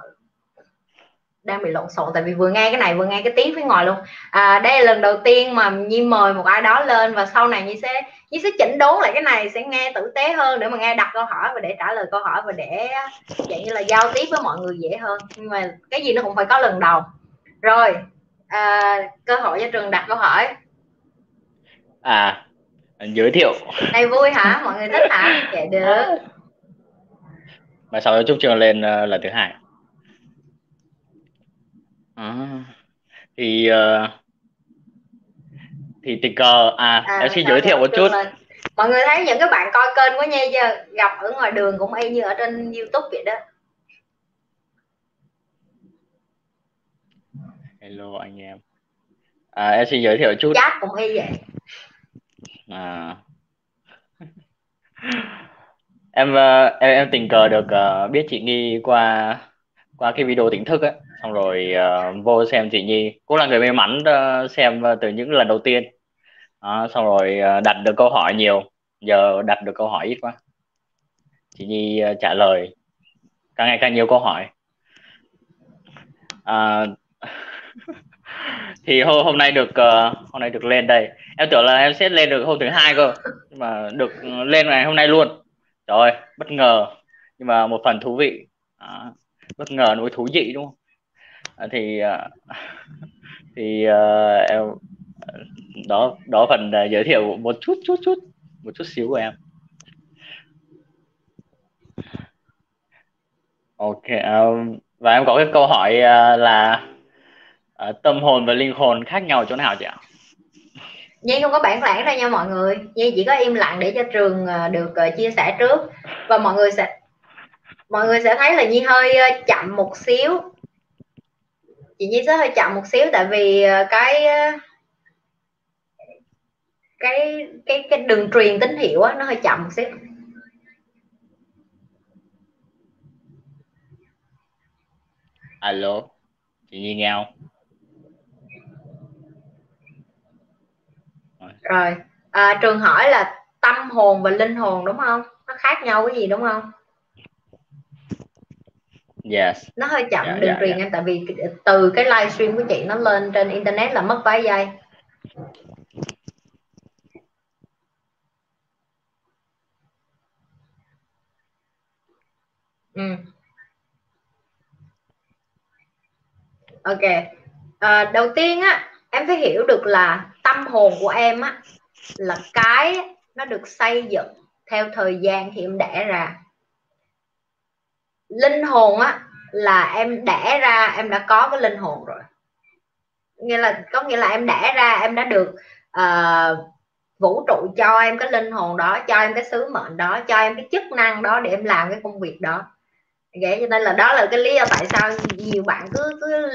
đang bị lộn xộn tại vì vừa nghe cái này vừa nghe cái tiếng phía ngoài luôn. À, đây là lần đầu tiên mà nhi mời một ai đó lên và sau này nhi sẽ nhi sẽ chỉnh đốn lại cái này sẽ nghe tử tế hơn để mà nghe đặt câu hỏi và để trả lời câu hỏi và để dạng như là giao tiếp với mọi người dễ hơn. Nhưng mà cái gì nó cũng phải có lần đầu. Rồi à, cơ hội cho trường đặt câu hỏi. À giới thiệu. Này vui hả? Mọi người thích hả? Dạ được. Mà sau đó chúc trường lên uh, lần thứ hai. À, thì uh, thì cờ à, à em xin giới thiệu một chút. Lên. mọi người thấy những cái bạn coi kênh của Nhi chưa? Gặp ở ngoài đường cũng y như ở trên YouTube vậy đó. Hello anh em. À, em xin giới thiệu chút. Chat cũng y vậy à. Em ờ, em em tình cờ được uh, biết chị Nghi qua qua cái video tỉnh thức ấy xong rồi uh, vô xem chị Nhi cũng là người may mắn uh, xem uh, từ những lần đầu tiên. Uh, xong rồi uh, đặt được câu hỏi nhiều. Giờ đặt được câu hỏi ít quá. Chị Nhi uh, trả lời. Càng ngày càng nhiều câu hỏi. Uh, thì hôm hôm nay được uh, hôm nay được lên đây em tưởng là em sẽ lên được hôm thứ hai cơ nhưng mà được lên ngày hôm nay luôn. Rồi bất ngờ. Nhưng mà một phần thú vị à, bất ngờ nỗi thú vị đúng không? À, thì à, thì à, em đó đó phần à, giới thiệu một chút chút chút một chút xíu của em. Ok um, và em có cái câu hỏi uh, là uh, tâm hồn và linh hồn khác nhau chỗ nào chị ạ? Nhi không có bản lãng đâu nha mọi người. Nhi chỉ có im lặng để cho trường ờ, được ờ, chia sẻ trước. Và mọi người sẽ, mọi người sẽ thấy là Nhi hơi ờ, chậm một xíu. Chị Nhi sẽ hơi chậm một xíu tại vì cái cái cái cái đường truyền tín hiệu á, nó hơi chậm một xíu. Alo, chị Nhi nghe không? Rồi. À, trường hỏi là tâm hồn và linh hồn đúng không? Nó khác nhau cái gì đúng không? Yes. Nó hơi chậm dạ, đường dạ, truyền dạ. em tại vì từ cái livestream của chị nó lên trên internet là mất vài giây. Ừ. ok. À, đầu tiên á em phải hiểu được là tâm hồn của em á là cái nó được xây dựng theo thời gian thì em đẻ ra. Linh hồn á là em đẻ ra em đã có cái linh hồn rồi. Nghĩa là có nghĩa là em đẻ ra em đã được uh, vũ trụ cho em cái linh hồn đó cho em cái sứ mệnh đó cho em cái chức năng đó để em làm cái công việc đó. Vậy cho nên là đó là cái lý do tại sao nhiều bạn cứ cứ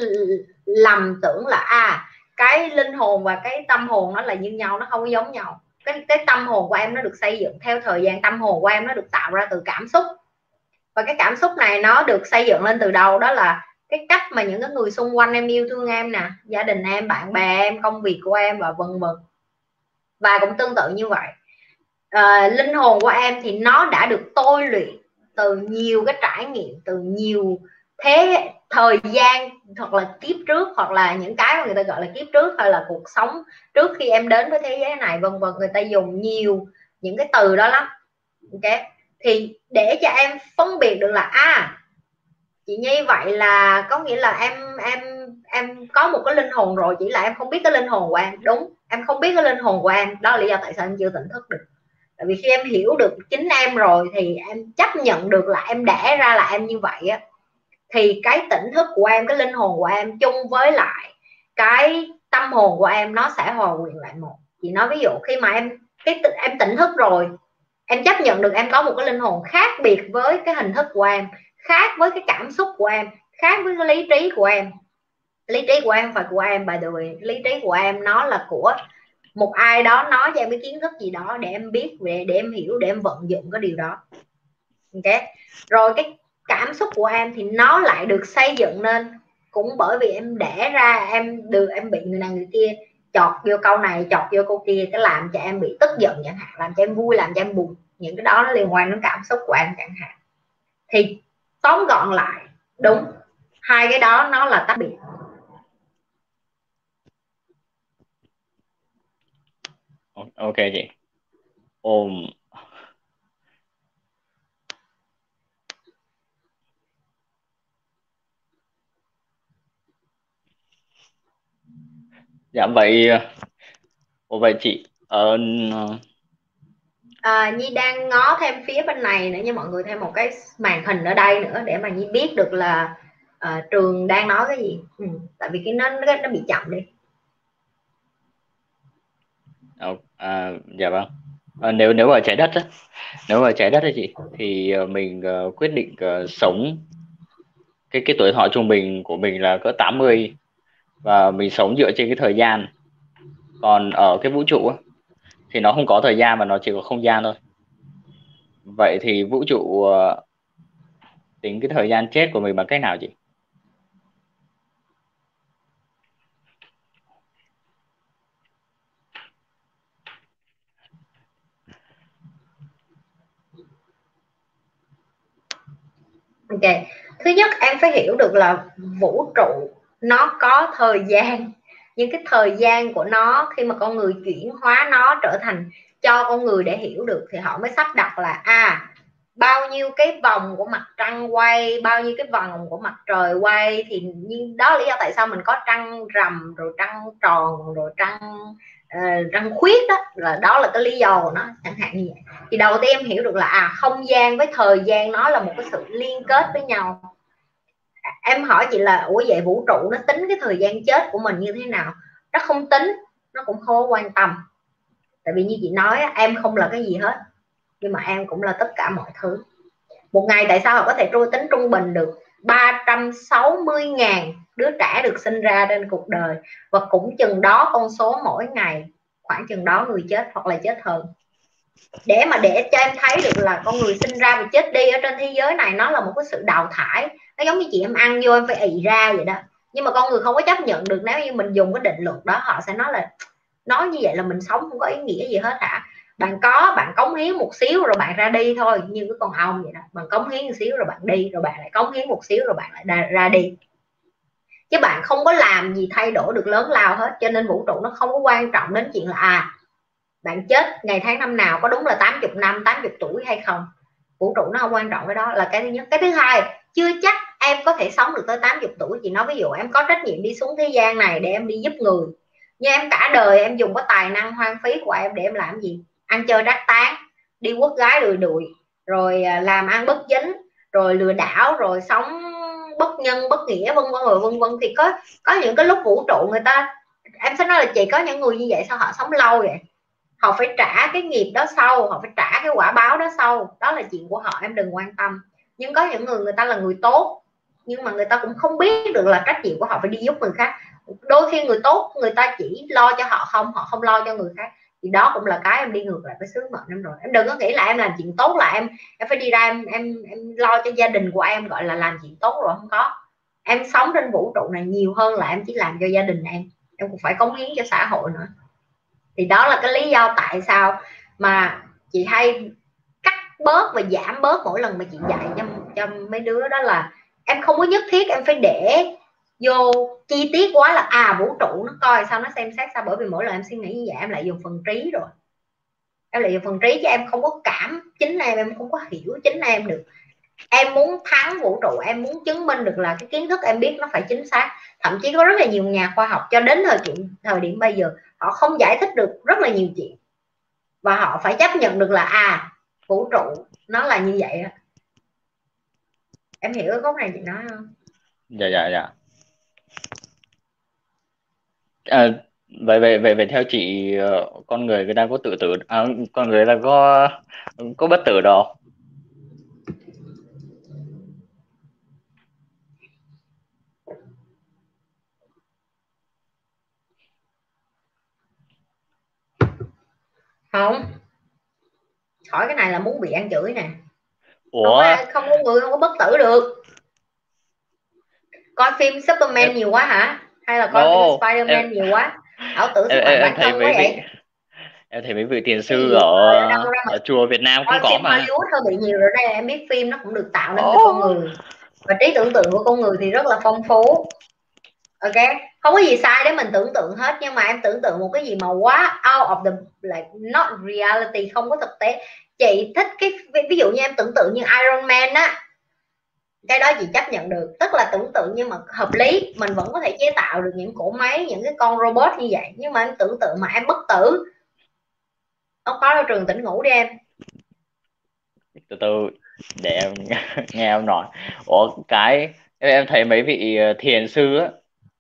lầm tưởng là à cái linh hồn và cái tâm hồn nó là như nhau nó không có giống nhau. Cái cái tâm hồn của em nó được xây dựng theo thời gian tâm hồn của em nó được tạo ra từ cảm xúc. Và cái cảm xúc này nó được xây dựng lên từ đâu? Đó là cái cách mà những cái người xung quanh em yêu thương em nè gia đình em bạn bè em công việc của em và vân vân. Và cũng tương tự như vậy. À, linh hồn của em thì nó đã được tôi luyện từ nhiều cái trải nghiệm từ nhiều thế thời gian hoặc là kiếp trước, hoặc là những cái mà người ta gọi là kiếp trước, hay là cuộc sống trước khi em đến với thế giới này, vân vân, người ta dùng nhiều những cái từ đó lắm. Ok? Thì để cho em phân biệt được là à chị như vậy là có nghĩa là em em em có một cái linh hồn rồi, chỉ là em không biết cái linh hồn của em. Đúng, em không biết cái linh hồn của em. Đó là lý do tại sao em chưa tỉnh thức được. Tại vì khi em hiểu được chính em rồi thì em chấp nhận được là em đẻ ra là em như vậy á thì cái tỉnh thức của em, cái linh hồn của em chung với lại cái tâm hồn của em, nó sẽ hòa quyện lại một. Chị nói ví dụ khi mà em, cái em tỉnh thức rồi, em chấp nhận được em có một cái linh hồn khác biệt với cái hình thức của em, khác với cái cảm xúc của em, khác với cái lý trí của em. Lý trí của em phải của em bài the way, lý trí của em nó là của một ai đó nói cho em cái kiến thức gì đó để em biết về để em hiểu, để em vận dụng cái điều đó. Ok? Rồi cái cảm xúc của em thì nó lại được xây dựng nên. Cũng bởi vì em để ra, em được em bị người này người kia chọt vô câu này, chọt vô câu kia, cái làm cho em bị tức giận chẳng hạn, làm cho em vui, làm cho em buồn. Những cái đó nó liên quan đến cảm xúc của em chẳng hạn. Thì tóm gọn lại, đúng, hai cái đó nó là tách biệt. Ok chị. Ôm. Dạ vậy Ồ, vậy chị uh, à, Nhi đang ngó thêm phía bên này nữa nha mọi người thêm một cái màn hình ở đây nữa để mà Nhi biết được là uh, trường đang nói cái gì. Ừ, tại vì cái nó nó bị chậm đi. À, dạ vâng. À, nếu nếu ở trái đất á, nếu ở trái đất ấy chị thì mình uh, quyết định uh, sống cái cái tuổi thọ trung bình của mình là cỡ 80 và mình sống dựa trên cái thời gian. Còn ở cái vũ trụ á, thì nó không có thời gian mà nó chỉ có không gian thôi. Vậy thì vũ trụ ờ, tính cái thời gian chết của mình bằng cách nào chị? Ok. Thứ nhất em phải hiểu được là vũ trụ nó có thời gian. Nhưng cái thời gian của nó khi mà con người chuyển hóa nó trở thành cho con người để hiểu được thì họ mới sắp đặt là à bao nhiêu cái vòng của mặt trăng quay bao nhiêu cái vòng của mặt trời quay thì nhưng đó là lý do tại sao mình có trăng rằm rồi trăng tròn rồi trăng uh, trăng khuyết đó là đó là cái lý do của nó chẳng hạn như vậy. Thì đầu tiên em hiểu được là à không gian với thời gian nó là một cái sự liên kết với nhau em hỏi chị là, ủa vậy vũ trụ nó tính cái thời gian chết của mình như thế nào? Nó không tính, nó cũng không có quan tâm. Tại vì như chị nói em không là cái gì hết. Nhưng mà em cũng là tất cả mọi thứ. Một ngày tại sao họ có thể trôi tính trung bình được 360 ngàn đứa trẻ được sinh ra trên cuộc đời? Và cũng chừng đó con số mỗi ngày, khoảng chừng đó người chết hoặc là chết hơn. Để mà để cho em thấy được là con người sinh ra và chết đi ở trên thế giới này, nó là một cái sự đào thải nó giống như chị em ăn vô em phải ị ra vậy đó. Nhưng mà con người không có chấp nhận được nếu như mình dùng cái định luật đó họ sẽ nói là nói như vậy là mình sống không có ý nghĩa gì hết hả? Bạn có bạn cống hiến một xíu rồi bạn ra đi thôi như cái con ong vậy đó. Bạn cống hiến một xíu rồi bạn đi rồi bạn lại cống hiến một xíu rồi bạn lại ra, ra đi. Chứ bạn không có làm gì thay đổi được lớn lao hết cho nên vũ trụ nó không có quan trọng đến chuyện là à bạn chết ngày tháng năm nào có đúng là 80 năm 80 tuổi hay không? Vũ trụ nó không quan trọng cái đó là cái thứ nhất. Cái thứ hai chưa chắc em có thể sống được tới 80 tuổi chị nói ví dụ em có trách nhiệm đi xuống thế gian này để em đi giúp người. Nhưng em cả đời em dùng cái tài năng hoang phí của em để em làm gì? Ăn chơi đắc tán đi quốc gái đùi đùi, rồi à, làm ăn bất dính, rồi lừa đảo, rồi sống bất nhân, bất nghĩa, vân vân, rồi vân vân. Thì có có những cái lúc vũ trụ người ta, em sẽ nói là chị, có những người như vậy sao họ sống lâu vậy? Họ phải trả cái nghiệp đó sau họ phải trả cái quả báo đó sau đó là chuyện của họ, em đừng quan tâm nhưng có những người người ta là người tốt, nhưng mà người ta cũng không biết được là trách nhiệm của họ phải đi giúp người khác. Đôi khi người tốt, người ta chỉ lo cho họ không họ không lo cho người khác. Thì đó cũng là cái em đi ngược lại với sứ mệnh em rồi. Em đừng có nghĩ là em làm chuyện tốt là em em phải đi ra em em em lo cho gia đình của em, gọi là làm chuyện tốt rồi không có. Em sống trên vũ trụ này nhiều hơn là em chỉ làm cho gia đình em. Em cũng phải cống hiến cho xã hội nữa. Thì đó là cái lý do tại sao mà chị hay bớt và giảm bớt mỗi lần mà chị dạy cho cho mấy đứa, đó là em không có nhất thiết em phải để vô, chi tiết quá là à vũ trụ nó coi sao nó xem xét sao, bởi vì mỗi lần em suy nghĩ như vậy em lại dùng phần trí rồi. Em lại dùng phần trí chứ em không có cảm, chính em em không có hiểu chính em được. Em muốn thắng vũ trụ, em muốn chứng minh được là cái kiến thức em biết nó phải chính xác. Thậm chí có rất là nhiều nhà khoa học cho đến thời điểm thời điểm bây giờ, họ không giải thích được rất là nhiều chuyện. Và họ phải chấp nhận được là à vũ trụ nó là như vậy đó em hiểu cái góc này chị nói không? Dạ dạ dạ. À, vậy vậy vậy vậy theo chị ờ, con người người ta có tự tử à, con người ta có có bất tử đâu? Không hỏi cái này là muốn bị ăn chửi nè. Ủa? Không có người không có bất tử được. Coi phim Superman nhiều quá hả? Hay là coi No, phim Spiderman em- nhiều quá? Ảo tưởng sức mạnh bản thấy thân mấy quá vị vậy. em thấy mấy vị tiền sư ở đâu ở chùa Việt Nam cũng coi có phim mà. Hollywood hơi bị nhiều rồi đây em biết phim nó cũng được tạo nên Ồ. con người. Và trí tưởng tượng của con người thì rất là phong phú ok? Không có gì sai để mình tưởng tượng hết nhưng mà em tưởng tượng một cái gì mà quá out of the like not reality không có thực tế. Chị thích cái ví- ví dụ như em tưởng tượng như Iron Man á cái đó chị chấp nhận được. Tức là tưởng tượng nhưng mà hợp lý mình vẫn có thể chế tạo được những cỗ máy những cái con robot như vậy. Nhưng mà em tưởng tượng mà em bất tử. Không có đâu trường tỉnh ngủ đi em. Từ từ để em nghe em nói. Ủa cái em thấy mấy vị ờ, thiền sư á,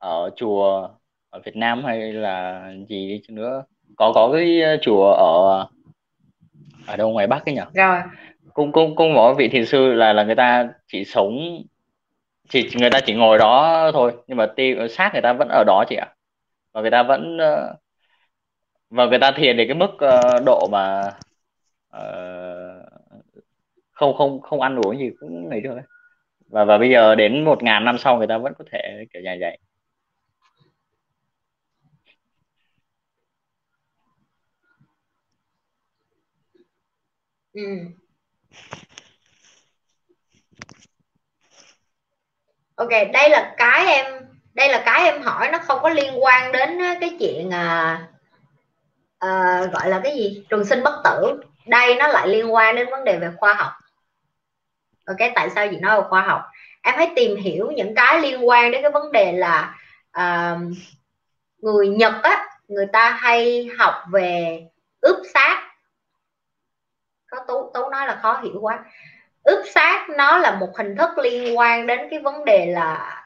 ở chùa ở Việt Nam hay là gì đi chăng nữa? Có có cái ờ, chùa ở ở đâu ngoài Bắc ấy nhỉ? Rồi. Cũng cũng cũng có vị thiền sư là là người ta chỉ sống chỉ người ta chỉ ngồi đó thôi nhưng mà ti xác người ta vẫn ở đó chị ạ. Và người ta vẫn ờ, và người ta thiền đến cái mức ờ, độ mà không không không ăn uống gì cũng này thôi và và bây giờ đến một ngàn năm sau người ta vẫn có thể kiểu như vậy ừ. ok đây là cái em đây là cái em hỏi nó không có liên quan đến cái chuyện à, à, gọi là cái gì? Trường sinh bất tử. Đây nó lại liên quan đến vấn đề về khoa học. Ok tại sao chị nói về khoa học? Em hãy tìm hiểu những cái liên quan đến cái vấn đề là à, người Nhật á người ta hay học về ướp xác có tú tú nói là khó hiểu quá. Ướp xác nó là một hình thức liên quan đến cái vấn đề là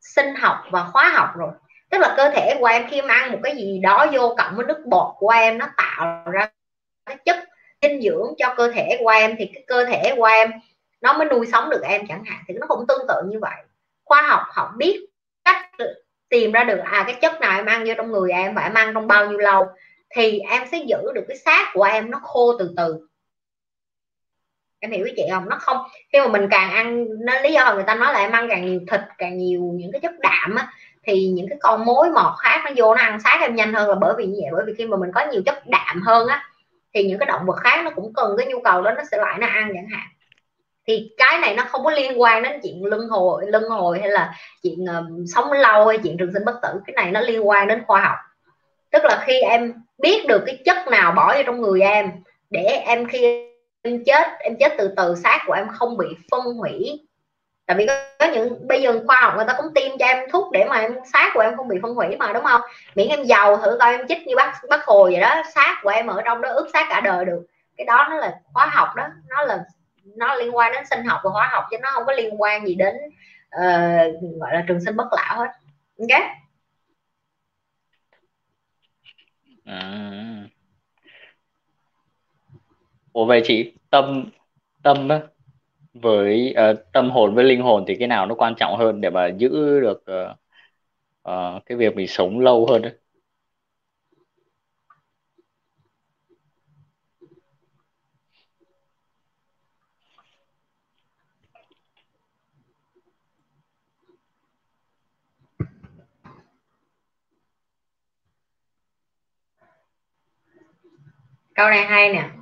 sinh học và hóa học rồi. Tức là cơ thể của em khi em ăn một cái gì đó vô cộng với nước bọt của em, nó tạo ra cái chất dinh dưỡng cho cơ thể của em, thì cái cơ thể của em nó mới nuôi sống được em chẳng hạn. Thì nó cũng tương tự như vậy. Khoa học, họ biết cách tìm ra được à cái chất nào em ăn vô trong người em và em ăn trong bao nhiêu lâu, thì em sẽ giữ được cái xác của em nó khô từ từ em hiểu ý chị không? Nó không khi mà mình càng ăn nó lý do người ta nói là em ăn càng nhiều thịt càng nhiều những cái chất đạm á thì những cái con mối mọt khác nó vô nó ăn sát em nhanh hơn là bởi vì như vậy bởi vì khi mà mình có nhiều chất đạm hơn á thì những cái động vật khác nó cũng cần cái nhu cầu đó nó sẽ lại nó ăn chẳng hạn. Thì cái này nó không có liên quan đến chuyện lưng hồi lưng hồi hay là chuyện um, sống lâu hay chuyện trường sinh bất tử cái này nó liên quan đến khoa học. Tức là khi em biết được cái chất nào bỏ vô trong người em để em khi em chết em chết từ từ xác của em không bị phân hủy. Tại vì có những bây giờ khoa học người ta cũng tiêm cho em thuốc để mà em xác của em không bị phân hủy mà đúng không? Miễn em giàu thử coi em chích như bác bác hồi vậy đó xác của em ở trong đó ướp xác cả đời được. Cái đó nó là hóa học đó nó là nó liên quan đến sinh học và hóa học chứ nó không có liên quan gì đến uh, gọi là trường sinh bất lão hết. Ok? À. Ủa vậy chị tâm tâm á với uh, tâm hồn với linh hồn thì cái nào nó quan trọng hơn để mà giữ được uh, uh, cái việc mình sống lâu hơn đấy câu này hay nè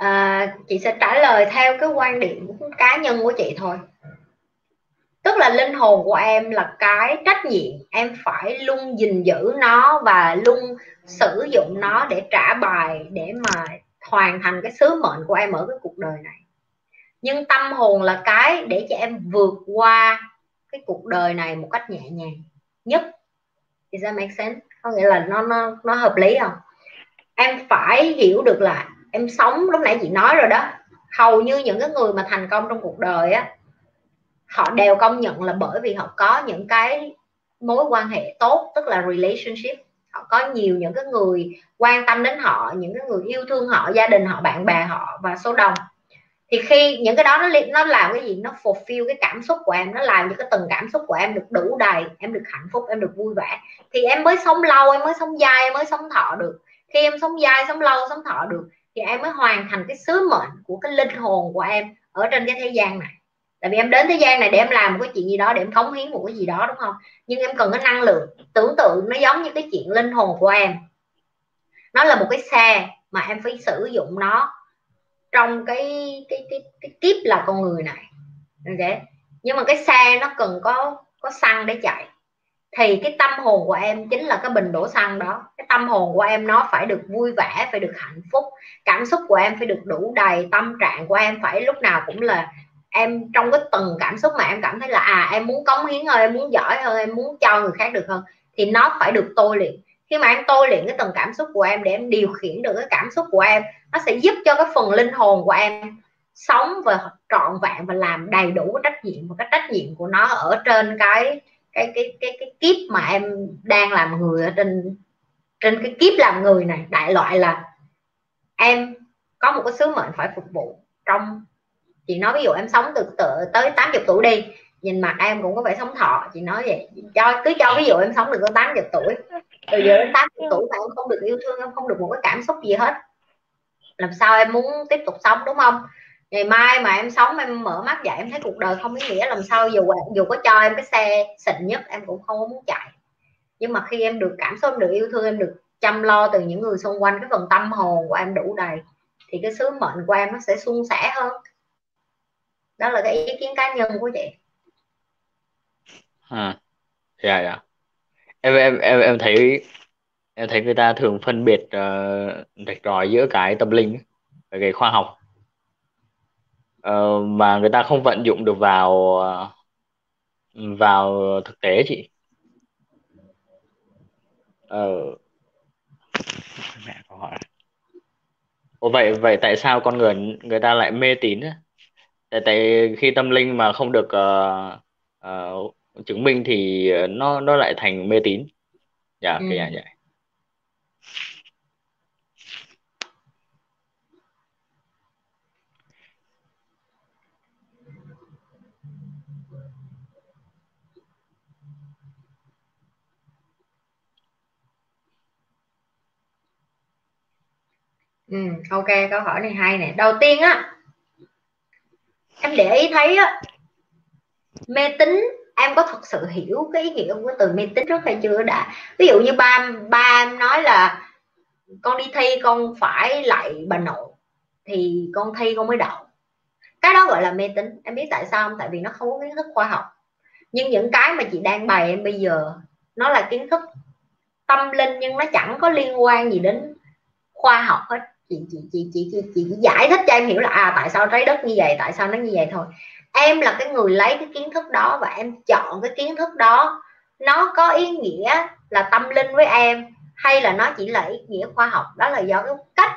à, chị sẽ trả lời theo cái quan điểm cá nhân của chị thôi tức là linh hồn của em là cái trách nhiệm em phải luôn gìn giữ nó và luôn sử dụng nó để trả bài để mà hoàn thành cái sứ mệnh của em ở cái cuộc đời này nhưng tâm hồn là cái để cho em vượt qua cái cuộc đời này một cách nhẹ nhàng nhất thì ra make sense? Có nghĩa là nó nó nó hợp lý không? Em phải hiểu được là em sống, lúc nãy chị nói rồi đó. Hầu như những cái người mà thành công trong cuộc đời á, họ đều công nhận là bởi vì họ có những cái mối quan hệ tốt, tức là relationship. Họ có nhiều những cái người quan tâm đến họ, những cái người yêu thương họ, gia đình họ, bạn bè họ và số đông. Thì khi những cái đó nó nó làm cái gì? Nó fulfill cái cảm xúc của em, nó làm cho cái từng cảm xúc của em được đủ đầy, em được hạnh phúc, em được vui vẻ. Thì em mới sống lâu, em mới sống dài em mới sống thọ được. Khi em sống dài sống lâu, sống thọ được thì em mới hoàn thành cái sứ mệnh của cái linh hồn của em ở trên cái thế gian này. Tại vì em đến thế gian này để em làm một cái chuyện gì đó để em cống hiến một cái gì đó đúng không? Nhưng em cần cái năng lượng tưởng tượng nó giống như cái chuyện linh hồn của em. Nó là một cái xe mà em phải sử dụng nó trong cái cái cái, cái kiếp là con người này. Ok? Nhưng mà cái xe nó cần có có xăng để chạy thì cái tâm hồn của em chính là cái bình đổ xăng đó. Cái tâm hồn của em nó phải được vui vẻ, phải được hạnh phúc. Cảm xúc của em phải được đủ đầy, tâm trạng của em phải lúc nào cũng là em trong cái từng cảm xúc mà em cảm thấy là à em muốn cống hiến hơn, em muốn giỏi hơn, em muốn cho người khác được hơn, thì nó phải được tôi luyện. Khi mà em tôi luyện cái từng cảm xúc của em để em điều khiển được cái cảm xúc của em, nó sẽ giúp cho cái phần linh hồn của em sống và trọn vẹn và làm đầy đủ cái trách nhiệm và cái trách nhiệm của nó ở trên cái cái cái cái cái kiếp mà em đang làm người ở trên trên cái kiếp làm người này đại loại là em có một cái sứ mệnh phải phục vụ trong chị nói ví dụ em sống từ, từ tới 80 tuổi đi nhìn mặt em cũng có vẻ sống thọ chị nói vậy cho cứ cho ví dụ em sống được tới 80 tuổi từ giờ đến 80 tuổi mà em không được yêu thương em không được một cái cảm xúc gì hết. Làm sao em muốn tiếp tục sống đúng không? Ngày mai mà em sống em mở mắt dậy em thấy cuộc đời không ý nghĩa làm sao dù dù có cho em cái xe xịn nhất em cũng không muốn chạy. Nhưng mà khi em được cảm xúc em được yêu thương em được chăm lo từ những người xung quanh cái phần tâm hồn của em đủ đầy thì cái sứ mệnh của em nó sẽ suôn sẻ hơn. Đó là cái ý kiến cá nhân của chị. À dạ dạ. Em em em em thấy em thấy người ta thường phân biệt uh, rạch ròi giữa cái tâm linh và cái khoa học uh, mà người ta không vận dụng được vào uh, vào thực tế chị. Uh, mẹ câu hỏi. Ủa vậy vậy tại sao con người người ta lại mê tín tại tại khi tâm linh mà không được uh, uh, chứng minh thì nó nó lại thành mê tín. Dạ ừ. cái vậy ừ, ok câu hỏi này hay này đầu tiên á em để ý thấy á mê tín em có thật sự hiểu cái ý nghĩa của từ mê tín rất hay chưa? Đã ví dụ như ba ba em nói là con đi thi con phải lại bà nội thì con thi con mới đậu. Cái đó gọi là mê tín. Em biết tại sao không? Tại vì nó không có kiến thức khoa học. Nhưng những cái mà chị đang bày em bây giờ nó là kiến thức tâm linh nhưng nó chẳng có liên quan gì đến khoa học hết chị chị chị chị chị, chị, giải thích cho em hiểu là à tại sao trái đất như vậy tại sao nó như vậy thôi. Em là cái người lấy cái kiến thức đó và em chọn cái kiến thức đó. Nó có ý nghĩa là tâm linh với em hay là nó chỉ là ý nghĩa khoa học? Đó là do cái cách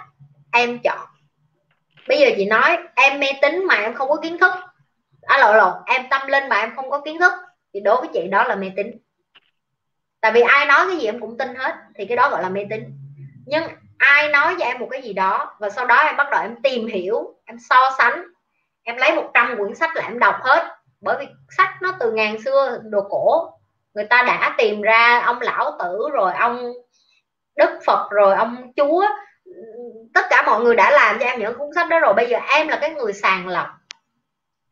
em chọn. Bây giờ chị nói em mê tín mà em không có kiến thức. À lộ lộ em tâm linh mà em không có kiến thức thì đối với chị đó là mê tín. Tại vì ai nói cái gì em cũng tin hết thì cái đó gọi là mê tín. Nhưng ai nói với em một cái gì đó và sau đó em bắt đầu em tìm hiểu em so sánh em lấy 100 quyển sách là em đọc hết. Bởi vì sách nó từ ngàn xưa đồ cổ người ta đã tìm ra ông lão tử rồi ông đức phật rồi ông chúa. Tất cả mọi người đã làm cho em những cuốn sách đó rồi. Bây giờ em là cái người sàng lọc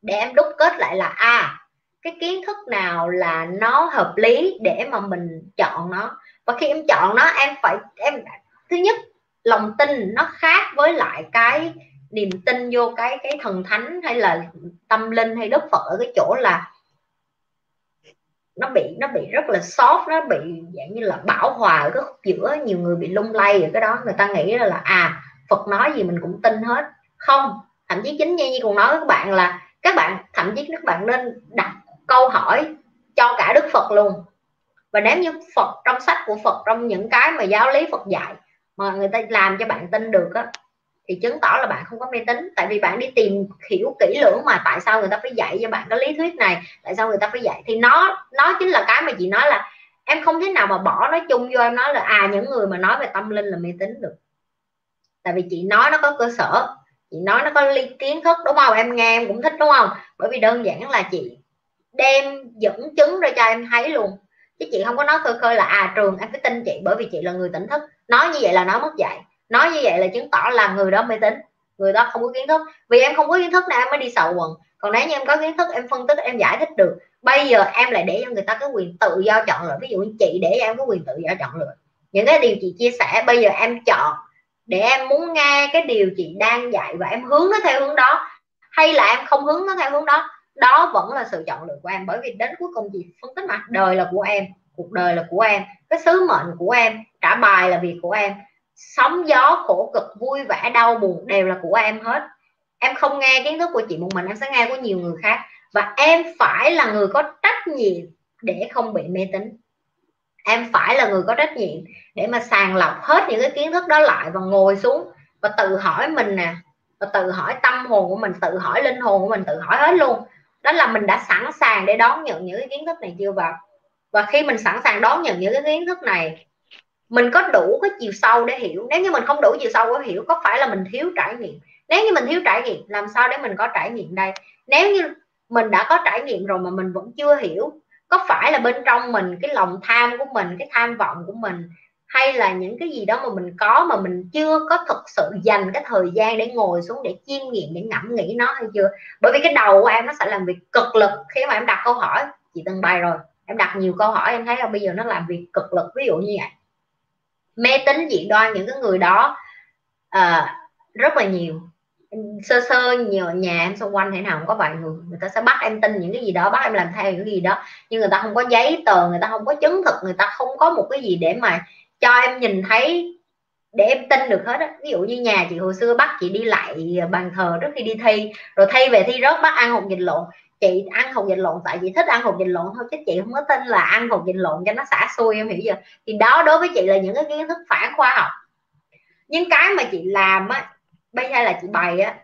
để em đúc kết lại là a à, cái kiến thức nào là nó hợp lý để mà mình chọn nó. Và khi em chọn nó em phải em thứ nhất lòng tin nó khác với lại cái niềm tin vô cái cái thần thánh hay là tâm linh hay đức phật ở cái chỗ là nó bị nó bị rất là soft, nó bị dạng như là bảo hòa ở cái khúc giữa, nhiều người bị lung lay ở cái đó. Người ta nghĩ là à Phật nói gì mình cũng tin hết. Không, thậm chí chính như còn nói với các bạn là, các bạn, thậm chí các bạn nên đặt câu hỏi cho cả Đức Phật luôn. Và nếu như Phật trong sách của Phật, trong những cái mà giáo lý Phật dạy mà người ta làm cho bạn tin được á, thì chứng tỏ là bạn không có mê tín. Tại vì bạn đi tìm hiểu kỹ lưỡng mà tại sao người ta phải dạy cho bạn cái lý thuyết này, tại sao người ta phải dạy. Thì nó nó chính là cái mà chị nói là em không thế nào mà bỏ nói chung vô, em nói là à những người mà nói về tâm linh là mê tín được. Tại vì chị nói nó có cơ sở, chị nói nó có ly kiến thức, đúng không? Em nghe em cũng thích, đúng không? Bởi vì đơn giản là chị đem dẫn chứng ra cho em thấy luôn. Chứ chị không có nói khơi khơi là à trường em phải tin chị bởi vì chị là người tỉnh thức nói như vậy là nói mất dạy. Nói như vậy là chứng tỏ là người đó mê tín. Người đó không có kiến thức. Vì em không có kiến thức nên em mới đi sầu quần. Còn nếu như em có kiến thức, em phân tích, em giải thích được, bây giờ em lại để cho người ta có quyền tự do chọn lựa. Ví dụ như chị để em có quyền tự do chọn lựa. Những cái điều chị chia sẻ, bây giờ em chọn để em muốn nghe cái điều chị đang dạy và em hướng nó theo hướng đó, hay là em không hướng nó theo hướng đó đó vẫn là sự chọn lựa của em. Bởi vì đến cuối cùng chị phân tích mặt đời là của em cuộc đời là của em, cái sứ mệnh của em, trả bài là việc của em. Sóng gió khổ cực, vui vẻ, đau buồn đều là của em hết. Em không nghe kiến thức của chị một mình, em sẽ nghe của nhiều người khác. Và em phải là người có trách nhiệm để không bị mê tín. Em phải là người có trách nhiệm để mà sàng lọc hết những cái kiến thức đó lại và ngồi xuống và tự hỏi mình nè, và tự hỏi tâm hồn của mình, tự hỏi linh hồn của mình, tự hỏi hết luôn. Đó là mình đã sẵn sàng để đón nhận những cái kiến thức này chưa vào? Và khi mình sẵn sàng đón nhận những cái kiến thức này, mình có đủ cái chiều sâu để hiểu. Nếu như mình không đủ chiều sâu để hiểu, có phải là mình thiếu trải nghiệm? Nếu như mình thiếu trải nghiệm, làm sao để mình có trải nghiệm đây? Nếu như mình đã có trải nghiệm rồi mà mình vẫn chưa hiểu, có phải là bên trong mình, cái lòng tham của mình, cái tham vọng của mình, hay là những cái gì đó mà mình có mà mình chưa có thực sự dành cái thời gian để ngồi xuống để chiêm nghiệm, để ngẫm nghĩ nó hay chưa? Bởi vì cái đầu của em nó sẽ làm việc cực lực khi mà em đặt câu hỏi, chị từng bài rồi em đặt nhiều câu hỏi em thấy là bây giờ nó làm việc cực lực ví dụ như vậy. Mê tín dị đoan những cái người đó uh, rất là nhiều. Sơ sơ nhiều nhà em xung quanh thế nào cũng có vài người người ta sẽ bắt em tin những cái gì đó bắt em làm theo những cái gì đó. Nhưng người ta không có giấy tờ người ta không có chứng thực người ta không có một cái gì để mà cho em nhìn thấy để em tin được hết á. Ví dụ như nhà chị hồi xưa bắt chị đi lại bàn thờ trước khi đi thi rồi thay về thi rớt bắt ăn hột vịt lộn chị ăn hột vịt lộn, tại chị thích ăn hột vịt lộn thôi, chứ chị không có tin là ăn hột vịt lộn cho nó xả xui, em hiểu chưa? Thì đó, đối với chị là những cái kiến thức phản khoa học. Nhưng cái mà chị làm á, bây giờ là chị bày á,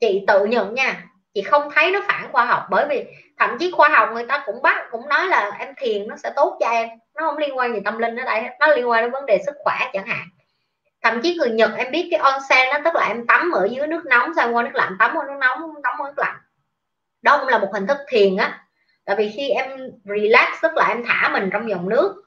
chị tự nhận nha, chị không thấy nó phản khoa học, bởi vì thậm chí khoa học người ta cũng bắt, cũng nói là em thiền nó sẽ tốt cho em, nó không liên quan gì tâm linh ở đây nó liên quan đến vấn đề sức khỏe chẳng hạn. Thậm chí người nhật em biết cái onsen nó tức là em tắm ở dưới nước nóng, xong qua nước lạnh, tắm qua nước nóng, tắm qua nước lạnh đó cũng là một hình thức thiền á. Tại vì khi em relax, tức là em thả mình trong dòng nước,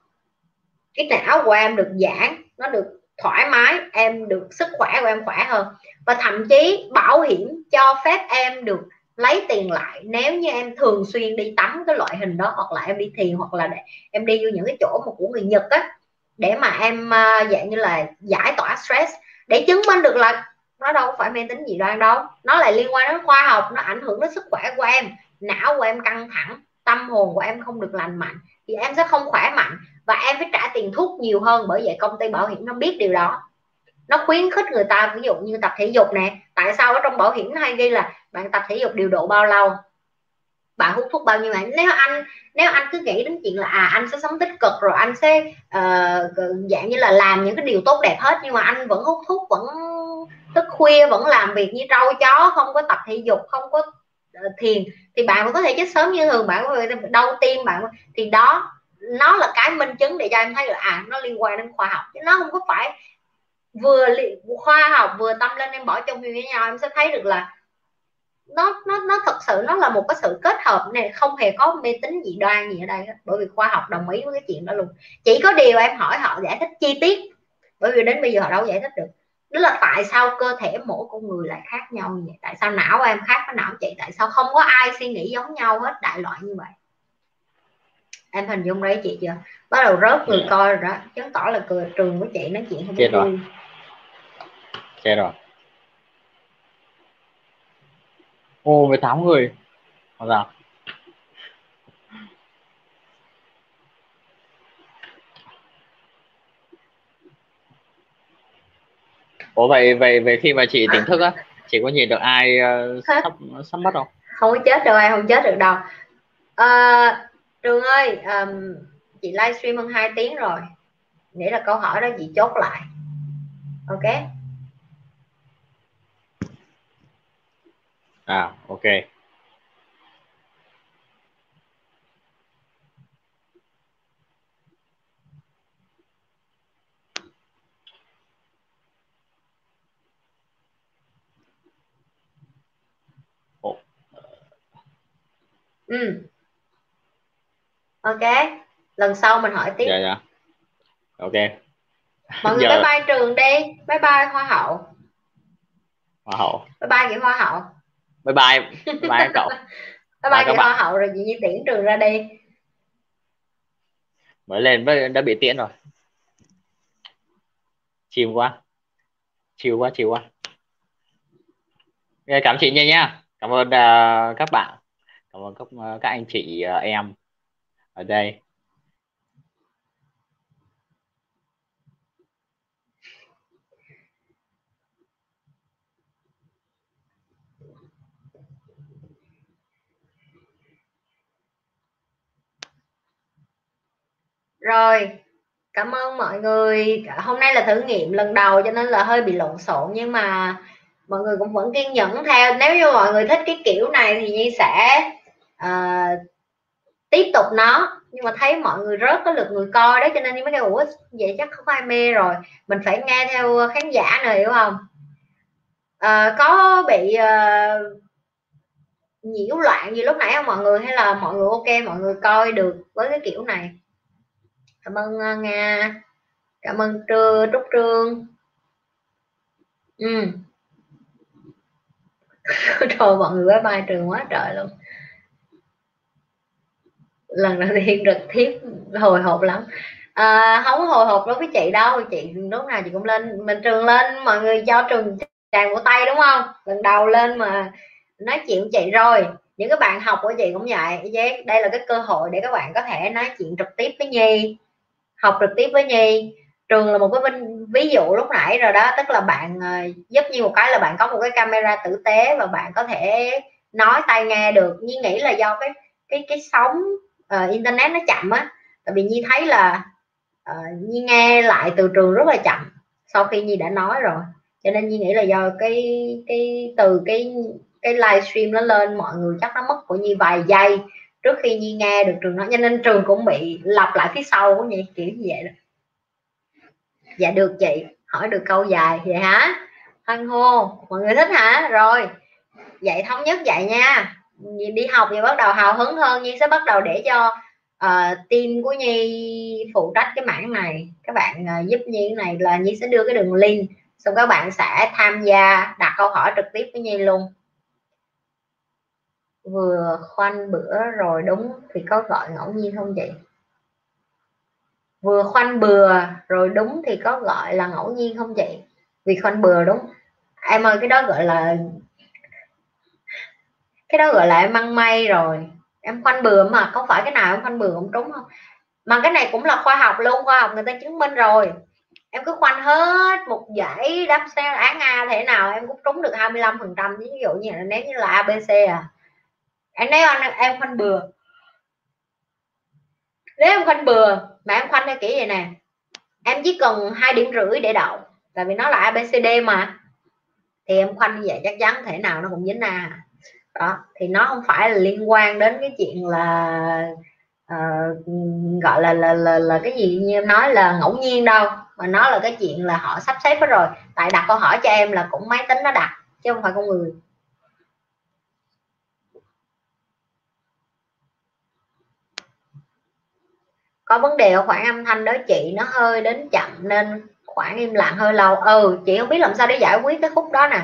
cái não của em được giãn, nó được thoải mái, em được sức khỏe của em khỏe hơn. Và thậm chí bảo hiểm cho phép em được lấy tiền lại nếu như em thường xuyên đi tắm cái loại hình đó, hoặc là em đi thiền, hoặc là để em đi vô những cái chỗ mà của người Nhật á, để mà em à, dạng như là giải tỏa stress, để chứng minh được là nó đâu phải mê tính gì đoan đâu. Nó lại liên quan đến khoa học nó ảnh hưởng đến sức khỏe của em. Não của em căng thẳng tâm hồn của em không được lành mạnh thì em sẽ không khỏe mạnh. Và em phải trả tiền thuốc nhiều hơn bởi vậy công ty bảo hiểm nó biết điều đó. Nó khuyến khích người ta ví dụ như tập thể dục nè. Tại sao ở trong bảo hiểm nó hay ghi là bạn tập thể dục điều độ bao lâu? Bạn hút thuốc bao nhiêu ngày? Nếu anh nếu anh cứ nghĩ đến chuyện là à anh sẽ sống tích cực rồi anh sẽ uh, dạng như là làm những cái điều tốt đẹp hết nhưng mà anh vẫn hút thuốc vẫn thức khuya vẫn làm việc như trâu chó, không có tập thể dục, không có ờ, thiền, thì bạn vẫn có thể chết sớm như thường. Bạn có thể đau tim, bạn thì đó, nó là cái minh chứng để cho em thấy là à nó liên quan đến khoa học. Chứ nó không có phải vừa khoa học, vừa tâm linh em bỏ chung với nhau. Em sẽ thấy được là nó nó nó thật sự nó là một cái sự kết hợp này không hề có mê tín dị đoan gì ở đây hết. Bởi vì khoa học đồng ý với cái chuyện đó luôn. Chỉ có điều em hỏi họ giải thích chi tiết. Bởi vì đến bây giờ họ đâu giải thích được đó là tại sao cơ thể mỗi con người lại khác nhau như vậy? Tại sao não em khác với não chị? Tại sao không có ai suy nghĩ giống nhau hết đại loại như vậy? Em hình dung đấy chị chưa? Bắt đầu rớt người coi rồi đó. Chứng tỏ là cười trường của chị nói chuyện không chết rồi. chết rồi. Ô 18 người. Sao sao Ủa vậy vậy về khi mà chị tỉnh thức á chị có nhìn được ai uh, sắp sắp mất không? Không có chết đâu ai không chết được đâu. À, trường ơi um, chị livestream hơn 2 tiếng rồi. Nghĩa là câu hỏi đó chị chốt lại. Ok? À ok ừ. Ok lần sau mình hỏi tiếp. Dạ dạ. Ok. Mọi người Giờ... bye bye trường đi. Bye bye hoa hậu. Hoa hậu. Bye bye chị hoa hậu. Bye bye. Bye bye cậu. Bye bye chị hoa hậu rồi chị Nhi tiễn trường ra đi. Mới lên với đã bị tiễn rồi. Chiều quá. Chiều quá chiều quá. Cảm chị nha nha. Cảm ơn uh, các bạn cảm ơn các ờ, các anh chị ờ, em. Ở đây. Rồi, cảm ơn mọi người. Hôm nay là thử nghiệm lần đầu cho nên là hơi bị lộn xộn nhưng mà mọi người cũng vẫn kiên nhẫn theo. Nếu như mọi người thích cái kiểu này thì nhi sẽ uh, tiếp tục nó nhưng mà thấy mọi người rất có lượt người coi đó cho nên mới kêu ủa vậy chắc không ai mê rồi mình phải nghe theo khán giả này hiểu không? À, có bị uh, nhiễu loạn gì lúc nãy không mọi người? Hay là mọi người ok mọi người coi được với cái kiểu này? Cảm ơn uh, nga. Cảm ơn trưa trúc trương. Ừ. Trời mọi người bye bye trường quá trời luôn lần đầu tiên trực tiếp hồi hộp lắm. À, không có hồi hộp đối với chị đâu chị lúc nào chị cũng lên mình trường lên mọi người cho trường tràn của tay đúng không? Lần đầu lên mà nói chuyện với chị rồi những cái bạn học của chị cũng vậy. Đây là cái cơ hội để các bạn có thể nói chuyện trực tiếp với nhi học trực tiếp với nhi. Trường là một cái ví dụ lúc nãy rồi đó tức là bạn à, giúp như một cái là bạn có một cái camera tử tế và bạn có thể nói tai nghe được. Nhưng nghĩ là do cái cái cái sóng uh, internet nó chậm á. Tại vì nhi thấy là uh, nhi nghe lại từ trường rất là chậm sau khi nhi đã nói rồi. Cho nên nhi nghĩ là do cái cái từ cái cái livestream nó lên mọi người chắc nó mất của nhi vài giây trước khi nhi nghe được trường nói. Cho nên trường cũng bị lặp lại phía sau của nhi kiểu như vậy đó. Dạ được chị hỏi được câu dài vậy hả? Hân hô mọi người thích hả? Rồi vậy thống nhất vậy nha đi học thì bắt đầu hào hứng hơn nhưng sẽ bắt đầu để cho uh, team của nhi phụ trách cái mảng này. Các bạn uh, giúp nhi cái này là nhi sẽ đưa cái đường link xong các bạn sẽ tham gia đặt câu hỏi trực tiếp với nhi luôn. Vừa khoanh bữa rồi đúng thì có gọi ngẫu nhiên không chị vừa khoanh bừa rồi đúng thì có gọi là ngẫu nhiên không chị vì khoanh bừa đúng. Em ơi cái đó gọi là cái đó gọi là em ăn may rồi. Em khoanh bừa mà không phải cái nào em khoanh bừa cũng trúng không? Mà cái này cũng là khoa học luôn, khoa học người ta chứng minh rồi. Em cứ khoanh hết một dãy đáp án A thế nào em cũng trúng được 25 phần trăm, ví dụ như là nếu như là ABC à. Em nếu anh, em khoanh bừa. Nếu em khoanh bừa mà em khoanh theo kiểu vậy nè, em chỉ cần hai điểm rưỡi để đậu, tại vì nó là abcd mà. Thì em khoanh như vậy chắc chắn thể nào nó cũng dính a đó thì nó không phải là liên quan đến cái chuyện là uh, gọi là là, là là cái gì như em nói là ngẫu nhiên đâu mà nó là cái chuyện là họ sắp xếp hết rồi. Tại đặt câu hỏi cho em là cũng máy tính nó đặt chứ không phải con người. Có vấn đề ở khoảng âm thanh đó chị nó hơi đến chậm nên khoảng im lặng hơi lâu. Ừ chị không biết làm sao để giải quyết cái khúc đó nè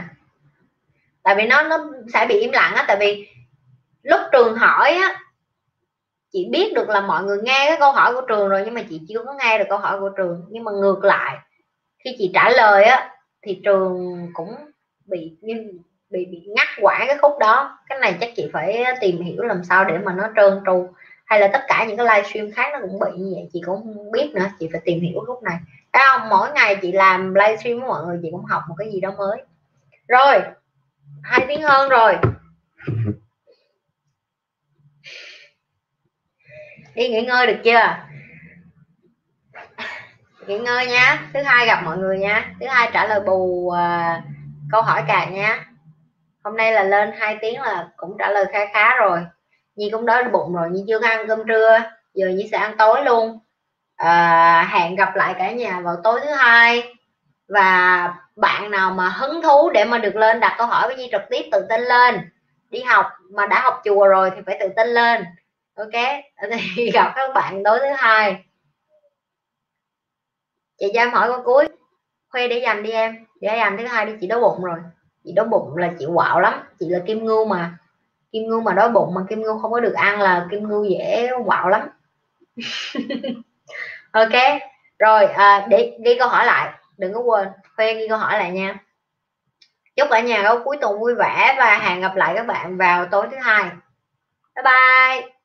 tại vì nó nó sẽ bị im lặng á, tại vì lúc trường hỏi á, chị biết được là mọi người nghe cái câu hỏi của trường rồi, nhưng mà chị chưa có nghe được câu hỏi của trường. Nhưng mà ngược lại, khi chị trả lời á, thì trường cũng bị bị bị ngắt quãng cái khúc đó. Cái này chắc chị phải tìm hiểu làm sao để mà nó trơn tru. Hay là tất cả những cái livestream khác nó cũng bị như vậy, chị cũng không biết nữa. Chị phải tìm hiểu lúc này. Thấy không? Mỗi ngày chị làm livestream với mọi người, chị cũng học một cái gì đó mới. Rồi hai tiếng hơn rồi. Đi nghỉ ngơi được chưa? Nghỉ ngơi nha. Thứ hai gặp mọi người nha. Thứ hai trả lời bù uh, câu hỏi cạn nha. Hôm nay là lên hai tiếng là cũng trả lời khá khá rồi. Nhi cũng đói bụng rồi Nhi chưa ăn cơm trưa. Giờ Nhi sẽ ăn tối luôn. À, hẹn gặp lại cả nhà vào tối thứ hai và bạn nào mà hứng thú để mà được lên đặt câu hỏi với Nhi trực tiếp tự tin lên. Đi học mà đã học chùa rồi thì phải tự tin lên. Ok? Thì gặp các bạn tối thứ hai. Chị cho em hỏi con cuối. Khoe để dành đi em. Để dành thứ hai đi chị đói bụng rồi. Chị đói bụng là chị quạo lắm. Chị là kim ngưu mà. Kim ngưu mà đói bụng mà kim ngưu không có được ăn là kim ngưu dễ quạo lắm. Ok? Rồi à, để ghi câu hỏi lại đừng có quên, khoe ghi câu hỏi lại nha. Chúc cả nhà có cuối tuần vui vẻ và hẹn gặp lại các bạn vào tối thứ hai. Bye bye.